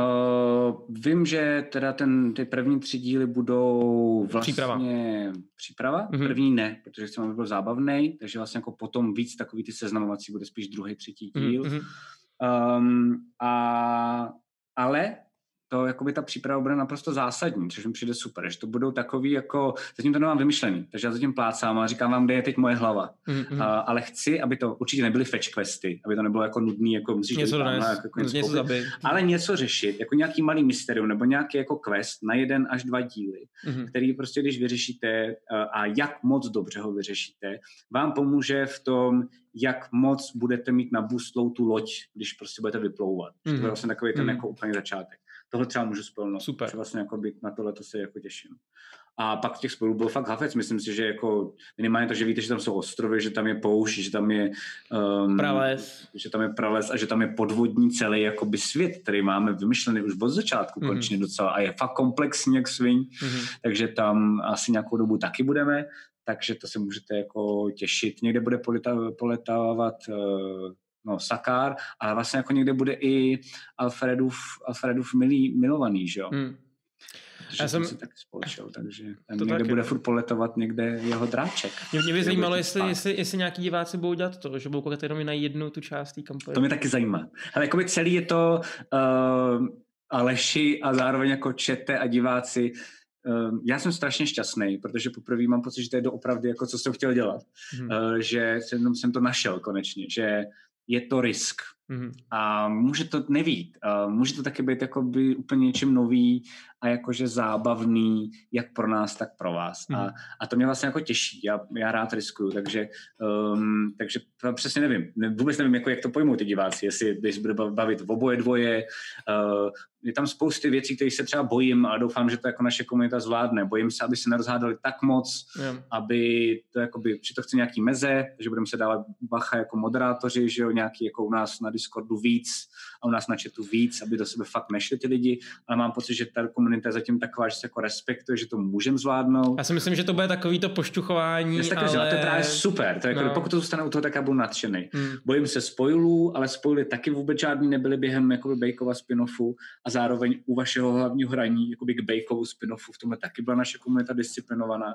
vím, že teda ten, ty první tři díly budou vlastně... Příprava. Příprava? Mm. První ne, protože chceme, aby byl zábavný, takže vlastně jako potom víc takový ty seznamovací bude spíš druhý, třetí díl. Mm. Um, a, ale to jakoby ta příprava bude naprosto zásadní, což mi přijde super, že to budou takový jako, zatím to nemám vymyšlený, takže já zatím plácám a říkám vám, kde je teď moje hlava. Mm-hmm. A, ale chci, aby to určitě nebyly fetch questy, aby to nebylo jako nudný, jako musíš něco, tam, jako, jako něco, něco zabít. ale něco řešit, jako nějaký malý mysterium nebo nějaký jako quest na jeden až dva díly, mm-hmm. který prostě když vyřešíte a jak moc dobře ho vyřešíte, vám pomůže v tom, jak moc budete mít na tu loď, když prostě budete vyplouvat. Mm-hmm. To je mhm. vlastně takový ten mm-hmm. jako úplně začátek tohle třeba můžu spolnout. Super. Že vlastně jako na tohle to se jako těším. A pak těch spolů byl fakt hafec. Myslím si, že jako minimálně to, že víte, že tam jsou ostrovy, že tam je poušť, že tam je um, prales. že tam je prales a že tam je podvodní celý jakoby svět, který máme vymyšlený už od začátku mm-hmm. konečně docela a je fakt komplexní jak svin, mm-hmm. takže tam asi nějakou dobu taky budeme, takže to se můžete jako těšit. Někde bude poletávat uh, no, Sakár, ale vlastně jako někde bude i Alfredův, Alfredův milý, milovaný, že jo? Hmm. já jsem si taky společil, takže tam někde taky, bude no. furt poletovat někde jeho dráček. Mě, mě by zajímalo, jestli, jestli, jestli, nějaký diváci budou dělat to, že budou koukat jenom na jednu tu část té kampaně. To mě taky zajímá. Ale jakoby celý je to uh, Aleši a zároveň jako čete a diváci uh, já jsem strašně šťastný, protože poprvé mám pocit, že to je doopravdy jako co jsem chtěl dělat. Hmm. Uh, že jsem, jsem to našel konečně, že je to risk. Mm-hmm. A může to nevít. A může to taky být jakoby úplně něčím nový a jakože zábavný, jak pro nás, tak pro vás. Mm. A, a to mě vlastně jako těší. Já, já rád riskuju, takže, um, takže přesně nevím. Ne, vůbec nevím, jako, jak to pojmou ty diváci, jestli, jestli bude bavit v oboje dvoje. Uh, je tam spousty věcí, které se třeba bojím a doufám, že to jako naše komunita zvládne. Bojím se, aby se nerozhádali tak moc, yeah. aby to jakoby, že to chce nějaký meze, že budeme se dávat bacha jako moderátoři, že jo, nějaký jako u nás na Discordu víc a u nás na chatu víc, aby do sebe fakt nešli ty lidi, ale mám pocit, že ta komunita je zatím taková, že se jako respektuje, že to můžeme zvládnout. Já si myslím, že to bude takový to pošťuchování, ale... to je právě super, to je jako, no. pokud to zůstane u toho, tak já budu nadšený. Hmm. Bojím se spoilů, ale spoily taky vůbec žádný nebyly během jakoby Bejkova spin-offu a zároveň u vašeho hlavního hraní jakoby k Bejkovu spin-offu v tomhle taky byla naše komunita disciplinovaná.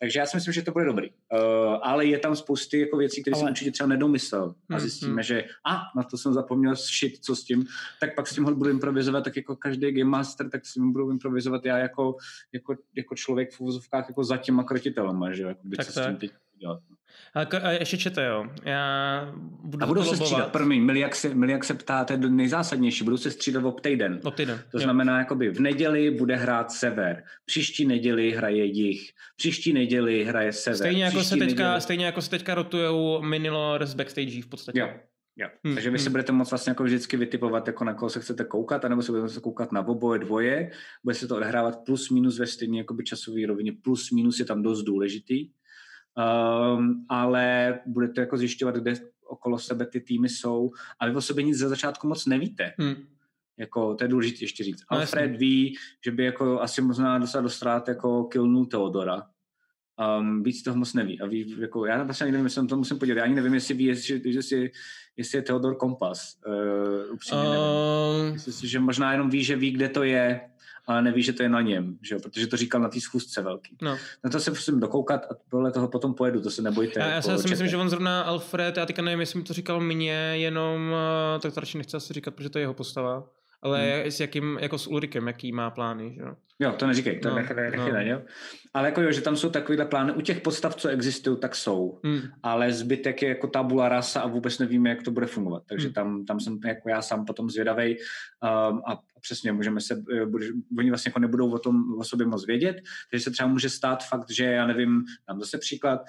Takže já si myslím, že to bude dobrý. Uh, ale je tam spousty jako věcí, které ale... jsem určitě třeba nedomyslel. A hmm, zjistíme, hmm. že a, na to jsem zapomněl shit, co s tím, tak pak s tím budu improvizovat, tak jako každý game master, tak s tím budu improvizovat já jako, jako, jako člověk v uvozovkách jako za těma krotitelema, že jako by tak, co tak. s tím teď dělat. A, a ještě čete, jo. Já budu a budou se střídat, promiň, milí jak, se, milí jak se ptá, to je nejzásadnější, budou se střídat v týden. Ob týden. To jo. znamená, jakoby v neděli bude hrát sever, příští neděli hraje jich, příští neděli hraje sever. Stejně jako, se teďka, neděli... stejně jako se teďka rotujou minilor z backstage v podstatě. Jo. Jo. Hmm. Takže vy hmm. se budete moct vlastně jako vždycky vytipovat, jako na koho se chcete koukat, anebo se budete koukat na oboje dvoje, bude se to odehrávat plus minus ve stejné jakoby časové rovině, plus minus je tam dost důležitý um, ale budete jako zjišťovat, kde okolo sebe ty týmy jsou a vy o sobě nic ze začátku moc nevíte. Hmm. Jako, to je důležité ještě říct. No, Alfred jasný. ví, že by jako asi možná dostal do ztrát jako killnul Teodora. Um, víc toho moc neví. A ví, jako, já vlastně ani nevím, jestli to musím podívat. Já ani nevím, jestli ví, jestli, jestli, jestli je Teodor Kompas. Uh, upřímně uh... nevím. Myslím že možná jenom ví, že ví, kde to je ale neví, že to je na něm, že jo? protože to říkal na té schůzce velký. No. Na to se musím dokoukat a podle toho potom pojedu, to se nebojte. Já, já si myslím, že on zrovna Alfred, já teďka nevím, jestli mi to říkal mě, jenom, eh, tak to radši nechci asi říkat, protože to je jeho postava ale hmm. s jakým, jako s Ulrikem, jaký má plány, že jo? Jo, to neříkej, to no, nechej, nechej no. jo? Ale jako jo, že tam jsou takovýhle plány, u těch podstav, co existují, tak jsou, hmm. ale zbytek je jako tabula rasa a vůbec nevíme, jak to bude fungovat, takže hmm. tam, tam jsem jako já sám potom zvědavej um, a přesně můžeme se, eh, bude, oni vlastně jako nebudou o tom o sobě moc vědět, takže se třeba může stát fakt, že já nevím, dám zase příklad,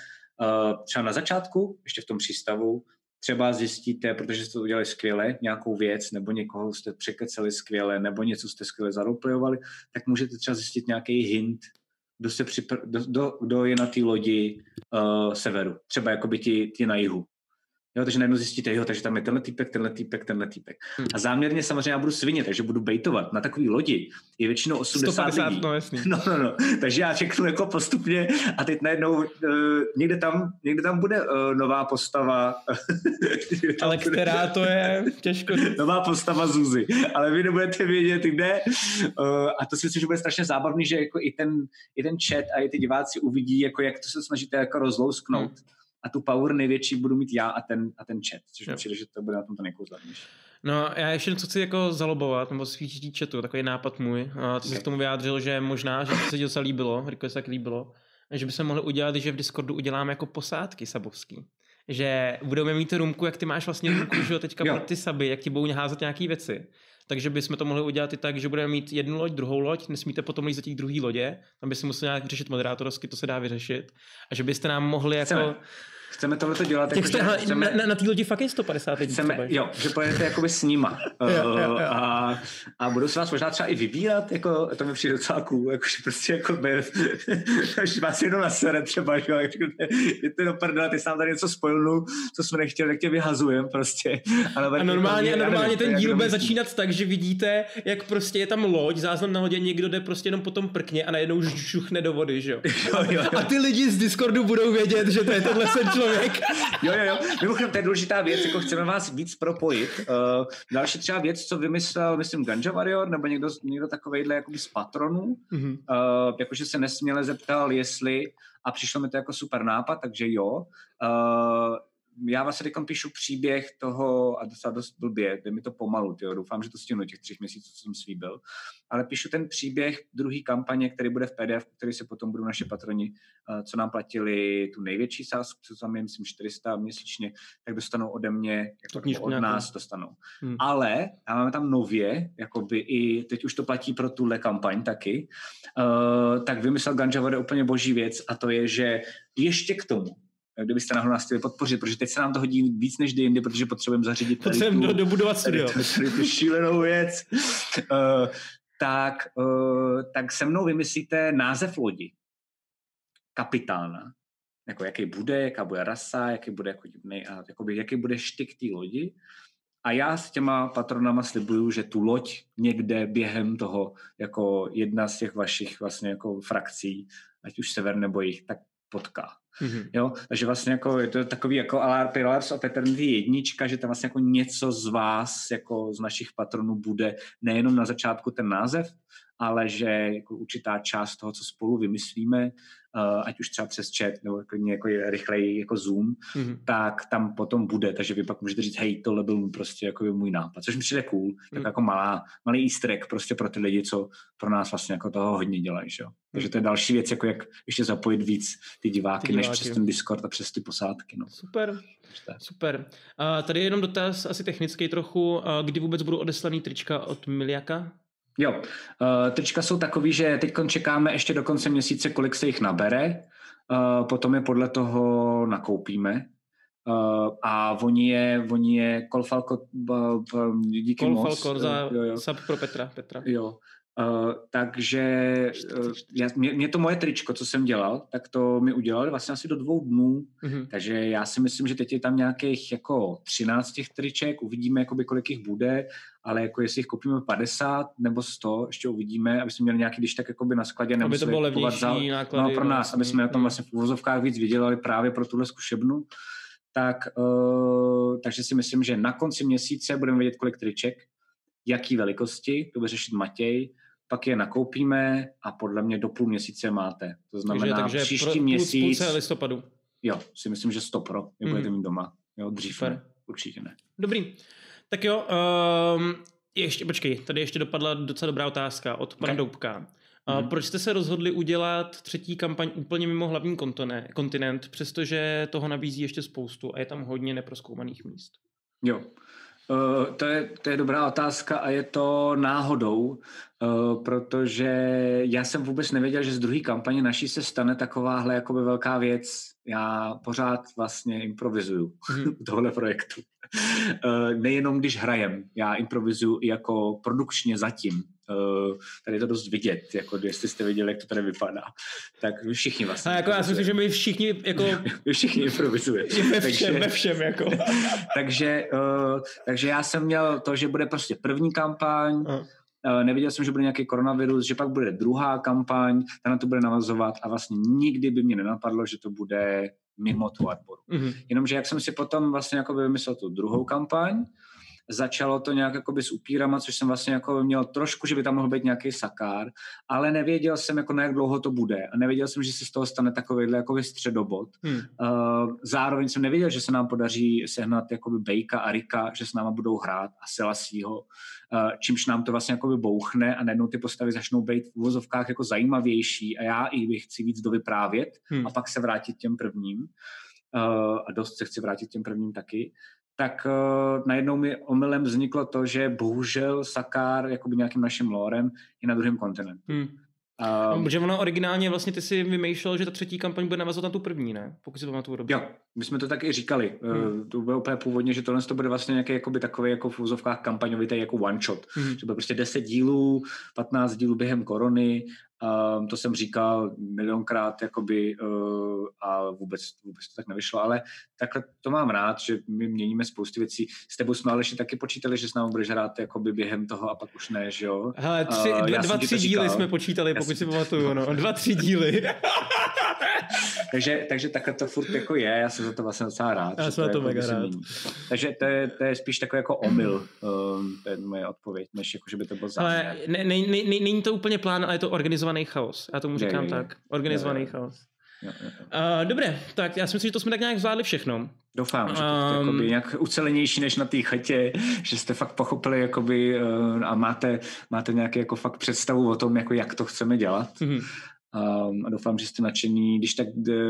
uh, třeba na začátku, ještě v tom přístavu, třeba zjistíte, protože jste to udělali skvěle, nějakou věc, nebo někoho jste překeceli skvěle, nebo něco jste skvěle zaroplejovali, tak můžete třeba zjistit nějaký hint, kdo, se připr- kdo, kdo, je na té lodi uh, severu, třeba jako by ti, ti na jihu. Jo, takže najednou zjistíte, jo, takže tam je tenhle týpek, tenhle týpek, tenhle týpek. Hmm. A záměrně samozřejmě já budu svině, takže budu bejtovat. Na takový lodi je většinou 80 150, lidí. No, jasný. *laughs* no, no, no. Takže já všechno jako postupně a teď najednou uh, někde, tam, někde tam bude uh, nová postava. *laughs* Ale bude... která to je, těžko nová postava Zuzy. Ale vy nebudete vědět, kde. Uh, a to si myslím, že bude strašně zábavný, že jako i ten, i ten chat a i ty diváci uvidí, jako jak to se snažíte jako rozlousknout. Hmm a tu power největší budu mít já a ten, a ten chat, což mi přijde, že to bude na tom to nejkouzlenější. No já ještě něco chci jako zalobovat, nebo svítí chatu, takový nápad můj. A ty jsi k tomu vyjádřil, že možná, že se ti docela líbilo, Riko se tak líbilo, že by se mohli udělat, že v Discordu uděláme jako posádky sabovský. Že budeme mít rumku, jak ty máš vlastně rumku, že jo, teďka pro ty saby, jak ti budou házet nějaký věci. Takže bychom to mohli udělat i tak, že budeme mít jednu loď, druhou loď, nesmíte potom jít za těch druhý lodě, tam by si musel nějak řešit moderátorsky, to se dá vyřešit. A že byste nám mohli jako... Chceme. Chceme tohle dělat. Jako, jste, že chceme, na, na, té lodi fakt je 150 lidí. Chceme, jo, že pojedete jakoby s nima. jo, jo, jo. A, a budou se vás možná třeba i vybírat, jako, to mi přijde docela cool, jako, že prostě jako by, *laughs* že vás jenom na sere třeba, že jděte do prdela, ty sám tady něco spojil, co jsme nechtěli, tak tě vyhazujem prostě. Ale a normálně, a normálně ten díl bude začínat tak, že vidíte, jak prostě je tam loď, záznam na lodě, někdo jde prostě jenom potom prkně a najednou žuchne do vody, že jo. *laughs* jo, jo, jo. A ty lidi z Discordu budou vědět, že to je tenhle *laughs* sen člověk. jo, jo, jo. Mimochodem, to je důležitá věc, jako chceme vás víc propojit. Uh, další třeba věc, co vymyslel, myslím, Ganja Warrior, nebo někdo, někdo takovejhle jakoby z patronů, mm-hmm. uh, jakože se nesměle zeptal, jestli, a přišlo mi to jako super nápad, takže jo, uh, já vlastně teď píšu příběh toho, a docela dost blbě, jde mi to pomalu, tyjo, doufám, že to stihnu těch třech měsíců, co jsem slíbil, ale píšu ten příběh druhý kampaně, který bude v PDF, který se potom budou naše patroni, uh, co nám platili tu největší sázku, co tam je, myslím, 400 měsíčně, tak dostanou ode mě, jako od nějakou. nás dostanou. Hmm. Ale a máme tam nově, jakoby i, teď už to platí pro tuhle kampaň taky, uh, tak vymyslel Ganja úplně boží věc a to je, že ještě k tomu kdybyste náhodou nás chtěli podpořit, protože teď se nám to hodí víc než jindy, protože potřebujeme zařídit Potřebujeme do, dobudovat studio. Tady, tady, tu šílenou věc. Uh, tak, uh, tak se mnou vymyslíte název lodi. Kapitána. Jako jaký bude, jaká bude rasa, jaký bude jako divnej a jakoby, jaký bude štyk té lodi. A já s těma patronama slibuju, že tu loď někde během toho, jako jedna z těch vašich vlastně jako frakcí, ať už sever nebo jich, tak potká. Mm-hmm. Jo? Takže vlastně jako je to takový jako Alar Pillars of Eternity jednička, že tam vlastně jako něco z vás, jako z našich patronů bude nejenom na začátku ten název, ale že jako určitá část toho, co spolu vymyslíme, uh, ať už třeba přes chat nebo klidně jako rychleji jako Zoom, mm-hmm. tak tam potom bude, takže vy pak můžete říct, hej, tohle byl prostě jako můj nápad, což mi přijde cool, mm. tak jako malá, malý easter egg prostě pro ty lidi, co pro nás vlastně jako toho hodně dělají, že? Takže to je další věc, jako jak ještě zapojit víc ty diváky, ty diváky. než přes ten Discord a přes ty posádky. No. Super, super. A tady je jenom dotaz asi technický trochu, kdy vůbec budou odeslaný trička od Miliaka? Jo, uh, trička jsou takový, že teď čekáme ještě do konce měsíce, kolik se jich nabere, uh, potom je podle toho nakoupíme. Uh, a oni je, oni je Kolfalko, díky Kolfalko moc. za jo, jo. sub pro Petra. Petra. Jo, Uh, takže uh, já, mě, mě to moje tričko, co jsem dělal, tak to mi udělali vlastně asi do dvou dnů, mm-hmm. takže já si myslím, že teď je tam nějakých jako 13 těch triček, uvidíme, jakoby, kolik jich bude, ale jako jestli jich koupíme 50 nebo 100, ještě uvidíme, aby jsme měli nějaký, když tak jakoby na skladě, aby to bylo levnější za, náklady. No, pro nás, vlastně. aby jsme na tom vlastně v uvozovkách víc vydělali právě pro tuhle zkušebnu. Tak, uh, takže si myslím, že na konci měsíce budeme vědět, kolik triček, jaký velikosti, to bude řešit Matěj, pak je nakoupíme a podle mě do půl měsíce máte. To znamená takže, takže příští pro, měsíc... Půlce listopadu. Jo, si myslím, že stopro je mm. budete mít doma. Jo, dřív Super. ne, určitě ne. Dobrý. Tak jo, um, ještě, počkej, tady ještě dopadla docela dobrá otázka od pana okay. Doubka. A mm-hmm. Proč jste se rozhodli udělat třetí kampaň úplně mimo hlavní kontinent, přestože toho nabízí ještě spoustu a je tam hodně neproskoumaných míst? Jo, to, je, to je dobrá otázka a je to náhodou, uh, protože já jsem vůbec nevěděl, že z druhé kampaně naší se stane takováhle jakoby velká věc. Já pořád vlastně improvizuju *laughs* mm. tohle projektu. Uh, nejenom když hrajem, já improvizuju i jako produkčně zatím. Uh, tady je to dost vidět, jako jestli jste viděli, jak to tady vypadá. Tak všichni vlastně. A jako já si myslím, že my všichni jako... *laughs* vy všichni improvizujete. Ve všem, takže, ve všem jako. *laughs* takže, uh, takže já jsem měl to, že bude prostě první kampaň, uh. Uh, nevěděl jsem, že bude nějaký koronavirus, že pak bude druhá kampaň, ta na to bude navazovat a vlastně nikdy by mě nenapadlo, že to bude mimo tu arboru. Mm-hmm. Jenomže jak jsem si potom vlastně jako vymyslel tu druhou kampaň, začalo to nějak jakoby s upírama, což jsem vlastně jako měl trošku, že by tam mohl být nějaký sakár, ale nevěděl jsem, jako na jak dlouho to bude a nevěděl jsem, že se z toho stane takovýhle jako středobod. Hmm. Uh, zároveň jsem nevěděl, že se nám podaří sehnat jakoby Bejka a Rika, že s náma budou hrát a Selasího, uh, čímž nám to vlastně jakoby bouchne a najednou ty postavy začnou být v uvozovkách jako zajímavější a já i bych chci víc dovyprávět hmm. a pak se vrátit těm prvním. Uh, a dost se chci vrátit těm prvním taky tak uh, najednou mi omylem vzniklo to, že bohužel Sakár jakoby nějakým naším lorem je na druhém kontinentu. Hmm. Um, že ono originálně vlastně ty si vymýšlel, že ta třetí kampaň bude navazovat na tu první, ne? Pokud si pamatuju dobře. Jo, my jsme to tak i říkali. Hmm. Uh, to bylo úplně původně, že tohle to bude vlastně nějaký jakoby, takový jako v úzovkách kampaňovitý jako one shot. Hmm. Že bude prostě 10 dílů, 15 dílů během korony Um, to jsem říkal milionkrát jakoby, uh, a vůbec, vůbec to tak nevyšlo, ale takhle to mám rád, že my měníme spousty věcí. S tebou jsme ale ještě taky počítali, že s námi budeš hrát jakoby během toho a pak už ne, že jo? Hele, tři, uh, dva, dva tři díly jsme počítali, pokud si pamatuju, no. Dva, tři díly. takže, takže takhle to furt jako je, já jsem za to vlastně docela rád. Já jsem to, to jako mega rád. Takže to je, to je spíš takový jako omyl, um, to je moje odpověď, než jako, že by to bylo Ale ne, ne, ne, není to úplně plán, ale je to organizovaný chaos. Já tomu říkám je, je, tak. Organizovaný je, chaos. Jo, jo. Uh, dobré, tak já si myslím, že to jsme tak nějak zvládli všechno. Doufám, že to je um, jakoby nějak ucelenější než na té chatě, že jste fakt pochopili jakoby, uh, a máte, máte nějaký jako fakt představu o tom, jako jak to chceme dělat. Mm-hmm. Um, a doufám, že jste nadšení. Když tak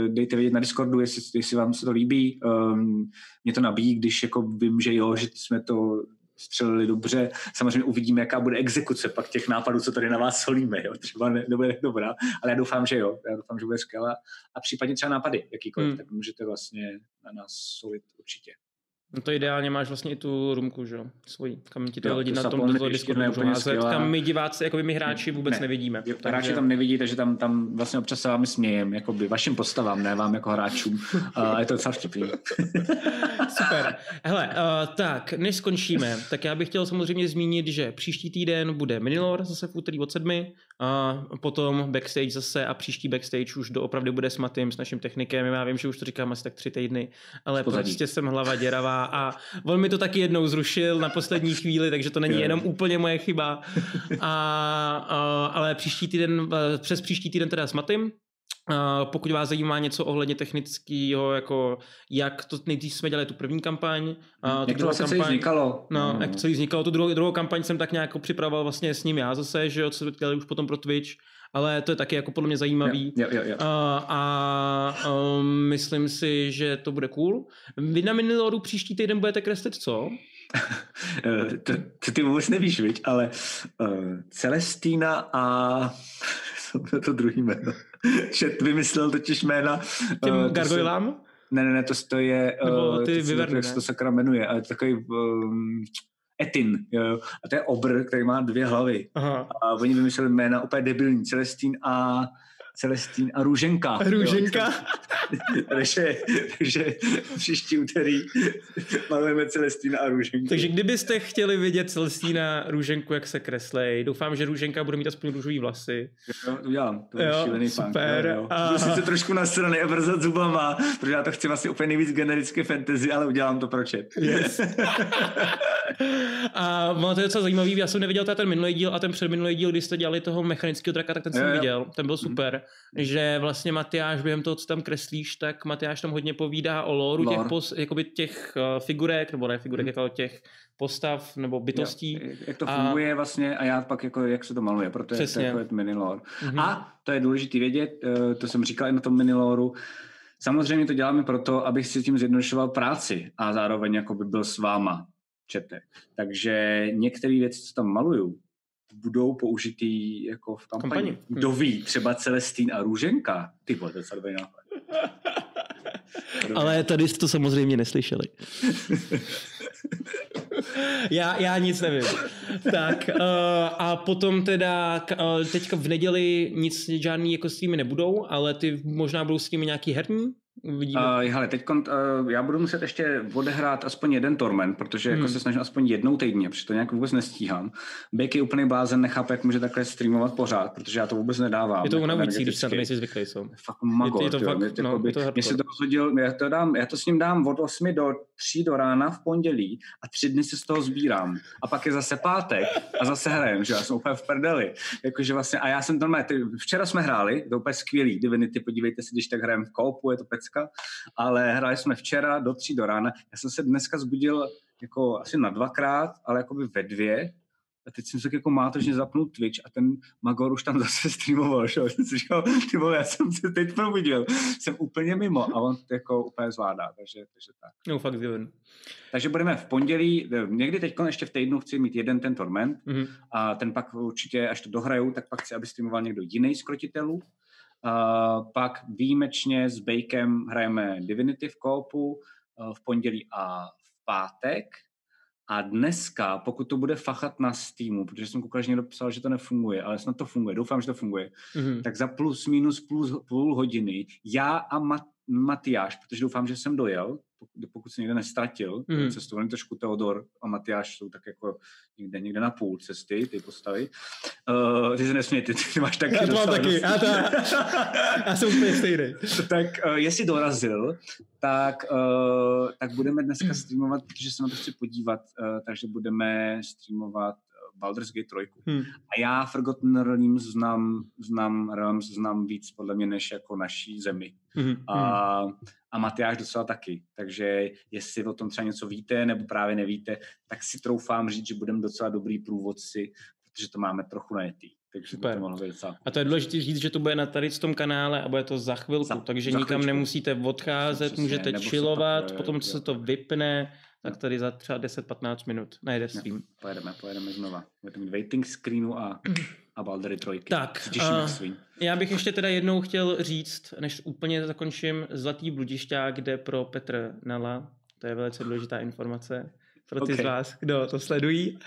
dejte vědět na Discordu, jestli, jestli vám se to líbí. Um, mě to nabíjí, když jako vím, že jo, že jsme to střelili dobře. Samozřejmě uvidíme, jaká bude exekuce pak těch nápadů, co tady na vás solíme. Jo. Třeba ne, nebude dobrá, ale já doufám, že jo. Já doufám, že bude skvělá. A případně třeba nápady, jakýkoliv, hmm. tak můžete vlastně na nás solit určitě. No to ideálně máš vlastně i tu rumku, že jo, svojí, kam ti to jo, lidi to na tom Discordu můžou házet, kam my diváci, jako my hráči vůbec ne. nevidíme. Jo, takže... Hráči tam nevidí, takže tam, tam vlastně občas se vámi smějem, by vašim postavám, ne vám jako hráčům. *laughs* A je to docela vtipný. *laughs* Super. Hele, uh, tak, než skončíme, tak já bych chtěl samozřejmě zmínit, že příští týden bude Minilor zase v úterý od sedmi, a potom backstage zase a příští backstage už doopravdy bude s Matým, s naším technikem. Já vím, že už to říkám asi tak tři týdny, ale prostě jsem hlava děravá a on mi to taky jednou zrušil na poslední chvíli, takže to není jenom úplně moje chyba. A, a, ale příští týden, přes příští týden teda s Matým, Uh, pokud vás zajímá něco ohledně technického, jako jak to nejdřív jsme dělali tu první kampaň, uh, jak to vlastně kampaň, vznikalo. No, mm. jak celý vznikalo, tu druhou, druhou kampaň jsem tak nějak připravoval vlastně s ním já zase, že jo, co dělali už potom pro Twitch, ale to je taky jako podle mě zajímavý. Jo, jo, jo. Uh, a um, myslím si, že to bude cool. Vy na Miniloru příští týden budete kreslit co? *laughs* to, to ty vůbec nevíš, viď? ale uh, Celestína a *laughs* to druhý jméno. Šet vymyslel totiž jména. Těm uh, gargoylám? Ne, ne, ne, to, to je... Nebo ty uh, vyverny, Jak se to sakra jmenuje, ale to takový... Um, Etin, jo, a to je obr, který má dvě hlavy. Aha. A oni vymysleli jména úplně debilní, Celestín a Celestín a Růženka. Růženka? *laughs* takže, takže příští úterý malujeme Celestína a Růženku. Takže kdybyste chtěli vidět Celestína Růženku, jak se kreslej, doufám, že Růženka bude mít aspoň růžový vlasy. Jo, to udělám. To je jo, šílený super. Jo, jo. Budu sice trošku nasraný a brzat zubama, protože já to chci vlastně úplně nejvíc generické fantasy, ale udělám to pro chat. Yes. *laughs* a máte docela zajímavý, já jsem neviděl ten minulý díl a ten předminulý díl, kdy jste dělali toho mechanického draka, tak ten jsem jo, jo. viděl, ten byl super. Že vlastně Matyáš během toho, co tam kreslíš, tak Matyáš tam hodně povídá o lore těch, pos, jakoby těch uh, figurek, nebo ne figurek, mm. jako těch postav nebo bytostí. Jo, jak to funguje a... vlastně a já pak jako, jak se to maluje, protože Přesně. to je jako mini lore. Mm-hmm. A to je důležité vědět, uh, to jsem říkal i na tom mini loreu, Samozřejmě to děláme proto, abych si tím zjednodušoval práci a zároveň jako by byl s váma čete. Takže některé věci, co tam maluju, budou použitý jako v kampani. kampani. Kdo hm. ví, třeba Celestín a Růženka. Ty vole, to je dobrý nápad. *laughs* Ale tady jste to samozřejmě neslyšeli. *laughs* já, já nic nevím. tak uh, a potom teda uh, teďka v neděli nic žádný jako streamy nebudou, ale ty možná budou streamy nějaký herní? Uvidíme. Uh, hele, teď uh, já budu muset ještě odehrát aspoň jeden torment, protože jako hmm. jako se snažím aspoň jednou týdně, protože to nějak vůbec nestíhám. Bek je úplný blázen, nechápe, jak může takhle streamovat pořád, protože já to vůbec nedávám. Je to jako unavující, když tam nejsi zvyklý. Jsou. Fakt magor, je, je to fakt, mě, no, jakoby, to mě se to rozhodil, já to, dám, já to s ním dám od 8 do 3 do rána v pondělí a tři dny se z toho sbírám. A pak je zase pátek a zase hrajem, že já jsem úplně v prdeli. Jakože vlastně, a já jsem to včera jsme hráli, to úplně skvělý, Divinity, podívejte se, když tak hrajeme v koupu, je to pecka, ale hráli jsme včera do tří do rána. Já jsem se dneska zbudil jako asi na dvakrát, ale jako by ve dvě a teď jsem se jako mátožně zapnul Twitch a ten Magor už tam *laughs* zase streamoval, že? jsem si říkal, ty vole, já jsem se teď probudil, jsem úplně mimo a on to jako úplně zvládá, takže, takže tak. No fakt zjevn. Takže budeme v pondělí, někdy teď ještě v týdnu chci mít jeden ten torment mm-hmm. a ten pak určitě, až to dohraju, tak pak chci, aby streamoval někdo jiný z krotitelů Uh, pak výjimečně s Bakem hrajeme Divinity v koupu uh, v pondělí a v pátek. A dneska, pokud to bude fachat na Steamu, protože jsem koukal, že někdo psal, že to nefunguje, ale snad to funguje, doufám, že to funguje, mm-hmm. tak za plus minus půl, půl hodiny já a Mat- Matyáš, protože doufám, že jsem dojel, pokud se někde nestratil mm. cestu, oni trošku Teodor a Matyáš jsou tak jako někde, někde na půl cesty, ty postavy. Uh, ty se nesměj, ty, ty máš taky. Já to mám taky, já, to, já jsem úplně stejný. *laughs* tak uh, jestli dorazil, tak, uh, tak budeme dneska streamovat, protože se na to chci podívat, uh, takže budeme streamovat Baldur's Gate 3. Hmm. A já Forgotten Realms znám, znám, Realms znám víc podle mě než jako naší zemi. Mm-hmm. A, a Matyáš docela taky. Takže jestli o tom třeba něco víte nebo právě nevíte, tak si troufám říct, že budeme docela dobrý průvodci, protože to máme trochu najetý. Takže Super. to být docela. A to je důležité říct, že to bude na tady v tom kanále a bude to za chvilku, za, takže za nikam chvíličku. nemusíte odcházet, Přesně, můžete chillovat, potom co se to vypne, tak tady za třeba 10-15 minut najde svým. Pojedeme, pojedeme znova. Budeme mít waiting screenu a, a Baldery trojky. Tak, uh, já bych ještě teda jednou chtěl říct, než úplně zakončím, Zlatý bludišťák kde pro Petr Nala. To je velice důležitá informace pro ty okay. z vás, kdo to sledují.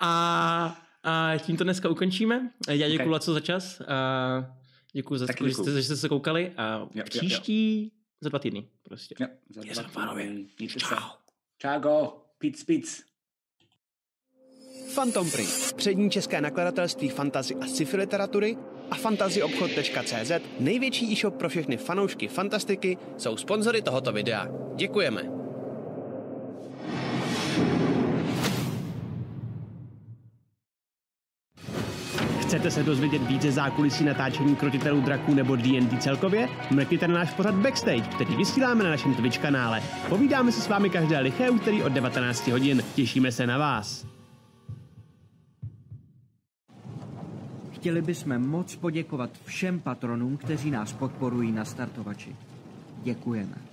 A, a tím to dneska ukončíme. Já děkuji okay. za čas. A děkuji za to, že jste, že jste se koukali. A jo, příští jo, jo. za dva týdny prostě. Jo, za dva týdny. Čau. Čágo, pic, pic. Phantom Print, přední české nakladatelství fantazy a sci-fi literatury a fantazyobchod.cz, největší e-shop pro všechny fanoušky fantastiky, jsou sponzory tohoto videa. Děkujeme. Chcete se dozvědět více zákulisí natáčení krotitelů draků nebo D&D celkově? Mrkněte na náš pořad Backstage, který vysíláme na našem Twitch kanále. Povídáme se s vámi každé liché úterý od 19 hodin. Těšíme se na vás. Chtěli bychom moc poděkovat všem patronům, kteří nás podporují na startovači. Děkujeme.